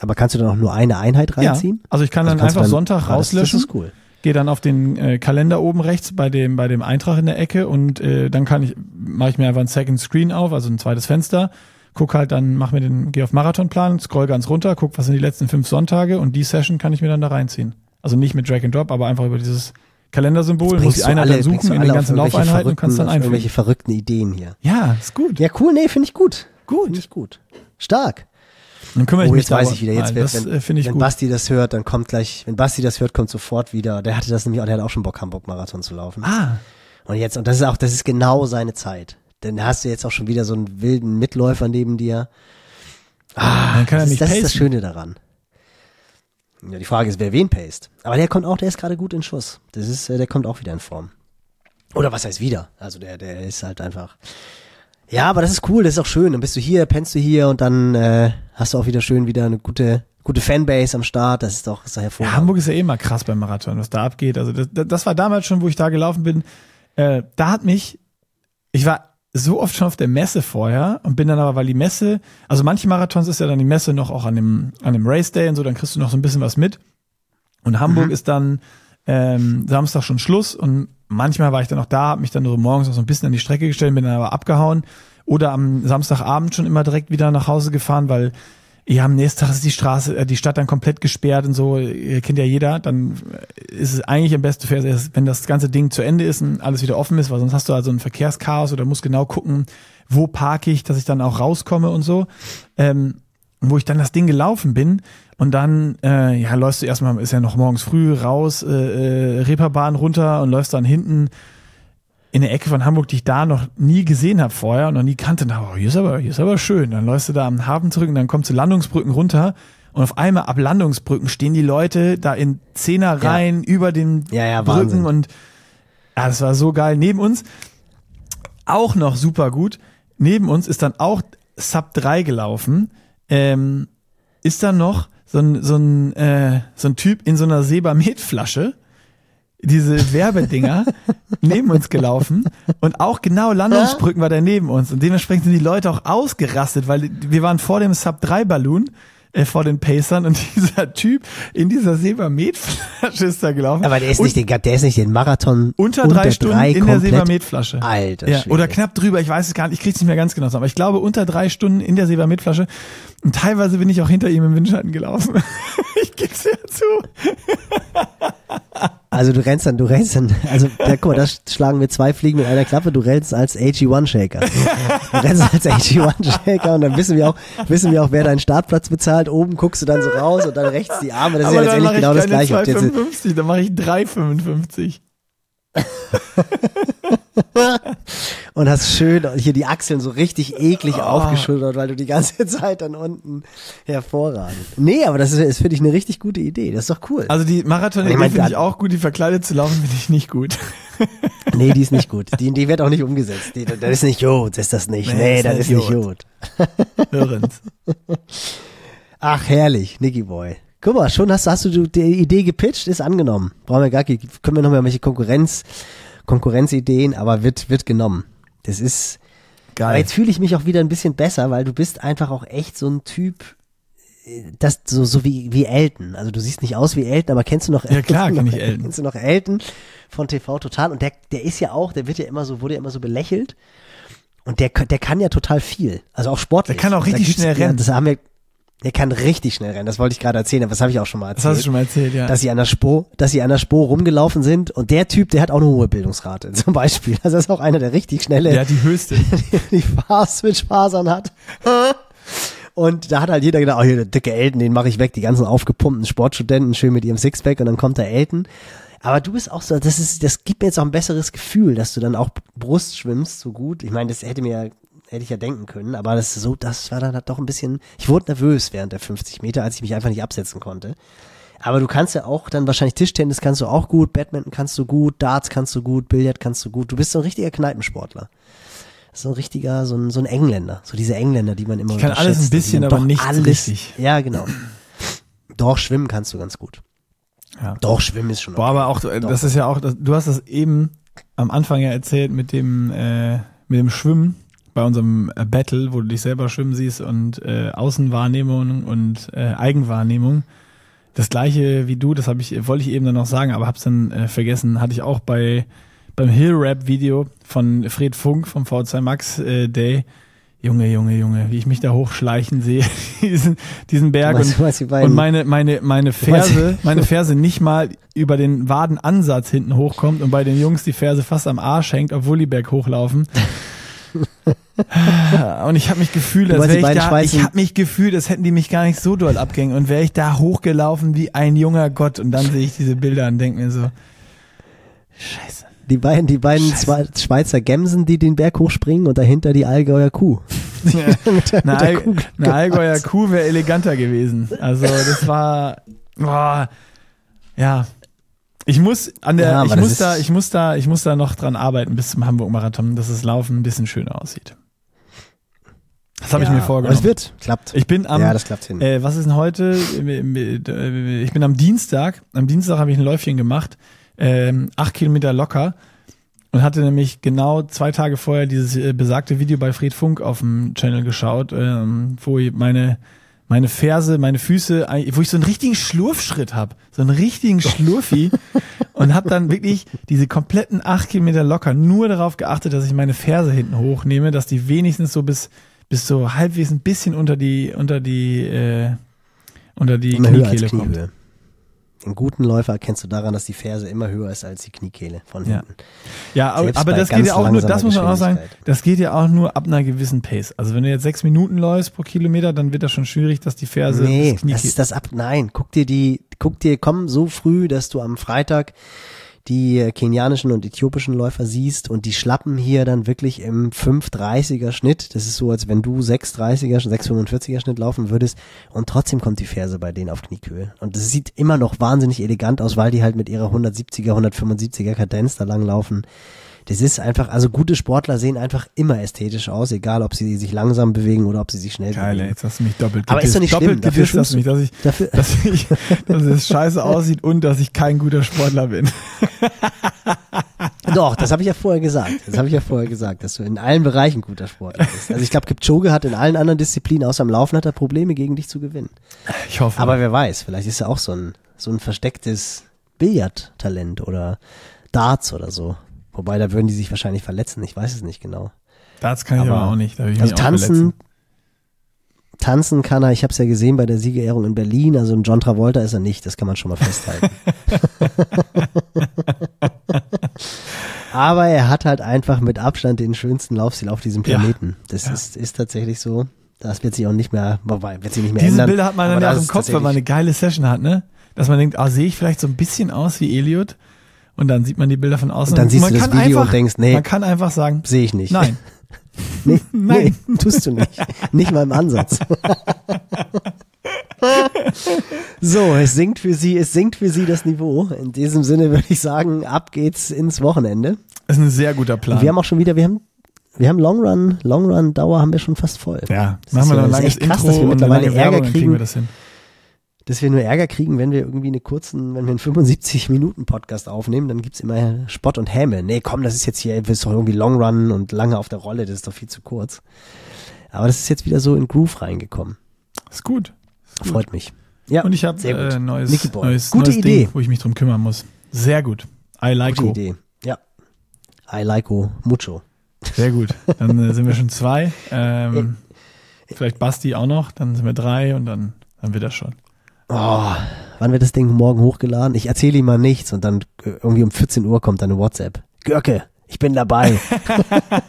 Aber kannst du dann auch nur eine Einheit reinziehen? Ja. Also ich kann Also dann einfach Sonntag Ah, das- rauslöschen, Das ist cool. gehe dann auf den äh, Kalender oben rechts bei dem, bei dem Eintrag in der Ecke und äh, dann kann ich, mache ich mir einfach ein Second Screen auf, also ein zweites Fenster. Guck halt dann, mach mir den, geh auf Marathonplan, scroll ganz runter, guck, was sind die letzten fünf Sonntage und die Session kann ich mir dann da reinziehen. Also nicht mit Drag and Drop, aber einfach über dieses Kalendersymbol, muss die du Einheit alle- dann suchen in den ganzen Laufeinheiten und kannst dann einfügen. Irgendwelche verrückten Ideen hier. Ja, ist gut. Ja, cool, nee, finde ich gut. Gut. Finde ich gut. Stark. Dann kümmere ich Oh, mich jetzt weiß ich wieder. Jetzt das wenn, äh, ich wenn gut. Basti das hört, dann kommt gleich, wenn Basti das hört, kommt sofort wieder. Der hatte das nämlich auch, der hat auch schon Bock, Hamburg-Marathon zu laufen. ah, Und jetzt, und das ist auch, das ist genau seine Zeit. Denn da hast du jetzt auch schon wieder so einen wilden Mitläufer neben dir. Ah, Dann kann er das, mich ist, das ist das. Schöne daran. Ja, die Frage ist, wer wen paced. Aber der kommt auch, der ist gerade gut in Schuss. Das ist, äh, der kommt auch wieder in Form. Oder was heißt wieder? Also der, der ist halt einfach. Ja, aber das ist cool, das ist auch schön. Dann bist du hier, pennst du hier und dann äh, hast du auch wieder schön wieder eine gute, gute Fanbase am Start. Das ist doch, ist doch Ja, hervorragend. Hamburg ist ja eh immer krass beim Marathon, was da abgeht. Also das, das war damals schon, wo ich da gelaufen bin. Äh, da hat mich, ich war so oft schon auf der Messe vorher und bin dann aber, weil die Messe, also manche Marathons ist ja dann die Messe noch auch an dem, an dem Race Day und so, dann kriegst du noch so ein bisschen was mit. Und Hamburg Mhm. ist dann ähm, Samstag schon Schluss und manchmal war ich dann noch da, habe mich dann so morgens noch so ein bisschen an die Strecke gestellt, bin dann aber abgehauen oder am Samstagabend schon immer direkt wieder nach Hause gefahren, weil ja, am nächsten Tag ist die Straße, äh, die Stadt dann komplett gesperrt und so, äh, kennt ja jeder, dann äh, ist es eigentlich am besten wenn das ganze Ding zu Ende ist und alles wieder offen ist, weil sonst hast du also ein Verkehrschaos oder musst genau gucken, wo parke ich, dass ich dann auch rauskomme und so. Ähm, wo ich dann das Ding gelaufen bin und dann, äh, ja, läufst du erstmal, ist ja noch morgens früh raus, äh, äh, Reeperbahn runter und läufst dann hinten in der Ecke von Hamburg, die ich da noch nie gesehen habe vorher und noch nie kannte. Und dachte, oh, hier ist aber, hier ist aber schön. Dann läufst du da am Hafen zurück und dann kommst du Landungsbrücken runter und auf einmal ab Landungsbrücken stehen die Leute da in Zehnerreihen über den Ja, ja, Brücken Wahnsinn. und ja, das war so geil. Neben uns auch noch super gut. Neben uns ist dann auch Sub 3 gelaufen. Ähm, ist dann noch so ein, so ein, äh, so ein Typ in so einer Sebamed-Flasche, diese Werbedinger, neben uns gelaufen und auch genau Landungsbrücken war der neben uns und dementsprechend sind die Leute auch ausgerastet, weil wir waren vor dem Sub 3 Ballon, äh, vor den Pacern und dieser Typ in dieser Sebamed-Flasche ist da gelaufen. aber der ist und nicht den, der ist nicht den Marathon unter drei Stunden in der Sebamed-Flasche. Alter Ja, Schwede. oder knapp drüber, ich weiß es gar nicht, ich krieg's nicht mehr ganz genau zusammen, aber ich glaube unter drei Stunden in der Sebamed-Flasche und teilweise bin ich auch hinter ihm im Windschatten gelaufen. ich geb's ja zu. Also du rennst dann, du rennst dann, also da, guck mal, da schlagen wir zwei Fliegen mit einer Klappe, du rennst als AG1-Shaker. Du rennst als AG1-Shaker und dann wissen wir auch, wissen wir auch, wer deinen Startplatz bezahlt. Oben guckst du dann so raus und dann rechts die Arme. Das ist ja aber dann letztendlich genau das gleiche. Ob du jetzt, 2,55, dann mache ich 3,55. und hast schön hier die Achseln so richtig eklig Oh. aufgeschultert, weil du die ganze Zeit dann unten hervorragend. Nee, aber das ist, ist für dich eine richtig gute Idee. Das ist doch cool. Also die marathon Ich mein, finde ich auch gut, die verkleidet zu laufen finde ich nicht gut. nee, die ist nicht gut. Die, die wird auch nicht umgesetzt. Die, das ist nicht gut, das ist das nicht. Nee, Nee, das ist nicht gut. Hörend. Ach, herrlich, Nicky Boy. Guck mal, schon hast, hast du die Idee gepitcht, ist angenommen. Brauchen wir gar nicht, können wir noch mal welche Konkurrenz, Konkurrenzideen, aber wird, wird genommen. Das ist, aber jetzt fühle ich mich auch wieder ein bisschen besser, weil du bist einfach auch echt so ein Typ, äh, das so, so wie, wie Elton. Also du siehst nicht aus wie Elton, aber kennst du noch Ja, klar kenn ich Elton. Kennst du noch Elton von TV Total? Und der, der ist ja auch, der wird ja immer so, wurde ja immer so belächelt. Und der, der kann ja total viel. Also auch sportlich. Der kann auch richtig schnell ja, rennen. Das haben wir, der kann richtig schnell rennen. Das wollte ich gerade erzählen, aber das habe ich auch schon mal Das erzählt. hast du schon mal erzählt, ja. Dass sie an der Spur, dass sie an der Spur rumgelaufen sind und der Typ, der hat auch eine hohe Bildungsrate, zum Beispiel. Also das ist auch einer, der richtig schnelle, Der hat die höchste. die Fast-Switch-Fasern hat. Und da hat halt jeder gedacht, oh hier, der dicke Elton, den mache ich weg, die ganzen aufgepumpten Sportstudenten, schön mit ihrem Sixpack und dann kommt der Elton. Aber du bist auch so, das ist, das gibt mir jetzt auch ein besseres Gefühl, dass du dann auch Brust schwimmst so gut. Ich meine, das hätte mir, hätte ich ja denken können, aber das ist so, das war dann halt doch ein bisschen, ich wurde nervös während der 50 Meter, als ich mich einfach nicht absetzen konnte. Aber du kannst ja auch dann wahrscheinlich Tischtennis kannst du auch gut, Badminton kannst du gut, Darts kannst du gut, Billard kannst du gut. Du bist so ein richtiger Kneipensportler. So ein richtiger, so ein, so ein Engländer. So diese Engländer, die man immer Ich kann alles ein bisschen, aber doch nicht alles, richtig. Ja, genau. Doch, schwimmen kannst du ganz gut. Ja. Doch, schwimmen ist schon Boah, aber auch, das ist ja auch, du hast das eben am Anfang ja erzählt mit dem, äh, mit dem Schwimmen bei unserem äh, Battle, wo du dich selber schwimmen siehst und äh, Außenwahrnehmung und äh, Eigenwahrnehmung. Das gleiche wie du, das habe ich, wollte ich eben dann noch sagen, aber hab's dann äh, vergessen, hatte ich auch bei beim Hill Rap Video von Fred Funk vom V2 Max äh, Day. Junge, Junge, Junge, wie ich mich da hochschleichen sehe, diesen, diesen Berg meinst- und, beiden- und meine, meine, meine Ferse, meine Ferse nicht mal über den Wadenansatz hinten hochkommt und bei den Jungs die Ferse fast am Arsch hängt, obwohl die Berg hochlaufen. Und ich habe mich gefühlt, als wäre ich da, Schweißen- ich habe mich gefühlt, als hätten die mich gar nicht so doll abgängen und wäre ich da hochgelaufen wie ein junger Gott und dann sehe ich diese Bilder und denke mir so, Scheiße. Die beiden, die beiden Zwe- Schweizer Gemsen, die den Berg hochspringen und dahinter die Allgäuer Kuh. Mit der- Eine, Al Kuh eine Allgäuer. Kuh wäre eleganter gewesen. Also das war, boah, ja. Ich muss an der, Ja, ich muss da, ich muss da, ich muss da noch dran arbeiten bis zum Hamburg Marathon, dass das Laufen ein bisschen schöner aussieht. Das habe ich Ja, mir aber vorgenommen. Es wird, klappt. Ich bin am, ja, das klappt hin. äh, was ist denn heute? Ich bin am Dienstag. Am Dienstag habe ich ein Läufchen gemacht, ähm, acht Kilometer locker und hatte nämlich genau zwei Tage vorher dieses äh, besagte Video bei Fred Funk auf dem Channel geschaut, ähm, wo ich meine meine Ferse, meine Füße, wo ich so einen richtigen Schlurfschritt habe, so einen richtigen Schlurfi und habe dann wirklich diese kompletten acht Kilometer locker nur darauf geachtet, dass ich meine Ferse hinten hochnehme, dass die wenigstens so bis bis so halbwegs ein bisschen unter die unter die äh, unter die Kniekehle kommt. Den guten Läufer erkennst du daran, dass die Ferse immer höher ist als die Kniekehle von Ja. hinten. Ja, aber, Selbst aber bei das geht ja auch nur, das muss man auch sagen, das geht ja auch nur ab einer gewissen Pace. Also wenn du jetzt sechs Minuten läufst pro Kilometer, dann wird das schon schwierig, dass die Ferse nee, das das ist das ab. Nein, guck dir die, guck dir, komm so früh, dass du am Freitag die kenianischen und äthiopischen Läufer siehst und die schlappen hier dann wirklich im 5,30er Schnitt. Das ist so, als wenn du 6,30er, 6,45er Schnitt laufen würdest und trotzdem kommt die Ferse bei denen auf Kniehöhe. Und das sieht immer noch wahnsinnig elegant aus, weil die halt mit ihrer 170er, 175er Kadenz da lang laufen. Das ist einfach, also gute Sportler sehen einfach immer ästhetisch aus, egal ob sie sich langsam bewegen oder ob sie sich schnell Geil, bewegen. jetzt hast du mich doppelt Aber ist doch nicht schlimm, doppelt dafür gedisst hast du mich, dass ich, Dafür, dass ich, dass es scheiße aussieht und dass ich kein guter Sportler bin. Doch, das habe ich ja vorher gesagt. Das habe ich ja vorher gesagt, dass du in allen Bereichen guter Sportler bist. Also ich glaube, Kipchoge hat in allen anderen Disziplinen außer im Laufen hat er Probleme gegen dich zu gewinnen. Ich hoffe. Aber wer weiß, vielleicht ist er auch so ein so ein verstecktes Billardtalent oder Darts oder so. Wobei da würden die sich wahrscheinlich verletzen. Ich weiß es nicht genau. das kann ich aber, aber- auch nicht. Also tanzen, tanzen kann er. Ich habe es ja gesehen bei der Siegerehrung in Berlin. Also ein John Travolta ist er nicht. Das kann man schon mal festhalten. Aber er hat halt einfach mit Abstand den schönsten Laufstil auf diesem Ja. Planeten. Das Ja. ist, ist tatsächlich so. Das wird sich auch nicht mehr, wobei, wird sich nicht mehr Diese ändern. Bilder hat man dann Aber ja auch im Kopf, wenn man eine geile Session hat, ne? Dass man denkt, ah, sehe ich vielleicht so ein bisschen aus wie Elliot? Und dann sieht man die Bilder von außen. Und dann siehst man du das kann Video einfach, und denkst, nee. Man kann einfach sagen, Sehe ich nicht. nein. Nee, Nein. nee, tust du nicht. Nicht mal im Ansatz. so, es sinkt für sie, es sinkt für sie das Niveau. In diesem Sinne würde ich sagen, ab geht's ins Wochenende. Das ist ein sehr guter Plan. Und wir haben auch schon wieder, wir haben, wir haben Long Run, Long Run Dauer haben wir schon fast voll. ja, Das machen ist wir noch ein das ist langes echt krass, Intro dass wir und mittlerweile Ärger kriegen kriegen. wir das hin. Dass wir nur Ärger kriegen, wenn wir irgendwie eine kurzen, wenn wir einen 75 Minuten Podcast aufnehmen, dann gibt's immer Spott und Häme. Nee, komm, das ist jetzt hier, willst doch irgendwie Long Run und lange auf der Rolle, das ist doch viel zu kurz. Aber das ist jetzt wieder so in Groove reingekommen. Ist gut. Ist gut. Freut mich. Ja, Und ich habe äh, neues, Nicky Boy. neues, Gute neues Idee. Ding, wo ich mich drum kümmern muss. Sehr gut. I like Gute it. Idee. Ja. I like o mucho. Sehr gut. Dann äh, sind wir schon zwei. Ähm, vielleicht Basti auch noch. Dann sind wir drei und dann haben wir das schon. Oh, wann wird das Ding morgen hochgeladen? Ich erzähle ihm mal nichts und dann äh, irgendwie um 14 Uhr kommt dann eine WhatsApp. Görke, ich bin dabei.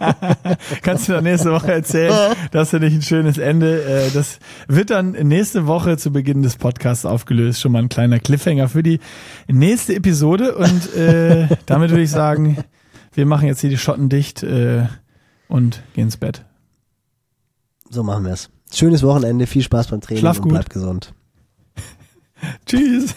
Kannst du dann nächste Woche erzählen? Das finde ich ein schönes Ende. Äh, Das wird dann nächste Woche zu Beginn des Podcasts aufgelöst. Schon mal ein kleiner Cliffhanger für die nächste Episode. Und äh, damit würde ich sagen, wir machen jetzt hier die Schotten dicht äh, und gehen ins Bett. So machen wir's. Schönes Wochenende, viel Spaß beim Training Schlaf und gut. bleibt gesund. Tschüss.